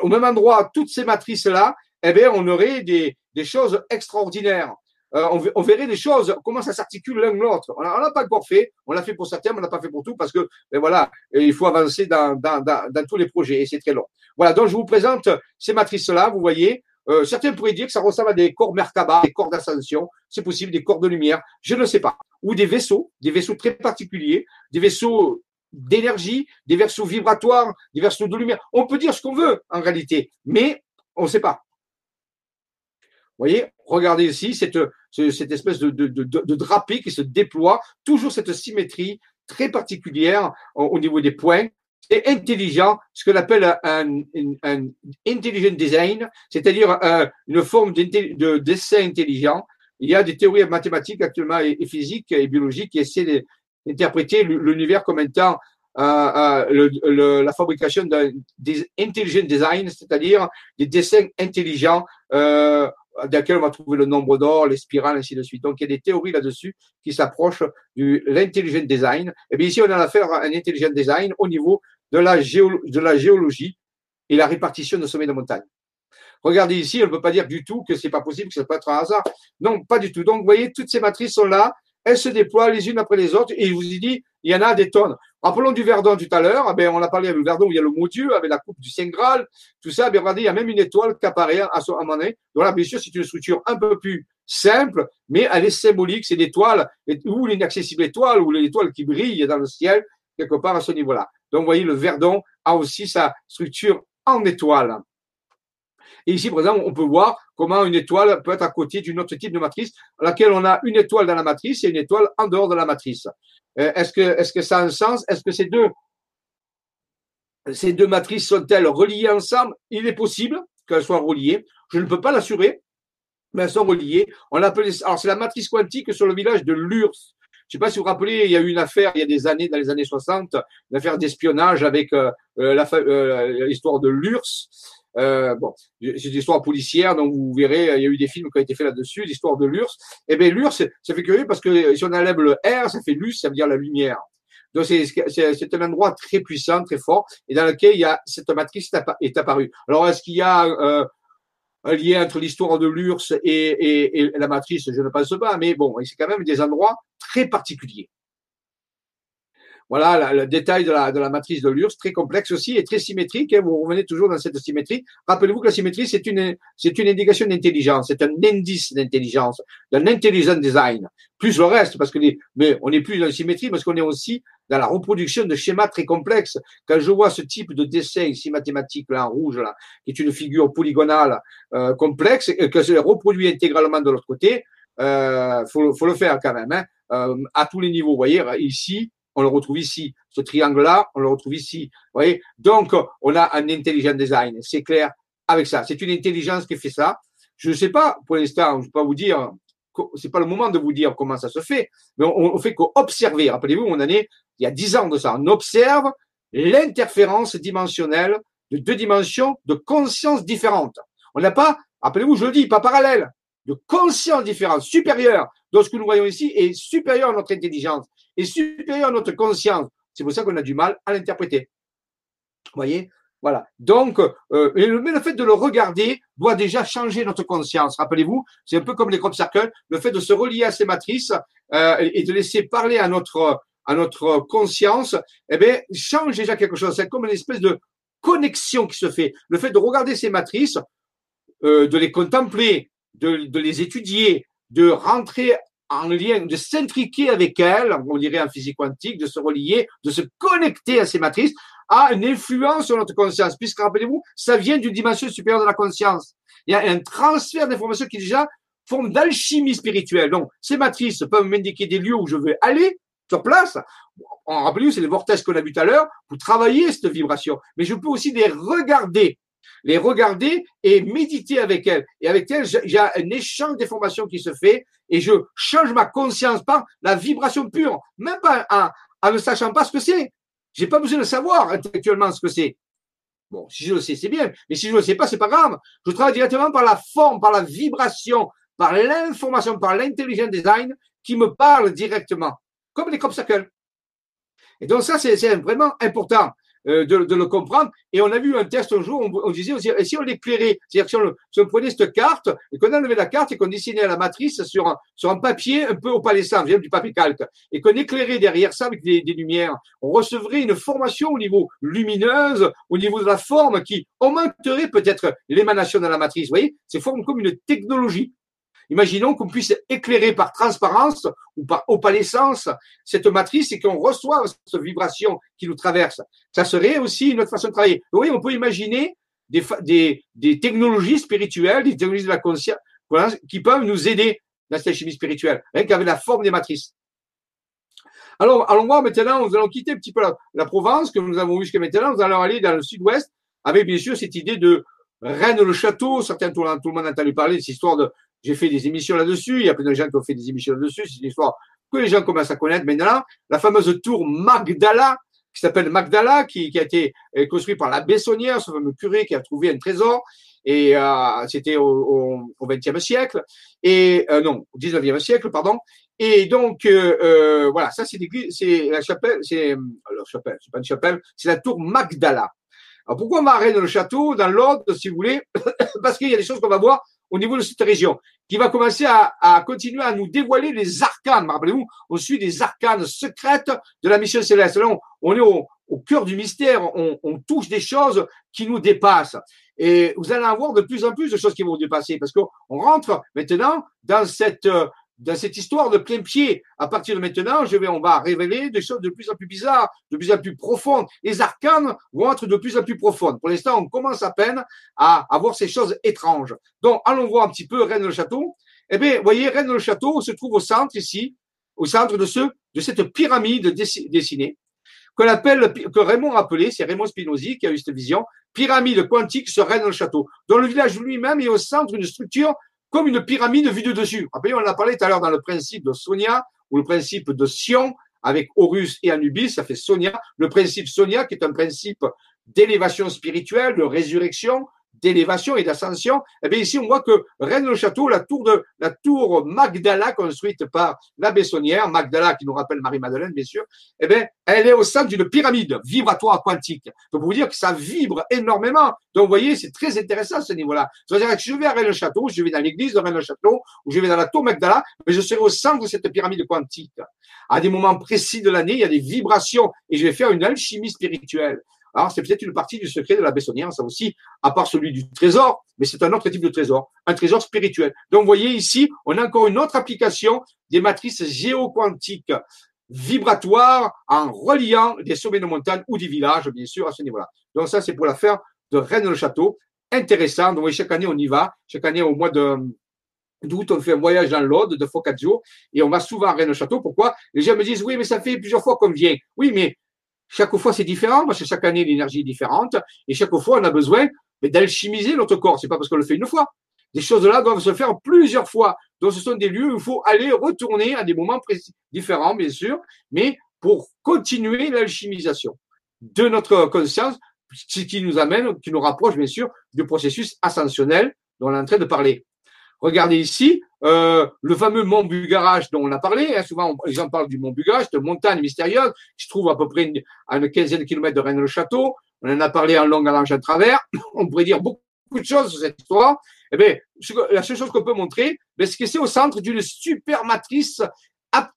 au même endroit, toutes ces matrices-là, eh bien, on aurait des choses extraordinaires. Euh, on, on, verrait des choses, comment ça s'articule l'un l'autre. On n'a pas encore fait, on l'a fait pour certains, mais on n'a pas fait pour tout parce que, ben voilà, il faut avancer dans, dans, dans, dans tous les projets et c'est très long. Voilà, donc je vous présente ces matrices-là, vous voyez, euh, certains pourraient dire que ça ressemble à des corps Merkaba, des corps d'ascension, c'est possible, des corps de lumière, je ne sais pas. Ou des vaisseaux, des vaisseaux très particuliers, des vaisseaux d'énergie, des vaisseaux vibratoires, des vaisseaux de lumière. On peut dire ce qu'on veut en réalité, mais on ne sait pas. Voyez, regardez ici cette, cette espèce de, de, de, de, drapé qui se déploie, toujours cette symétrie très particulière au niveau des points, c'est intelligent, ce qu'on appelle un, un, intelligent design, c'est-à-dire euh, une forme de dessin intelligent. Il y a des théories mathématiques actuellement et, physiques et biologiques qui essaient d'interpréter l'univers comme étant euh, euh, le, la fabrication d'un intelligent design, c'est-à-dire des dessins intelligents euh, lesquels on va trouver le nombre d'or, les spirales, ainsi de suite. Donc, il y a des théories là-dessus qui s'approchent de l'intelligent design. Et bien ici, on a affaire à un intelligent design au niveau de la, de la géologie et la répartition de sommets de montagne. Regardez ici, on ne peut pas dire du tout que c'est pas possible, que ça peut être un hasard. Non, pas du tout. Donc, vous voyez, toutes ces matrices sont là. Elles se déploient les unes après les autres et je vous ai dit, il y en a des tonnes. Rappelons du Verdon tout à l'heure, eh on a parlé du Verdon où il y a le mot Dieu, avec la coupe du Saint Graal, tout ça, bien, regardez, il y a même une étoile qui apparaît à ce moment donné. Donc là, bien sûr, c'est une structure un peu plus simple, mais elle est symbolique, c'est l'étoile, ou l'inaccessible étoile, ou l'étoile qui brille dans le ciel, quelque part à ce niveau-là. Donc, vous voyez, le Verdon a aussi sa structure en étoile. Et ici, par exemple, on peut voir comment une étoile peut être à côté d'une autre type de matrice, à laquelle on a une étoile dans la matrice et une étoile en dehors de la matrice. Euh, est-ce que, est-ce que ça a un sens? Est-ce que ces deux, ces deux matrices sont-elles reliées ensemble? Il est possible qu'elles soient reliées. Je ne peux pas l'assurer, mais elles sont reliées. On alors c'est la matrice quantique sur le village de Lurs. Je ne sais pas si vous vous rappelez, il y a eu une affaire il y a des années, dans les années 60, une affaire d'espionnage avec euh, euh, l'histoire de Lurs. Euh, bon, c'est une histoire policière, donc vous verrez, il y a eu des films qui ont été faits là-dessus, l'histoire de l'URSS. Eh bien, l'URSS, ça fait curieux parce que si on enlève le R, ça fait lus, ça veut dire la lumière. Donc c'est un endroit très puissant, très fort, et dans lequel il y a cette matrice est apparue. Alors est-ce qu'il y a euh, un lien entre l'histoire de l'URSS et, et, et, la matrice? Je ne pense pas, mais bon, c'est quand même des endroits très particuliers. Voilà le détail de la, de la matrice de l'URSS, très complexe aussi et très symétrique. Hein, vous revenez toujours dans cette symétrie. Rappelez-vous que la symétrie, c'est une, c'est une indication d'intelligence, c'est un indice d'intelligence, d'un intelligent design. Plus le reste, parce que les, mais on n'est plus dans la symétrie, parce qu'on est aussi dans la reproduction de schémas très complexes. Quand je vois ce type de dessin ici mathématique là en rouge là, qui est une figure polygonale euh, complexe, et que je reproduit intégralement de l'autre côté, euh, faut, faut le faire quand même, hein, euh, à tous les niveaux. Voyez ici, on le retrouve ici. Ce triangle-là, on le retrouve ici. Vous voyez? Donc, on a un intelligent design. C'est clair avec ça. C'est une intelligence qui fait ça. Je ne sais pas, pour l'instant, je ne vais pas vous dire, c'est pas le moment de vous dire comment ça se fait, mais on, fait qu'observer. Rappelez-vous, on en est, il y a dix ans de ça. On observe l'interférence dimensionnelle de deux dimensions de conscience différentes. On n'a pas, rappelez-vous, je le dis, pas parallèle, de conscience différente, supérieure. Donc, ce que nous voyons ici est supérieur à notre intelligence est supérieur à notre conscience. C'est pour ça qu'on a du mal à l'interpréter. Voyez? Voilà. Donc, euh, mais le fait de le regarder doit déjà changer notre conscience. Rappelez-vous, c'est un peu comme les crop circles, le fait de se relier à ces matrices euh, et de laisser parler à notre à notre conscience, eh bien, change déjà quelque chose. C'est comme une espèce de connexion qui se fait. Le fait de regarder ces matrices, euh, de les contempler, de, de les étudier, de rentrer en lien, de s'intriquer avec elle, on dirait en physique quantique, de se relier, de se connecter à ces matrices, a une influence sur notre conscience, puisque rappelez-vous, ça vient d'une dimension supérieure de la conscience. Il y a un transfert d'informations qui déjà forme d'alchimie spirituelle. Donc, ces matrices peuvent m'indiquer des lieux où je veux aller sur place. Rappelez-vous, c'est les vortex qu'on a vu tout à l'heure. Vous travaillez cette vibration, mais je peux aussi les regarder les regarder et méditer avec elles. Et avec elles, a un échange d'informations qui se fait et je change ma conscience par la vibration pure, même pas en, ne sachant pas ce que c'est. J'ai pas besoin de savoir intellectuellement ce que c'est. Bon, si je le sais, c'est bien. Mais si je ne le sais pas, c'est pas grave. Je travaille directement par la forme, par la vibration, par l'information, par l'intelligent design qui me parle directement. Comme les crop Et donc ça, c'est vraiment important. Euh, de, de, le comprendre. Et on a vu un test un jour, on, disait aussi, et si on l'éclairait, c'est-à-dire si on, si on, prenait cette carte et qu'on enlevait la carte et qu'on dessinait la matrice sur un, sur un papier un peu opalescent, du papier calque, et qu'on éclairait derrière ça avec des, des, lumières, on recevrait une formation au niveau lumineuse, au niveau de la forme qui augmenterait peut-être l'émanation de la matrice. Vous voyez, c'est forme comme une technologie. Imaginons qu'on puisse éclairer par transparence ou par opalescence cette matrice et qu'on reçoive cette vibration qui nous traverse. Ça serait aussi une autre façon de travailler. Oui, on peut imaginer des, des, des technologies spirituelles, des technologies de la conscience, qui peuvent nous aider dans cette chimie spirituelle, rien qu'avec la forme des matrices. Alors, allons voir maintenant, nous allons quitter un petit peu la, Provence que nous avons vu jusqu'à maintenant, nous allons aller dans le sud-ouest avec bien sûr cette idée de Rennes le château. Certains, tout le monde a entendu parler de cette histoire de j'ai fait des émissions là-dessus. Il y a plein de gens qui ont fait des émissions là-dessus. C'est une histoire que les gens commencent à connaître maintenant. La fameuse tour Magdala, qui s'appelle Magdala, qui, a été euh, construite par la Bessonnière, ce fameux curé qui a trouvé un trésor. Et euh, c'était au, 20e siècle. Et euh, non, au 19e siècle, pardon. Et donc voilà, ça c'est la chapelle, c'est la chapelle, c'est pas une chapelle, c'est la tour Magdala. Alors pourquoi on va dans le château, dans l'ordre, si vous voulez? [coughs] Parce qu'il y a des choses qu'on va voir au niveau de cette région, qui va commencer à, continuer à nous dévoiler les arcanes. Rappelez-vous, on suit des arcanes secrètes de la mission céleste. On, est au, au, cœur du mystère, on, on touche des choses qui nous dépassent. Et vous allez avoir de plus en plus de choses qui vont vous dépasser parce qu'on rentre maintenant dans cette euh, dans cette histoire de plein pied. À partir de maintenant, je vais, on va révéler des choses de plus en plus bizarres, de plus en plus profondes. Les arcanes vont être de plus en plus profondes. Pour l'instant, on commence à peine à avoir ces choses étranges. Donc, allons voir un petit peu Rennes le Château. Eh bien, vous voyez, Rennes le Château se trouve au centre ici, au centre de ce, de cette pyramide dessinée que l'appelle, que Raymond a appelé, c'est Raymond Spinozzi qui a eu cette vision, pyramide quantique sur Rennes le Château, dont le village lui-même est au centre d'une structure comme une pyramide vue de dessus. On en a parlé tout à l'heure dans le principe de Sonia ou le principe de Sion avec Horus et Anubis, ça fait Sonia. Le principe Sonia qui est un principe d'élévation spirituelle, de résurrection, d'élévation et d'ascension, eh bien ici on voit que Rennes-le-Château, la tour de la tour Magdala construite par la Bessonnière, Magdala qui nous rappelle Marie-Madeleine bien sûr, eh bien elle est au centre d'une pyramide vibratoire quantique. Donc vous dire que ça vibre énormément. Donc vous voyez, c'est très intéressant ce niveau-là. C'est-à-dire que je vais à Rennes-le-Château, je vais dans l'église de Rennes-le-Château, ou je vais dans la tour Magdala, mais je serai au centre de cette pyramide quantique. À des moments précis de l'année, il y a des vibrations et je vais faire une alchimie spirituelle. Alors, c'est peut-être une partie du secret de la Bessonnière, ça aussi, à part celui du trésor, mais c'est un autre type de trésor, un trésor spirituel. Donc, vous voyez ici, on a encore une autre application des matrices géoquantiques vibratoires en reliant des sommets de montagne ou des villages, bien sûr, à ce niveau-là. Donc, ça, c'est pour l'affaire de Rennes-le-Château. Intéressant. Donc, chaque année, on y va. Chaque année, au mois d'août, on fait un voyage dans l'Aude de Focaccio et on va souvent à Rennes-le-Château. Pourquoi? Les gens me disent, oui, mais ça fait plusieurs fois qu'on vient. Oui, mais chaque fois, c'est différent parce que chaque année, l'énergie est différente et chaque fois, on a besoin d'alchimiser notre corps. C'est pas parce qu'on le fait une fois. Des choses-là doivent se faire plusieurs fois. Donc, ce sont des lieux où il faut aller retourner à des moments précis, différents, bien sûr, mais pour continuer l'alchimisation de notre conscience, ce qui nous amène, qui nous rapproche, bien sûr, du processus ascensionnel dont on est en train de parler. Regardez ici, euh, le fameux mont Bugarache dont on a parlé. Hein, souvent, les gens parlent du mont Bugarache, de montagne mystérieuse qui se trouve à peu près à une quinzaine de kilomètres de Rennes-le-Château. On en a parlé en long, en à travers. [laughs] On pourrait dire beaucoup de choses sur cette histoire. Eh bien, la seule chose qu'on peut montrer, ben, c'est que c'est au centre d'une super matrice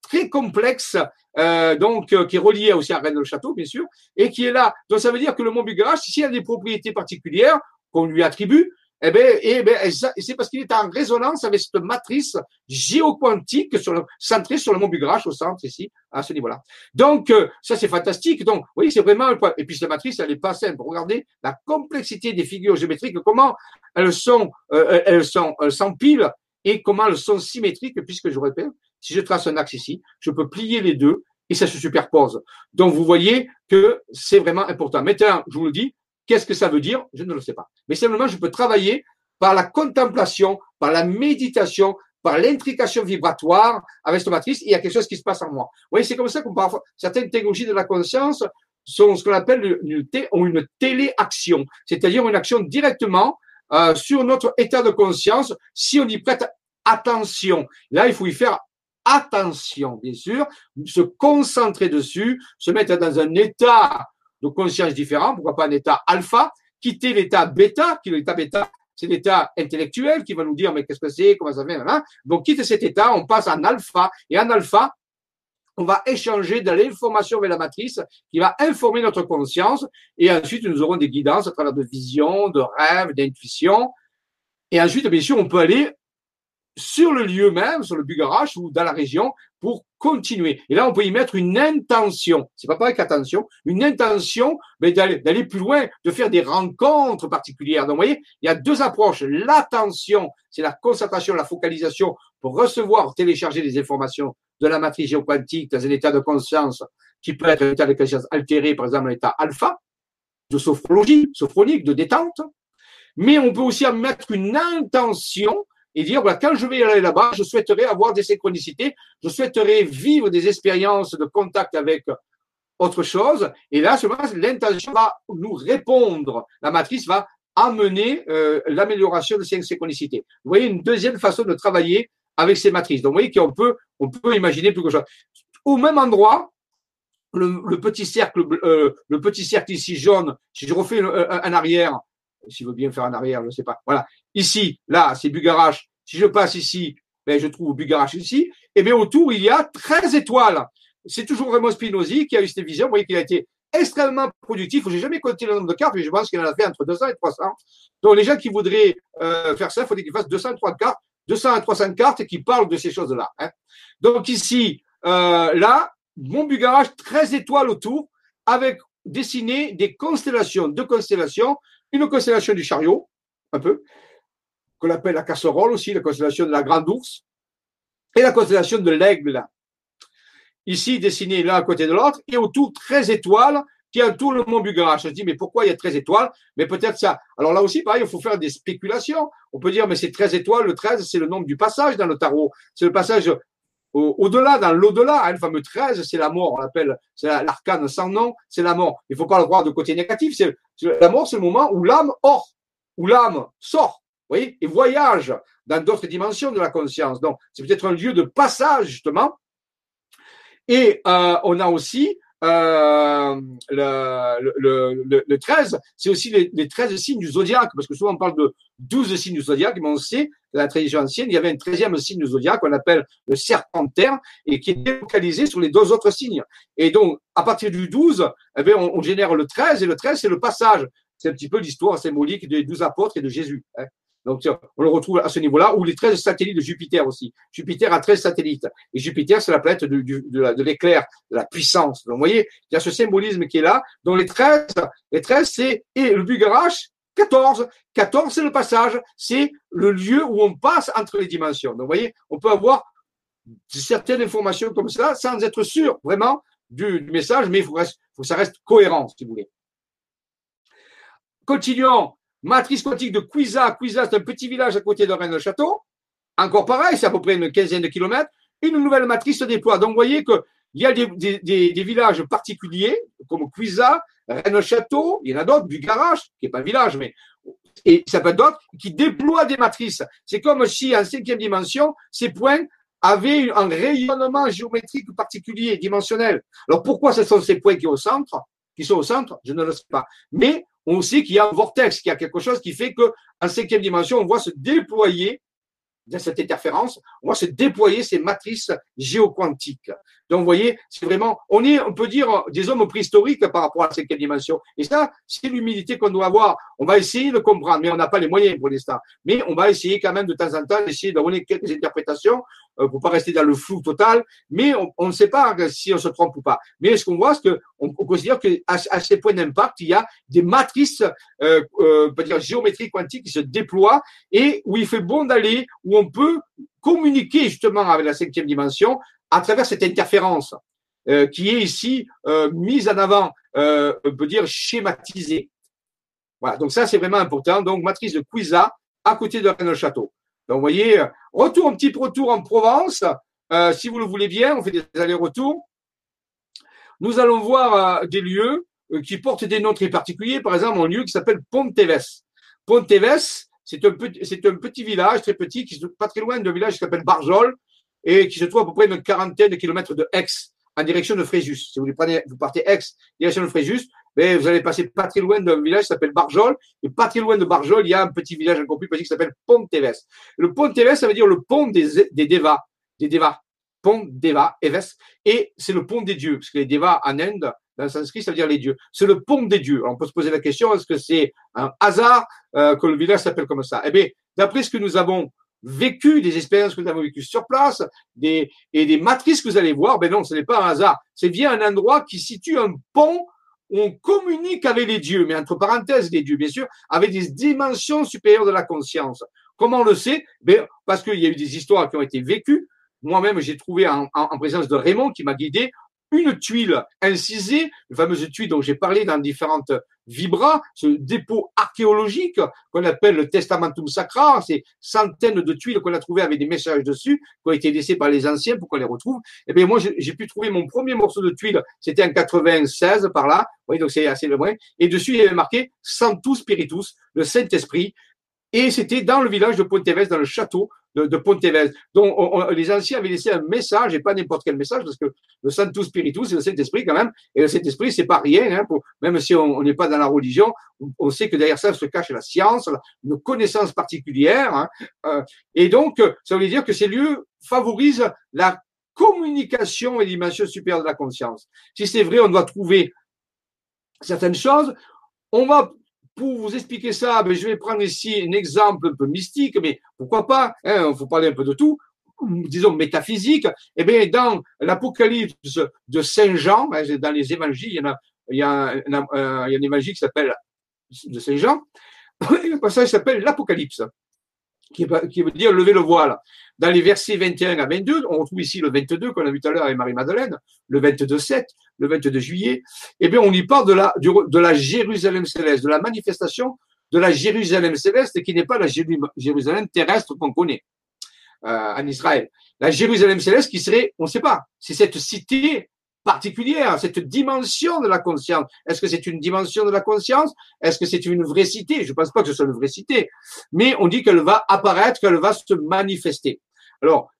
très complexe, euh, donc euh, qui est reliée aussi à Rennes-le-Château, bien sûr, et qui est là. Donc ça veut dire que le mont Bugarache, s'il a des propriétés particulières qu'on lui attribue, eh bien, eh bien c'est parce qu'il est en résonance avec cette matrice géoquantique le, centrée sur le mont Bugarache au centre ici, à ce niveau-là. Donc, euh, ça c'est fantastique. Donc, oui, c'est vraiment un point. Et puis cette matrice, elle est pas simple. Regardez la complexité des figures géométriques, comment elles sont, euh, elles sont, elles s'empilent et comment elles sont symétriques, puisque je répète, si je trace un axe ici, je peux plier les deux et ça se superpose. Donc, vous voyez que c'est vraiment important. Maintenant, je vous le dis, Qu'est-ce que ça veut dire? Je ne le sais pas. Mais simplement, je peux travailler par la contemplation, par la méditation, par l'intrication vibratoire avec cette matrice, il y a quelque chose qui se passe en moi. Vous c'est comme ça qu'on parle. Certaines technologies de la conscience sont ce qu'on appelle une, une téléaction, c'est-à-dire une action directement euh, sur notre état de conscience si on y prête attention. Là, il faut y faire attention, bien sûr, se concentrer dessus, se mettre dans un état de conscience différent, pourquoi pas un état alpha, quitter l'état bêta, qui est l'état bêta, c'est l'état intellectuel qui va nous dire mais qu'est-ce que c'est, comment ça fait, hein donc quitte cet état, on passe en alpha, et en alpha, on va échanger de l'information vers la matrice qui va informer notre conscience, et ensuite nous aurons des guidances à travers de visions, de rêves, d'intuitions, et ensuite, bien sûr, on peut aller sur le lieu même, sur le Bugarache ou dans la région, pour continuer. Et là, on peut y mettre une intention. C'est pas pareil qu'attention. Une intention, mais d'aller plus loin, de faire des rencontres particulières. Donc, vous voyez, il y a deux approches. L'attention, c'est la concentration, la focalisation pour recevoir, télécharger des informations de la matrice géoquantique dans un état de conscience qui peut être un état de conscience altéré, par exemple, un état alpha, de sophrologie, sophronique, de détente. Mais on peut aussi mettre une intention et dire, voilà, quand je vais aller là-bas, je souhaiterais avoir des synchronicités, je souhaiterais vivre des expériences de contact avec autre chose. Et là, l'intention va nous répondre. La matrice va amener euh, l'amélioration de ces synchronicités. Vous voyez une deuxième façon de travailler avec ces matrices. Donc, vous voyez qu'on peut, on peut imaginer plus que chose. Au même endroit, le, petit cercle, euh, le petit cercle ici jaune, si je refais un, arrière, s'il veut bien faire en arrière, je ne sais pas. Voilà. Ici, là, c'est Bugarache. Si je passe ici, ben, je trouve Bugarache ici. Et bien autour, il y a 13 étoiles. C'est toujours Raymond Spinozzi qui a eu cette vision. Vous voyez qu'il a été extrêmement productif. J'ai jamais compté le nombre de cartes, mais je pense qu'il en a fait entre 200 et 300. Donc les gens qui voudraient euh, faire ça, il faudrait qu'ils fassent 200 cartes, 200 à 300 cartes qui parlent de ces choses-là. Hein. Donc ici, euh, là, mon Bugarache, 13 étoiles autour, avec dessiné des constellations, deux constellations, une constellation du chariot, un peu, qu'on appelle la casserole aussi, la constellation de la grande ours, et la constellation de l'aigle. Ici, dessiné l'un à côté de l'autre, et autour 13 étoiles qui entourent le mont Bugarache. Je dis, mais pourquoi il y a 13 étoiles? Mais peut-être ça. Alors là aussi, pareil, il faut faire des spéculations. On peut dire, mais c'est 13 étoiles, le 13, c'est le nombre du passage dans le tarot. C'est le passage au-delà, dans l'au-delà, hein, le fameux 13, c'est la mort, on l'appelle, c'est l'arcane sans nom, c'est la mort. Il faut pas le voir de côté négatif, c'est la mort, c'est le moment où l'âme hors, où l'âme sort, vous voyez, et voyage dans d'autres dimensions de la conscience. Donc, c'est peut-être un lieu de passage, justement. Et euh, on a aussi euh, le, le, le, 13, c'est aussi les, les 13 signes du zodiaque, parce que souvent on parle de 12 signes du zodiaque, mais on sait que dans la tradition ancienne, il y avait un 13e signe du zodiaque qu'on appelle le serpentaire et qui est délocalisé sur les deux autres signes. Et donc, à partir du 12, eh on, génère le 13 et le 13, c'est le passage. C'est un petit peu l'histoire symbolique des douze apôtres et de Jésus. Hein. Donc, on le retrouve à ce niveau-là, ou les 13 satellites de Jupiter aussi. Jupiter a 13 satellites. Et Jupiter, c'est la planète de, l'éclair, de la puissance. Donc, vous voyez, il y a ce symbolisme qui est là. Donc, les 13, les 13, c'est, et le Bugarache, 14. 14, c'est le passage. C'est le lieu où on passe entre les dimensions. Donc, vous voyez, on peut avoir certaines informations comme ça sans être sûr vraiment du, message, mais il faut, faut que ça reste cohérent, si vous voulez. Continuons. Matrice quantique de Cuisa. Cuisa, c'est un petit village à côté de Rennes-le-Château. Encore pareil, c'est à peu près une quinzaine de kilomètres. Une nouvelle matrice se déploie. Donc, vous voyez qu'il y a des, villages particuliers, comme Cuisa, Rennes-le-Château, il y en a d'autres, du garage, qui n'est pas un village, mais et ça peut être d'autres, qui déploient des matrices. C'est comme si, en cinquième dimension, ces points avaient un rayonnement géométrique particulier, dimensionnel. Alors, pourquoi ce sont ces points qui sont au centre, qui sont au centre, je ne le sais pas. Mais on sait qu'il y a un vortex, qu'il y a quelque chose qui fait que en cinquième dimension, on voit se déployer dans cette interférence, on voit se déployer ces matrices géoquantiques. Donc, vous voyez, c'est vraiment, on est, on peut dire, des hommes préhistoriques par rapport à la cinquième dimension. Et ça, c'est l'humilité qu'on doit avoir. On va essayer de comprendre, mais on n'a pas les moyens pour l'instant. Mais on va essayer quand même de temps en temps d'essayer de donner quelques interprétations pour pas rester dans le flou total. Mais on, ne sait pas si on se trompe ou pas. Mais ce qu'on voit, c'est qu'on on considère qu'à à ces points d'impact, il y a des matrices, euh, euh, on peut dire géométrie quantique qui se déploient et où il fait bon d'aller, où on peut communiquer justement avec la cinquième dimension à travers cette interférence euh, qui est ici euh, mise en avant, euh, on peut dire schématisée. Voilà, donc ça c'est vraiment important. Donc matrice de Cuisa à côté de Rennes-le-Château. Donc vous voyez, retour, un petit retour en Provence, euh, si vous le voulez bien, on fait des allers-retours. Nous allons voir des lieux qui portent des noms très particuliers. Par exemple, un lieu qui s'appelle Ponteves. Ponteves, c'est un, petit, un petit village très petit qui est pas très loin d'un village qui s'appelle Barjol, et qui se trouve à peu près une quarantaine de kilomètres de Aix, en direction de Fréjus. Si vous, prenez, vous partez Aix, direction de Fréjus, mais vous allez passer pas très loin d'un village qui s'appelle Barjol, et pas très loin de Barjol, il y a un petit village encore plus petit qui s'appelle Ponteves. Le Ponteves, ça veut dire le pont des, des Devas, des Devas, pont Deva, Eves, et c'est le pont des dieux, parce que les Devas en Inde, dans le sanskrit, ça veut dire les dieux. C'est le pont des dieux. on peut se poser la question, est-ce que c'est un hasard euh, que le village s'appelle comme ça? Eh bien, d'après ce que nous avons vécu, des expériences que nous avons vécues sur place, des, et des matrices que vous allez voir, ben non, ce n'est pas un hasard. C'est bien un endroit qui situe un pont on communique avec les dieux, mais entre parenthèses les dieux, bien sûr, avec des dimensions supérieures de la conscience. Comment on le sait? Ben, Parce qu'il y a eu des histoires qui ont été vécues. Moi-même, j'ai trouvé en, en, présence de Raymond qui m'a guidé une tuile incisée, une fameuse tuile dont j'ai parlé dans différentes vibras, ce dépôt archéologique qu'on appelle le Testamentum Sacra, ces centaines de tuiles qu'on a trouvées avec des messages dessus, qui ont été laissées par les anciens pour qu'on les retrouve. Et eh bien moi, j'ai pu trouver mon premier morceau de tuile, c'était en 96 par là, oui, donc c'est assez loin, et dessus il y avait marqué Santus Spiritus, le Saint-Esprit, et c'était dans le village de Ponteves, dans le château de, de Ponteves. Donc, les anciens avaient laissé un message, et pas n'importe quel message, parce que le Sanctus Spiritus, c'est le Saint-Esprit quand même, et le Saint-Esprit, c'est pas rien, hein, pour, même si on n'est pas dans la religion, on, sait que derrière ça se cache la science, une connaissance particulière, hein, euh, et donc, ça veut dire que ces lieux favorisent la communication et dimension supérieure de la conscience. Si c'est vrai, on doit trouver certaines choses. On va pour vous expliquer ça, ben, je vais prendre ici un exemple un peu mystique, mais pourquoi pas, hein, il faut parler un peu de tout, disons métaphysique. Eh bien, dans l'Apocalypse de Saint Jean, hein, dans les évangiles, il y, a, il y a, un, il y a un évangile qui s'appelle de Saint Jean, [laughs] le passage s'appelle l'Apocalypse, qui, veut dire lever le voile. Dans les versets 21 à 22, on retrouve ici le 22 qu'on a vu tout à l'heure avec Marie-Madeleine, le 22-7, le 22 juillet. Eh bien, on y parle de la, de la Jérusalem céleste, de la manifestation de la Jérusalem céleste qui n'est pas la Jérusalem terrestre qu'on connaît euh, en Israël. La Jérusalem céleste qui serait, on ne sait pas, c'est cette cité particulière, cette dimension de la conscience. Est-ce que c'est une dimension de la conscience? Est-ce que c'est une vraie cité? Je ne pense pas que ce soit une vraie cité, mais on dit qu'elle va apparaître, qu'elle va se manifester. Alors,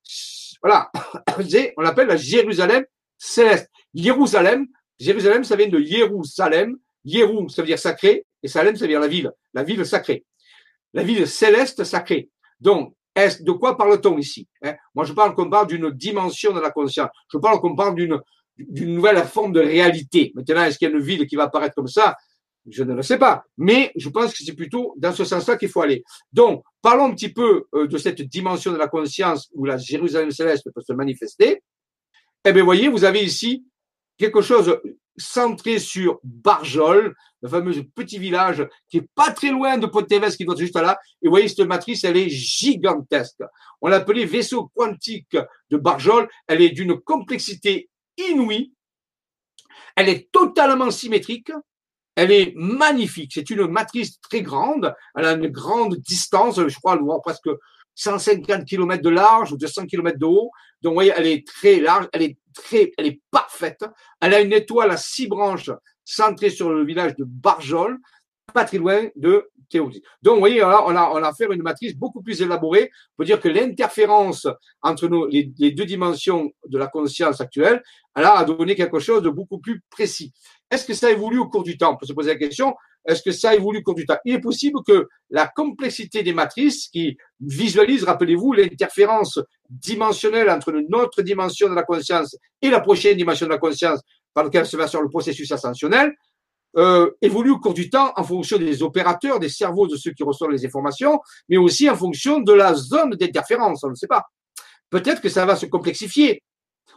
voilà, [coughs] on l'appelle la Jérusalem céleste. Jérusalem, Jérusalem, ça vient de Jérusalem. Jérou, ça veut dire sacré, et Salem, ça veut dire la ville, la ville sacrée. La ville céleste sacrée. Donc, de quoi parle-t-on ici hein? Moi, je parle qu'on parle d'une dimension de la conscience. Je parle qu'on parle d'une d'une nouvelle forme de réalité. Maintenant, est-ce qu'il y a une ville qui va apparaître comme ça? Je ne le sais pas. Mais je pense que c'est plutôt dans ce sens-là qu'il faut aller. Donc, parlons un petit peu euh, de cette dimension de la conscience où la Jérusalem céleste peut se manifester. Eh bien, voyez, vous avez ici quelque chose centré sur Barjol, le fameux petit village qui est pas très loin de Ponteves, qui doit être juste là. Et vous voyez, cette matrice, elle est gigantesque. On l'appelait vaisseau quantique de Barjol. Elle est d'une complexité inouïe. Elle est totalement symétrique. Elle est magnifique. C'est une matrice très grande. Elle a une grande distance. Je crois, elle presque 150 km de large ou 200 km de haut. Donc, vous voyez, elle est très large. Elle est très, elle est parfaite. Elle a une étoile à six branches centrée sur le village de Barjol, pas très loin de Donc, vous voyez, là, on a, on a fait une matrice beaucoup plus élaborée. On peut dire que l'interférence entre les, deux dimensions de la conscience actuelle, elle a donné quelque chose de beaucoup plus précis. Est-ce que ça évolue au cours du temps? On peut se poser la question. Est-ce que ça évolue au cours du temps? Il est possible que la complexité des matrices qui visualisent, rappelez-vous, l'interférence dimensionnelle entre notre dimension de la conscience et la prochaine dimension de la conscience par laquelle se va sur le processus ascensionnel, euh, évolue au cours du temps en fonction des opérateurs, des cerveaux de ceux qui reçoivent les informations, mais aussi en fonction de la zone d'interférence. On ne sait pas. Peut-être que ça va se complexifier.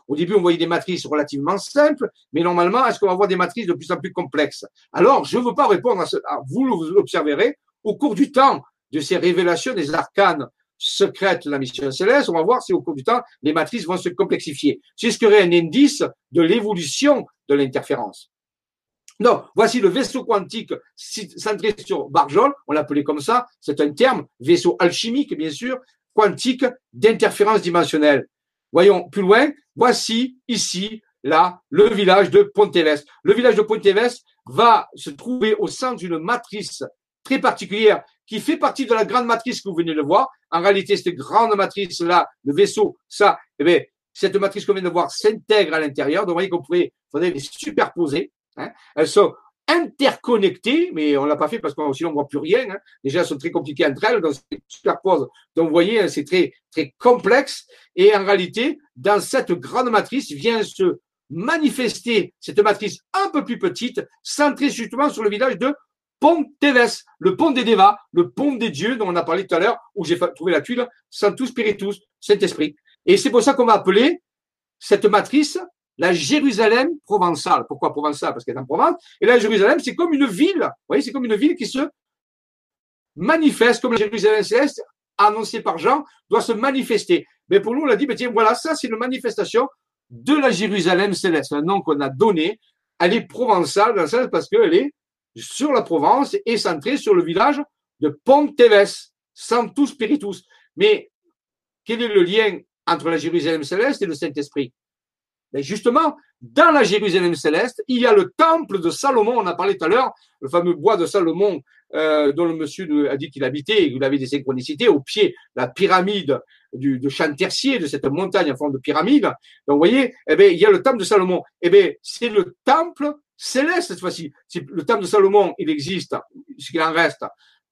Au début, on voyait des matrices relativement simples, mais normalement, est-ce qu'on va voir des matrices de plus en plus complexes? Alors, je ne veux pas répondre à ce. Vous l'observerez au cours du temps de ces révélations des arcanes secrètes de la mission céleste. On va voir si au cours du temps, les matrices vont se complexifier. C'est ce qui serait un indice de l'évolution de l'interférence. Donc, voici le vaisseau quantique centré sur Barjol, on l'appelait comme ça, c'est un terme, vaisseau alchimique bien sûr, quantique d'interférence dimensionnelle. Voyons plus loin, voici ici, là, le village de Ponteves. Le village de Ponteves va se trouver au centre d'une matrice très particulière qui fait partie de la grande matrice que vous venez de voir. En réalité, cette grande matrice-là, le vaisseau, ça, eh bien, cette matrice qu'on vient de voir s'intègre à l'intérieur. Donc, vous voyez qu'on pourrait, les superposer. Hein. Elles sont interconnectées, mais on l'a pas fait parce qu'on sinon on voit plus rien. Hein. Déjà, elles sont très compliquées entre elles, donc c'est superpose. Donc, vous voyez, hein, c'est très très complexe. Et en réalité, dans cette grande matrice vient se manifester cette matrice un peu plus petite, centrée justement sur le village de Ponteves, le pont des Devas, le pont des dieux dont on a parlé tout à l'heure, où j'ai trouvé la tuile, Sanctus Spiritus, Saint-Esprit. Et c'est pour ça qu'on va appeler cette matrice la Jérusalem provençale. Pourquoi provençale? Parce qu'elle est en Provence. Et la Jérusalem, c'est comme une ville. Vous voyez, c'est comme une ville qui se manifeste, comme la Jérusalem céleste, annoncée par Jean, doit se manifester. Mais pour nous, on a dit, tiens, voilà, ça, c'est une manifestation de la Jérusalem céleste. Un nom qu'on a donné. Elle est provençale, dans le sens parce qu'elle est sur la Provence et centrée sur le village de Ponteves, Santus Spiritus. Mais quel est le lien entre la Jérusalem céleste et le Saint-Esprit? Mais justement, dans la Jérusalem céleste, il y a le temple de Salomon, on a parlé tout à l'heure, le fameux bois de Salomon euh, dont le monsieur a dit qu'il habitait, il avait des synchronicités au pied, la pyramide du, de Chantercier, de cette montagne en forme de pyramide. Donc, vous voyez, eh bien, il y a le temple de Salomon. Eh bien, c'est le temple céleste cette fois-ci. Le temple de Salomon, il existe, ce qu'il en reste,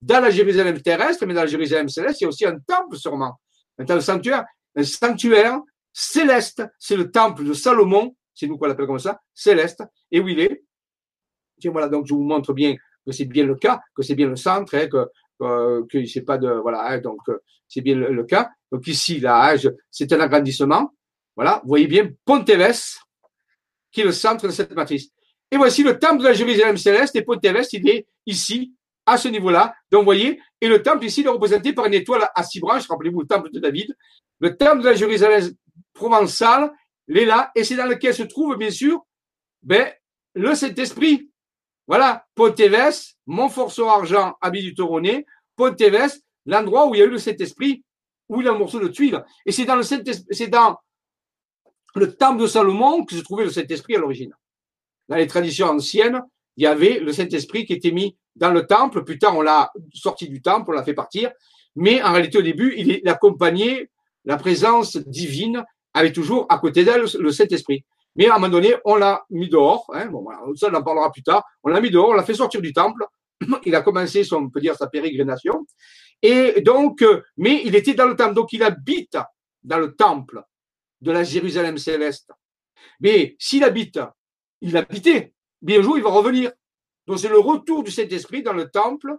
dans la Jérusalem terrestre, mais dans la Jérusalem céleste, il y a aussi un temple sûrement. Un temple sanctuaire, un sanctuaire céleste. C'est le temple de Salomon, c'est nous qu'on l'appelle comme ça, céleste. Et où il est Tiens, voilà, donc je vous montre bien que c'est bien le cas, que c'est bien le centre, hein, que euh, que c'est pas de voilà, hein, donc euh, c'est bien le, cas. Donc ici là, hein, c'est un agrandissement. Voilà, vous voyez bien Ponteves, qui est le centre de cette matrice. Et voici le temple de la Jérusalem céleste et Ponteves, il est ici à ce niveau-là. Donc vous voyez, et le temple ici est représenté par une étoile à six branches. Rappelez-vous le temple de David. Le temple de la Jérusalem est là, et c'est dans lequel se trouve bien sûr ben, le Saint-Esprit. Voilà, Ponteves, Montforceau argent, habit du Toronné, Ponteves, l'endroit où il y a eu le Saint-Esprit, où il y a un morceau de tuile. Et c'est dans le c'est dans le temple de Salomon que se trouvait le Saint-Esprit à l'origine. Dans les traditions anciennes, il y avait le Saint-Esprit qui était mis dans le temple. Plus tard, on l'a sorti du temple, on l'a fait partir. Mais en réalité, au début, il accompagnait la présence divine, avait toujours à côté d'elle le Saint-Esprit. Mais à un moment donné, on l'a mis dehors. Hein, bon, ça, on en parlera plus tard. On l'a mis dehors, on l'a fait sortir du temple. [clears throat] Il a commencé, on peut dire, sa pérégrination. Et donc, euh, mais il était dans le temple. Donc, il habite dans le temple de la Jérusalem céleste. Mais s'il habite, il habitait. Bien un jour, il va revenir. Donc, c'est le retour du Saint-Esprit dans le temple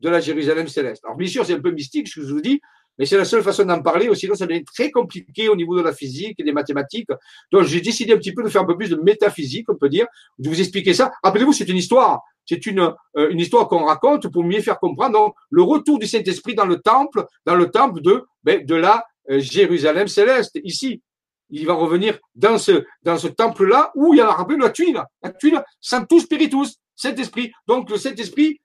de la Jérusalem céleste. Alors, bien sûr, c'est un peu mystique, ce que je vous dis, mais c'est la seule façon d'en parler, sinon ça devient très compliqué au niveau de la physique et des mathématiques. Donc j'ai décidé un petit peu de faire un peu plus de métaphysique, on peut dire, de vous expliquer ça. Rappelez-vous, c'est une histoire. C'est une, euh, une histoire qu'on raconte pour mieux faire comprendre donc, le retour du Saint-Esprit dans le temple, dans le temple de, ben, de la euh, Jérusalem céleste, ici. Il va revenir dans ce, dans ce temple-là où il y a, rappelez la tuile. La tuile, Sanctus Spiritus, Saint-Esprit. Donc le Saint-Esprit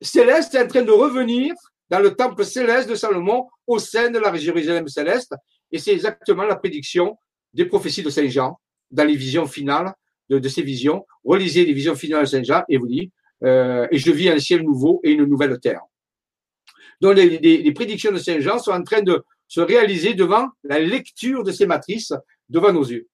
céleste est en train de revenir dans le temple céleste de Salomon au sein de la Jérusalem céleste. Et c'est exactement la prédiction des prophéties de Saint Jean dans les visions finales de, ces visions. Relisez les visions finales de Saint Jean et vous dit, euh, et je vis un ciel nouveau et une nouvelle terre. Donc les, les, prédictions de Saint Jean sont en train de se réaliser devant la lecture de ces matrices devant nos yeux.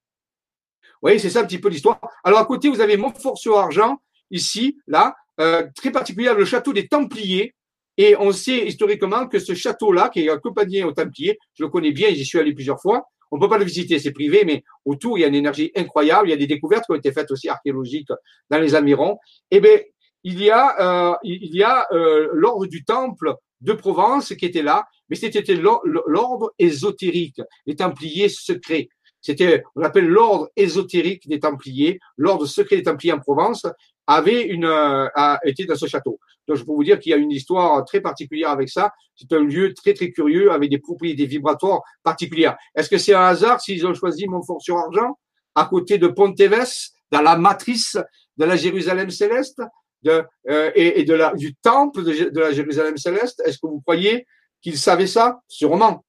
Vous voyez, c'est ça un petit peu l'histoire. Alors à côté, vous avez Montfort-sur-Argent, ici, là, euh, très particulier, le château des Templiers, et on sait historiquement que ce château-là, qui est accompagné au Templier, je le connais bien, j'y suis allé plusieurs fois. On peut pas le visiter, c'est privé, mais autour, il y a une énergie incroyable. Il y a des découvertes qui ont été faites aussi archéologiques dans les environs. Eh bien, il y a, euh, il y a euh, l'ordre du Temple de Provence qui était là, mais c'était l'ordre ésotérique, les Templiers secrets. C'était, on appelle l'ordre ésotérique des Templiers, l'ordre secret des Templiers en Provence avait une, euh, a été dans ce château. Donc, je peux vous dire qu'il y a une histoire très particulière avec ça. C'est un lieu très, très curieux avec des propriétés vibratoires particulières. Est-ce que c'est un hasard s'ils ont choisi Montfort-sur-Argent à côté de Ponteves, dans la matrice de la Jérusalem céleste euh, et, de la, du temple de, la Jérusalem céleste? Est-ce que vous croyez qu'ils savaient ça? Sûrement.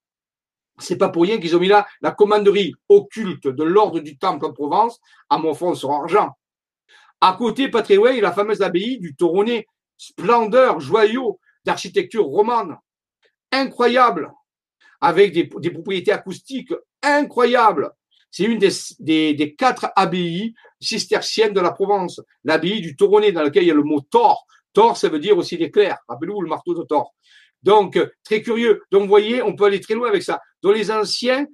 C'est pas pour rien qu'ils ont mis là la commanderie occulte de l'ordre du temple en Provence à Montfort-sur-Argent. À côté, pas la fameuse abbaye du Toronnet splendeur, joyau d'architecture romane, incroyable, avec des, propriétés acoustiques incroyables. C'est une des, quatre abbayes cisterciennes de la Provence. L'abbaye du Toronnet, dans laquelle il y a le mot Thor. Thor, ça veut dire aussi l'éclair. Rappelez-vous le marteau de Thor. Donc, très curieux. Donc, vous voyez, on peut aller très loin avec ça. Donc, les anciens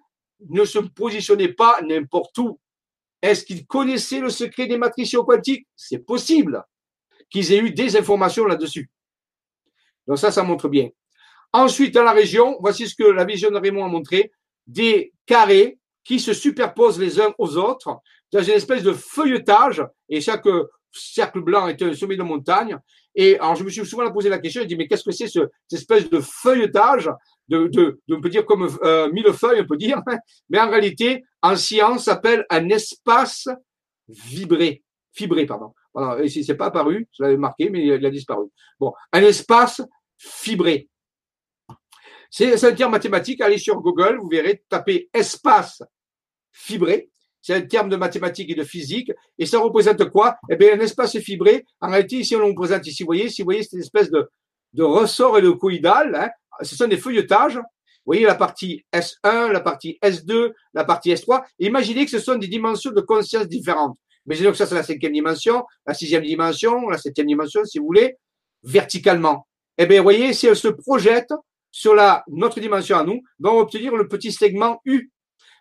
ne se positionnaient pas n'importe où. Est-ce qu'ils connaissaient le secret des matriciaux quantiques? C'est possible qu'ils aient eu des informations là-dessus. Donc ça, ça montre bien. Ensuite, dans la région, voici ce que la vision de Raymond a montré, des carrés qui se superposent les uns aux autres dans une espèce de feuilletage, et chaque cercle blanc est un sommet de montagne. Et alors, je me suis souvent posé la question, je dis, mais qu'est-ce que c'est ce, cette espèce de feuilletage, de, de, de on peut dire comme euh, mille feuilles, on peut dire, mais en réalité, en science, s'appelle un espace vibré, fibré, pardon. Voilà, ici, c'est pas apparu, je l'avais marqué, mais il a disparu. Bon, un espace fibré. C'est un terme mathématique. Allez sur Google, vous verrez, tapez espace fibré. C'est un terme de mathématiques et de physique. Et ça représente quoi? Eh bien, un espace fibré. En réalité, ici, on le représente ici. Vous voyez, si vous voyez cette espèce de, de ressort et de coïdal. Hein. Ce sont des feuilletages. Vous voyez la partie S1, la partie S2, la partie S3. Imaginez que ce sont des dimensions de conscience différentes. Imaginez que ça, c'est la cinquième dimension, la sixième dimension, la septième dimension, si vous voulez, verticalement. Eh bien, vous voyez, si elle se projette sur la, notre dimension à nous, ben, on va obtenir le petit segment U.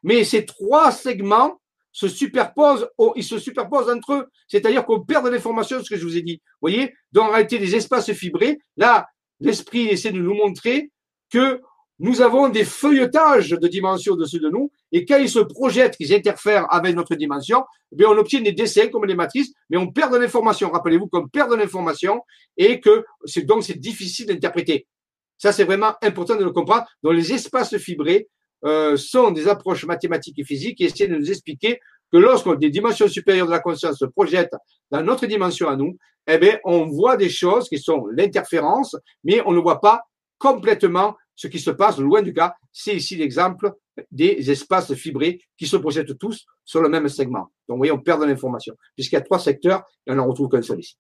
Mais ces trois segments se superposent, ils se superposent entre eux. C'est-à-dire qu'on perd de l'information, ce que je vous ai dit. Vous voyez? Donc, en réalité, les espaces fibrés, là, l'esprit essaie de nous montrer que nous avons des feuilletages de dimensions au-dessus de nous, et quand ils se projettent, qu'ils interfèrent avec notre dimension, eh on obtient des dessins comme les matrices, mais on perd de l'information. Rappelez-vous qu'on perd de l'information et que c'est donc c'est difficile d'interpréter. Ça, c'est vraiment important de le comprendre. Donc, les espaces fibrés euh, sont des approches mathématiques et physiques qui essaient de nous expliquer que lorsque des dimensions supérieures de la conscience se projettent dans notre dimension à nous, eh bien, on voit des choses qui sont l'interférence, mais on ne voit pas complètement ce qui se passe loin du cas. C'est ici l'exemple des espaces fibrés qui se projettent tous sur le même segment. Donc, vous voyez, on perd de l'information. Puisqu'il y a trois secteurs, et on n'en retrouve qu'un seul ici.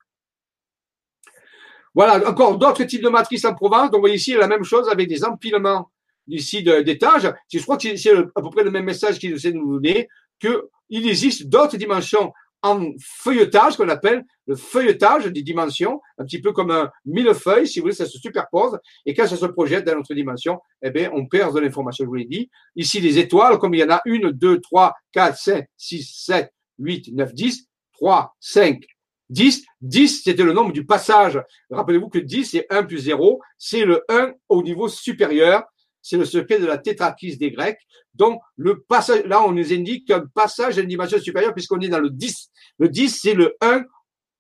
Voilà, encore d'autres types de matrices en Provence. Donc, vous voyez ici la même chose avec des empilements ici d'étages. Je crois que c'est à peu près le même message qu'il essaie de nous donner, qu'il existe d'autres dimensions en feuilletage qu'on appelle le feuilletage des dimensions, un petit peu comme un millefeuille, si vous voulez, ça se superpose, et quand ça se projette dans notre dimension, eh bien, on perd de l'information, je vous l'ai dit. Ici, les étoiles, comme il y en a une, deux, trois, quatre, cinq, six, sept, huit, neuf, dix, trois, cinq, dix. Dix, c'était le nombre du passage. Rappelez-vous que dix, c'est un plus zéro, c'est le un au niveau supérieur, c'est le secret de la tétrakis des Grecs. Donc, le passage, là, on nous indique un passage à une dimension supérieure puisqu'on est dans le 10. Le 10, c'est le 1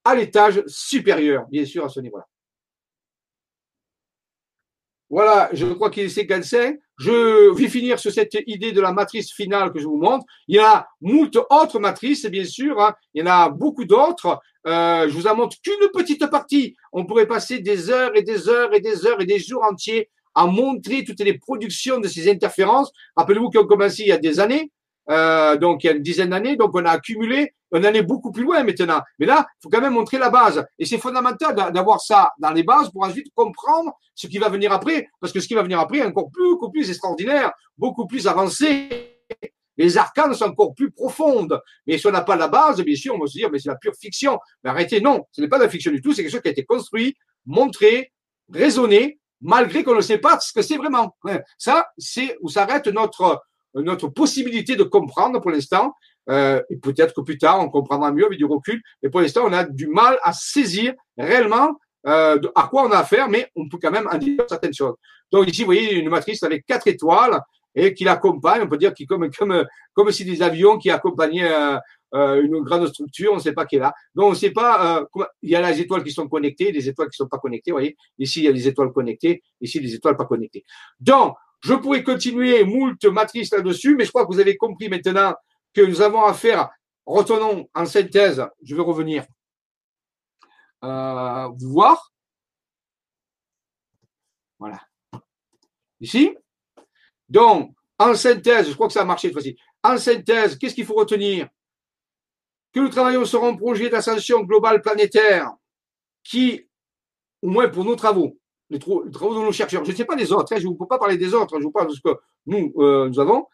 à l'étage supérieur, bien sûr, à ce niveau-là. Voilà, je crois qu'il est 55. Je vais finir sur cette idée de la matrice finale que je vous montre. Il y a moult autres matrices, bien sûr. Hein. Il y en a beaucoup d'autres. Euh, je vous en montre qu'une petite partie. On pourrait passer des heures et des heures et des heures et des jours entiers à montrer toutes les productions de ces interférences. Rappelez-vous qu'on a commencé il y a des années, euh, donc il y a une dizaine d'années, donc on a accumulé, on en est beaucoup plus loin maintenant. Mais là, il faut quand même montrer la base. Et c'est fondamental d'avoir ça dans les bases pour ensuite comprendre ce qui va venir après, parce que ce qui va venir après est encore plus, beaucoup plus extraordinaire, beaucoup plus avancé. Les arcanes sont encore plus profondes. Mais si on n'a pas la base, bien sûr, on va se dire, mais c'est la pure fiction. Mais arrêtez, non, ce n'est pas de la fiction du tout, c'est quelque chose qui a été construit, montré, raisonné, malgré qu'on ne sait pas ce que c'est vraiment. Ça, c'est où s'arrête notre, notre possibilité de comprendre pour l'instant. Euh, et peut-être que plus tard, on comprendra mieux avec du recul. Mais pour l'instant, on a du mal à saisir réellement euh, à quoi on a affaire, mais on peut quand même en dire certaines choses. Donc ici, vous voyez une matrice avec quatre étoiles et qui l'accompagne. On peut dire qu'il comme comme comme si des avions qui accompagnaient euh, euh, une grande structure, on ne sait pas qui est là. Donc, on ne sait pas, euh, il y a les étoiles qui sont connectées, les étoiles qui ne sont pas connectées. Vous voyez, ici, il y a des étoiles connectées, ici, des étoiles pas connectées. Donc, je pourrais continuer moult matrices là-dessus, mais je crois que vous avez compris maintenant que nous avons affaire, retournons en synthèse, je vais revenir euh, voir. Voilà. Ici. Donc, en synthèse, je crois que ça a marché cette fois-ci. En synthèse, qu'est-ce qu'il faut retenir? Que nous travaillons sur un projet d'ascension globale planétaire qui, au moins pour nos travaux, les, travaux de nos chercheurs, je ne sais pas les autres, hein, je ne peux pas parler des autres, je vous parle de ce que nous, euh, nous avons,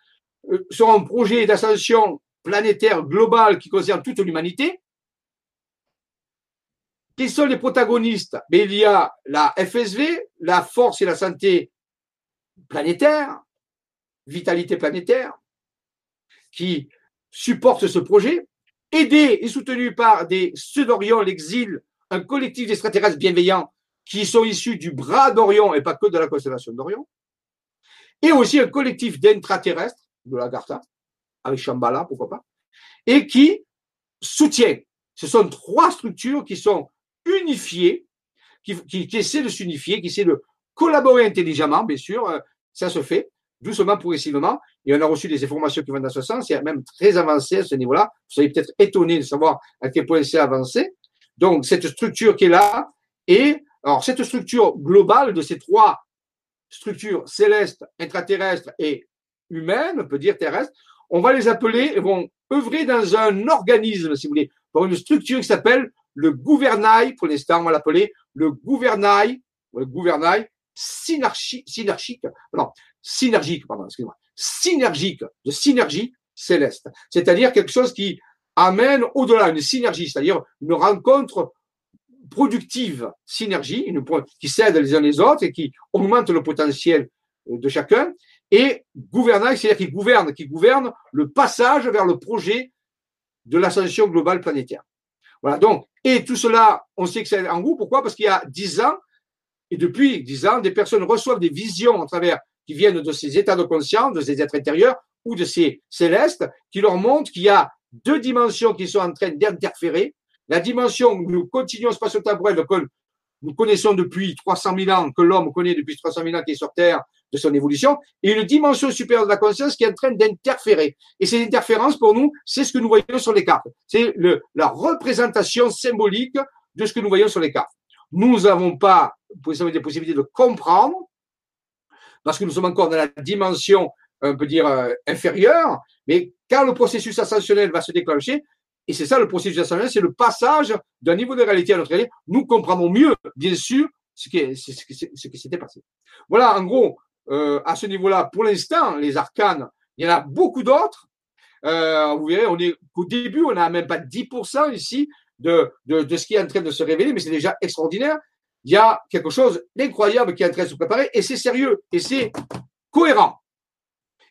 euh, sur un projet d'ascension planétaire globale qui concerne toute l'humanité. Qui sont les protagonistes? Mais Il y a la FSV, la force et la santé planétaire, vitalité planétaire, qui supporte ce projet aidé et soutenu par des ceux d'Orion, l'exil, un collectif d'extraterrestres bienveillants qui sont issus du bras d'Orion et pas que de la constellation d'Orion, et aussi un collectif d'intraterrestres, de la Gartha, avec Shambhala, pourquoi pas, et qui soutient. Ce sont trois structures qui sont unifiées, qui, qui essaient de s'unifier, qui essaient de collaborer intelligemment, bien sûr, euh, ça se fait, doucement, progressivement, et on a reçu des informations qui vont dans ce sens, et même très avancé à ce niveau-là. Vous serez peut-être étonné de savoir à quel point c'est avancé. Donc, cette structure qui est là, et alors cette structure globale de ces trois structures célestes, intraterrestres et humaines, on peut dire terrestres, on va les appeler, et vont œuvrer dans un organisme, si vous voulez, pour une structure qui s'appelle le gouvernail, pour l'instant, on va l'appeler le gouvernail le gouvernail non, synergique, pardon, excusez-moi, synergique, de synergie céleste. C'est-à-dire quelque chose qui amène au-delà une synergie, c'est-à-dire une rencontre productive, synergie, qui s'aide les uns les autres et qui augmente le potentiel de chacun, et gouvernail, c'est-à-dire qui gouverne, qui gouverne le passage vers le projet de l'ascension globale planétaire. Voilà, donc, et tout cela, on sait que c'est en groupe. Pourquoi? Parce qu'il y a dix ans, et depuis dix ans, des personnes reçoivent des visions à travers, qui viennent de ces états de conscience, de ces êtres intérieurs ou de ces célestes, qui leur montrent qu'il y a deux dimensions qui sont en train d'interférer. La dimension où nous continuons spatio-temporelle que nous connaissons depuis 300 000 ans, que l'homme connaît depuis 300 000 ans qui est sur Terre, de son évolution, et une dimension supérieure de la conscience qui est en train d'interférer. Et ces interférences, pour nous, c'est ce que nous voyons sur les cartes. C'est la représentation symbolique de ce que nous voyons sur les cartes. Nous n'avons pas des possibilités de comprendre, parce que nous sommes encore dans la dimension, on peut dire, euh, inférieure, mais quand le processus ascensionnel va se déclencher, et c'est ça le processus ascensionnel, c'est le passage d'un niveau de réalité à notre réalité, nous comprenons mieux, bien sûr, ce qui, ce qui s'était passé. Voilà, en gros, euh, à ce niveau-là, pour l'instant, les arcanes, il y en a beaucoup d'autres. Euh, vous verrez, on est qu'au début, on n'a même pas 10% ici de, de, de, ce qui est en train de se révéler, mais c'est déjà extraordinaire. Il y a quelque chose d'incroyable qui est en train de se préparer, et c'est sérieux, et c'est cohérent.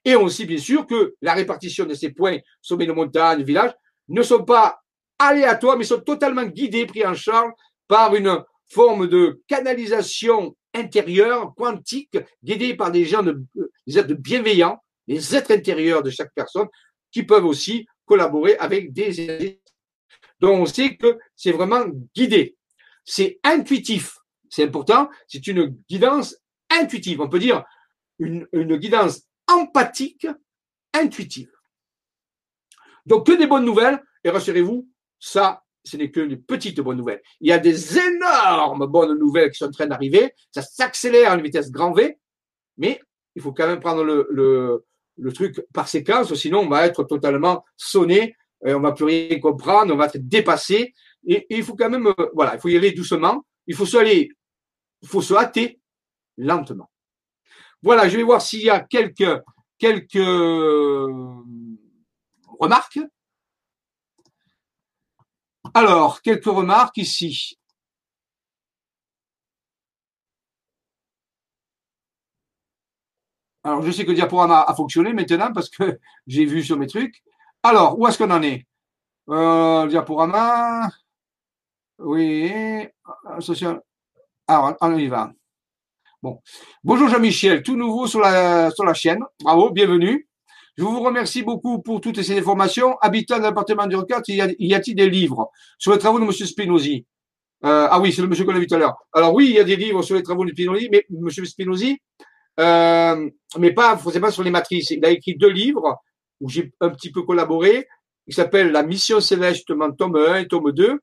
Et on sait bien sûr que la répartition de ces points, sommets de montagne, villages, ne sont pas aléatoires, mais sont totalement guidés, pris en charge par une forme de canalisation intérieur, quantique, guidé par des gens, de, des êtres bienveillants, des êtres intérieurs de chaque personne, qui peuvent aussi collaborer avec des donc on sait que c'est vraiment guidé. C'est intuitif. C'est important. C'est une guidance intuitive. On peut dire une, une guidance empathique, intuitive. Donc que des bonnes nouvelles. Et rassurez-vous, ça, ce n'est que une petite bonne nouvelle. Il y a des énormes bonnes nouvelles qui sont en train d'arriver. Ça s'accélère à une vitesse grand V, mais il faut quand même prendre le, le, le truc par séquence, sinon on va être totalement sonné, et on va plus rien comprendre, on va être dépassé. Et, il faut quand même, euh, voilà, il faut y aller doucement. Il faut se aller, il faut se hâter lentement. Voilà, je vais voir s'il y a quelques quelques remarques. Alors, quelques remarques ici. Alors, je sais que le diaporama a fonctionné maintenant parce que [laughs] j'ai vu sur mes trucs. Alors, où est-ce qu'on en est? Euh, diaporama. Oui. Alors, on y va. Bon. Bonjour Jean-Michel, tout nouveau sur la, sur la chaîne. Bravo, bienvenue. Je vous remercie beaucoup pour toutes ces informations. Habitant de l'appartement du Rocard, y a-t-il des livres sur les travaux de M. Spinozzi? Euh, Ah oui, c'est le monsieur qu'on a vu tout à l'heure. Alors oui, il y a des livres sur les travaux de Spinozzi, mais M. Spinozzi, euh, mais pas forcément sur les matrices. Il a écrit deux livres où j'ai un petit peu collaboré. Il s'appelle La Mission Céleste, tome 1 et tome 2.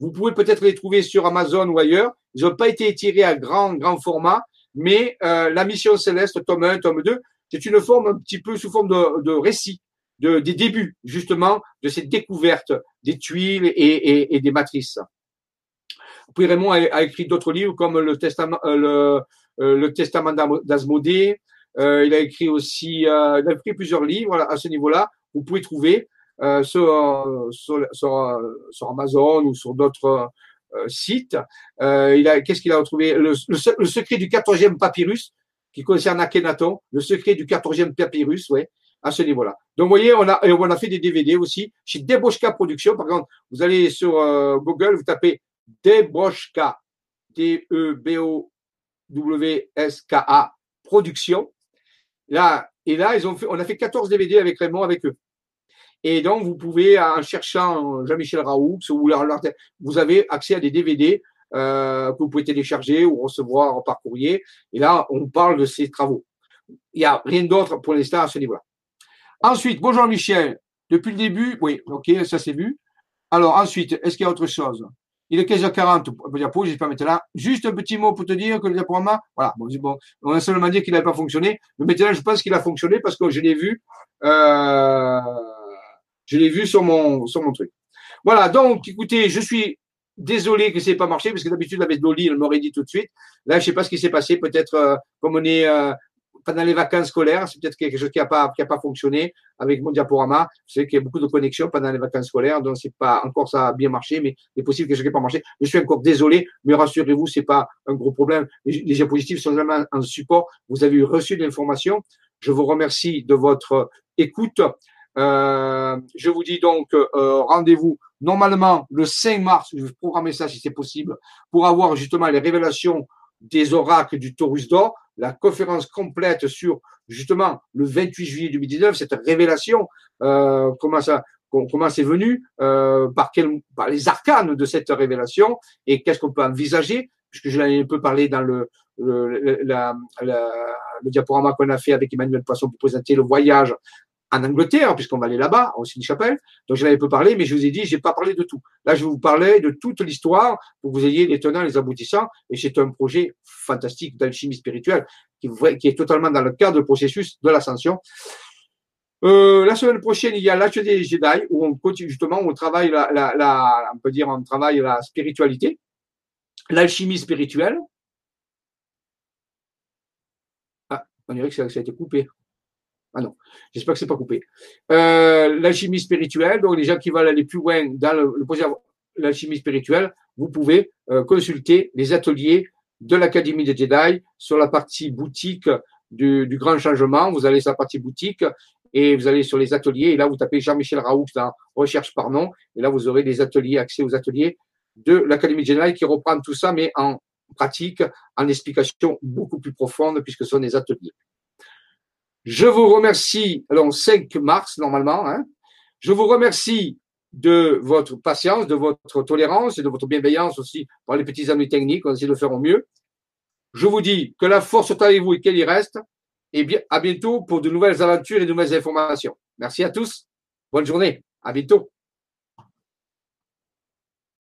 Vous pouvez peut-être les trouver sur Amazon ou ailleurs. Ils n'ont pas été étirés à grand, grand format, mais euh, La Mission Céleste, tome 1, tome 2, c'est une forme un petit peu sous forme de, de récit, de, des débuts justement de cette découverte des tuiles et, et, et des matrices. Puis Raymond a, écrit d'autres livres comme le Testament, euh, le, euh, le Testament d'Asmodée. Euh, il a écrit aussi, euh, il a écrit plusieurs livres à ce niveau-là. Vous pouvez trouver euh, sur, sur, sur, sur, Amazon ou sur d'autres sites. il a, qu'est-ce qu'il a retrouvé? Le, le, le, secret du quatorzième papyrus qui concerne Akhenaton, le secret du 14e papyrus, ouais, à ce niveau-là. Donc, vous voyez, on a, on a fait des DVD aussi chez Deboshka Productions. Par contre, vous allez sur euh, Google, vous tapez Deboshka, D-E-B-O-W-S-K-A, Production. Là, et là, ils ont fait, on a fait 14 DVD avec Raymond, avec eux. Et donc, vous pouvez, en cherchant Jean-Michel Raoult, vous avez accès à des DVD euh, que vous pouvez télécharger ou recevoir par courrier. Et là, on parle de ces travaux. Il n'y a rien d'autre pour l'instant à ce niveau-là. Ensuite, bonjour Michel. Depuis le début, oui, ok, ça c'est vu. Alors ensuite, est-ce qu'il y a autre chose? Il est 15h40 pour diapo, pas maintenant. Juste un petit mot pour te dire que le diaporama, voilà, bon on a seulement dit qu'il n'avait pas fonctionné. Mais maintenant, je pense qu'il a fonctionné parce que je l'ai vu, euh, je l'ai vu sur mon, sur mon truc. Voilà, donc écoutez, je suis désolé que ça n'ait pas marché, parce que d'habitude, avec Dolly, elle m'aurait dit tout de suite. Là, je sais pas ce qui s'est passé. Peut-être, euh, comme on est euh, pendant les vacances scolaires, c'est peut-être quelque chose qui n'a pas, qui pas fonctionné avec mon diaporama. Je sais qu'il y a beaucoup de connexions pendant les vacances scolaires, donc c'est pas encore ça a bien marché, mais il est possible que quelque chose qui n'a pas marché. Je suis encore désolé, mais rassurez-vous, c'est pas un gros problème. Les, diapositives sont vraiment en support. Vous avez reçu de l'information. Je vous remercie de votre écoute. Euh, je vous dis donc euh, rendez-vous normalement le 5 mars, je vais programmer ça si c'est possible, pour avoir justement les révélations des oracles du Taurus d'or, la conférence complète sur justement le 28 juillet 2019, cette révélation, euh, comment ça, comment c'est venu, euh, par, quel, par les arcanes de cette révélation et qu'est-ce qu'on peut envisager, puisque je l'ai un peu parlé dans le, le, le diaporama qu'on a fait avec Emmanuel Poisson pour présenter le voyage en Angleterre, puisqu'on va aller là-bas, au Chapelle. Donc, je l'avais peu parlé, mais je vous ai dit, j'ai pas parlé de tout. Là, je vous parler de toute l'histoire pour que vous ayez les tenants, les aboutissants. Et c'est un projet fantastique d'alchimie spirituelle qui, est totalement dans le cadre du processus de l'ascension. Euh, la semaine prochaine, il y a l'atelier des Jedi où on continue justement, où on travaille la, la, la, on peut dire, on travaille la spiritualité, l'alchimie spirituelle. Ah, on dirait que ça a été coupé. Ah non, j'espère que c'est pas coupé. Euh, l'alchimie spirituelle, donc les gens qui veulent aller plus loin dans le, le projet l'alchimie spirituelle, vous pouvez euh, consulter les ateliers de l'Académie des Jedi sur la partie boutique du, grand changement. Vous allez sur la partie boutique et vous allez sur les ateliers et là vous tapez Jean-Michel Raoult dans recherche par nom et là vous aurez des ateliers, accès aux ateliers de l'Académie des Jedi qui reprend tout ça mais en pratique, en explication beaucoup plus profonde puisque ce sont des ateliers. Je vous remercie, alors 5 mars normalement, hein, je vous remercie de votre patience, de votre tolérance et de votre bienveillance aussi pour les petits amis techniques, on essaie de faire au mieux. Je vous dis que la force soit avec vous et qu'elle y reste. Et bien, à bientôt pour de nouvelles aventures et de nouvelles informations. Merci à tous. Bonne journée. À bientôt.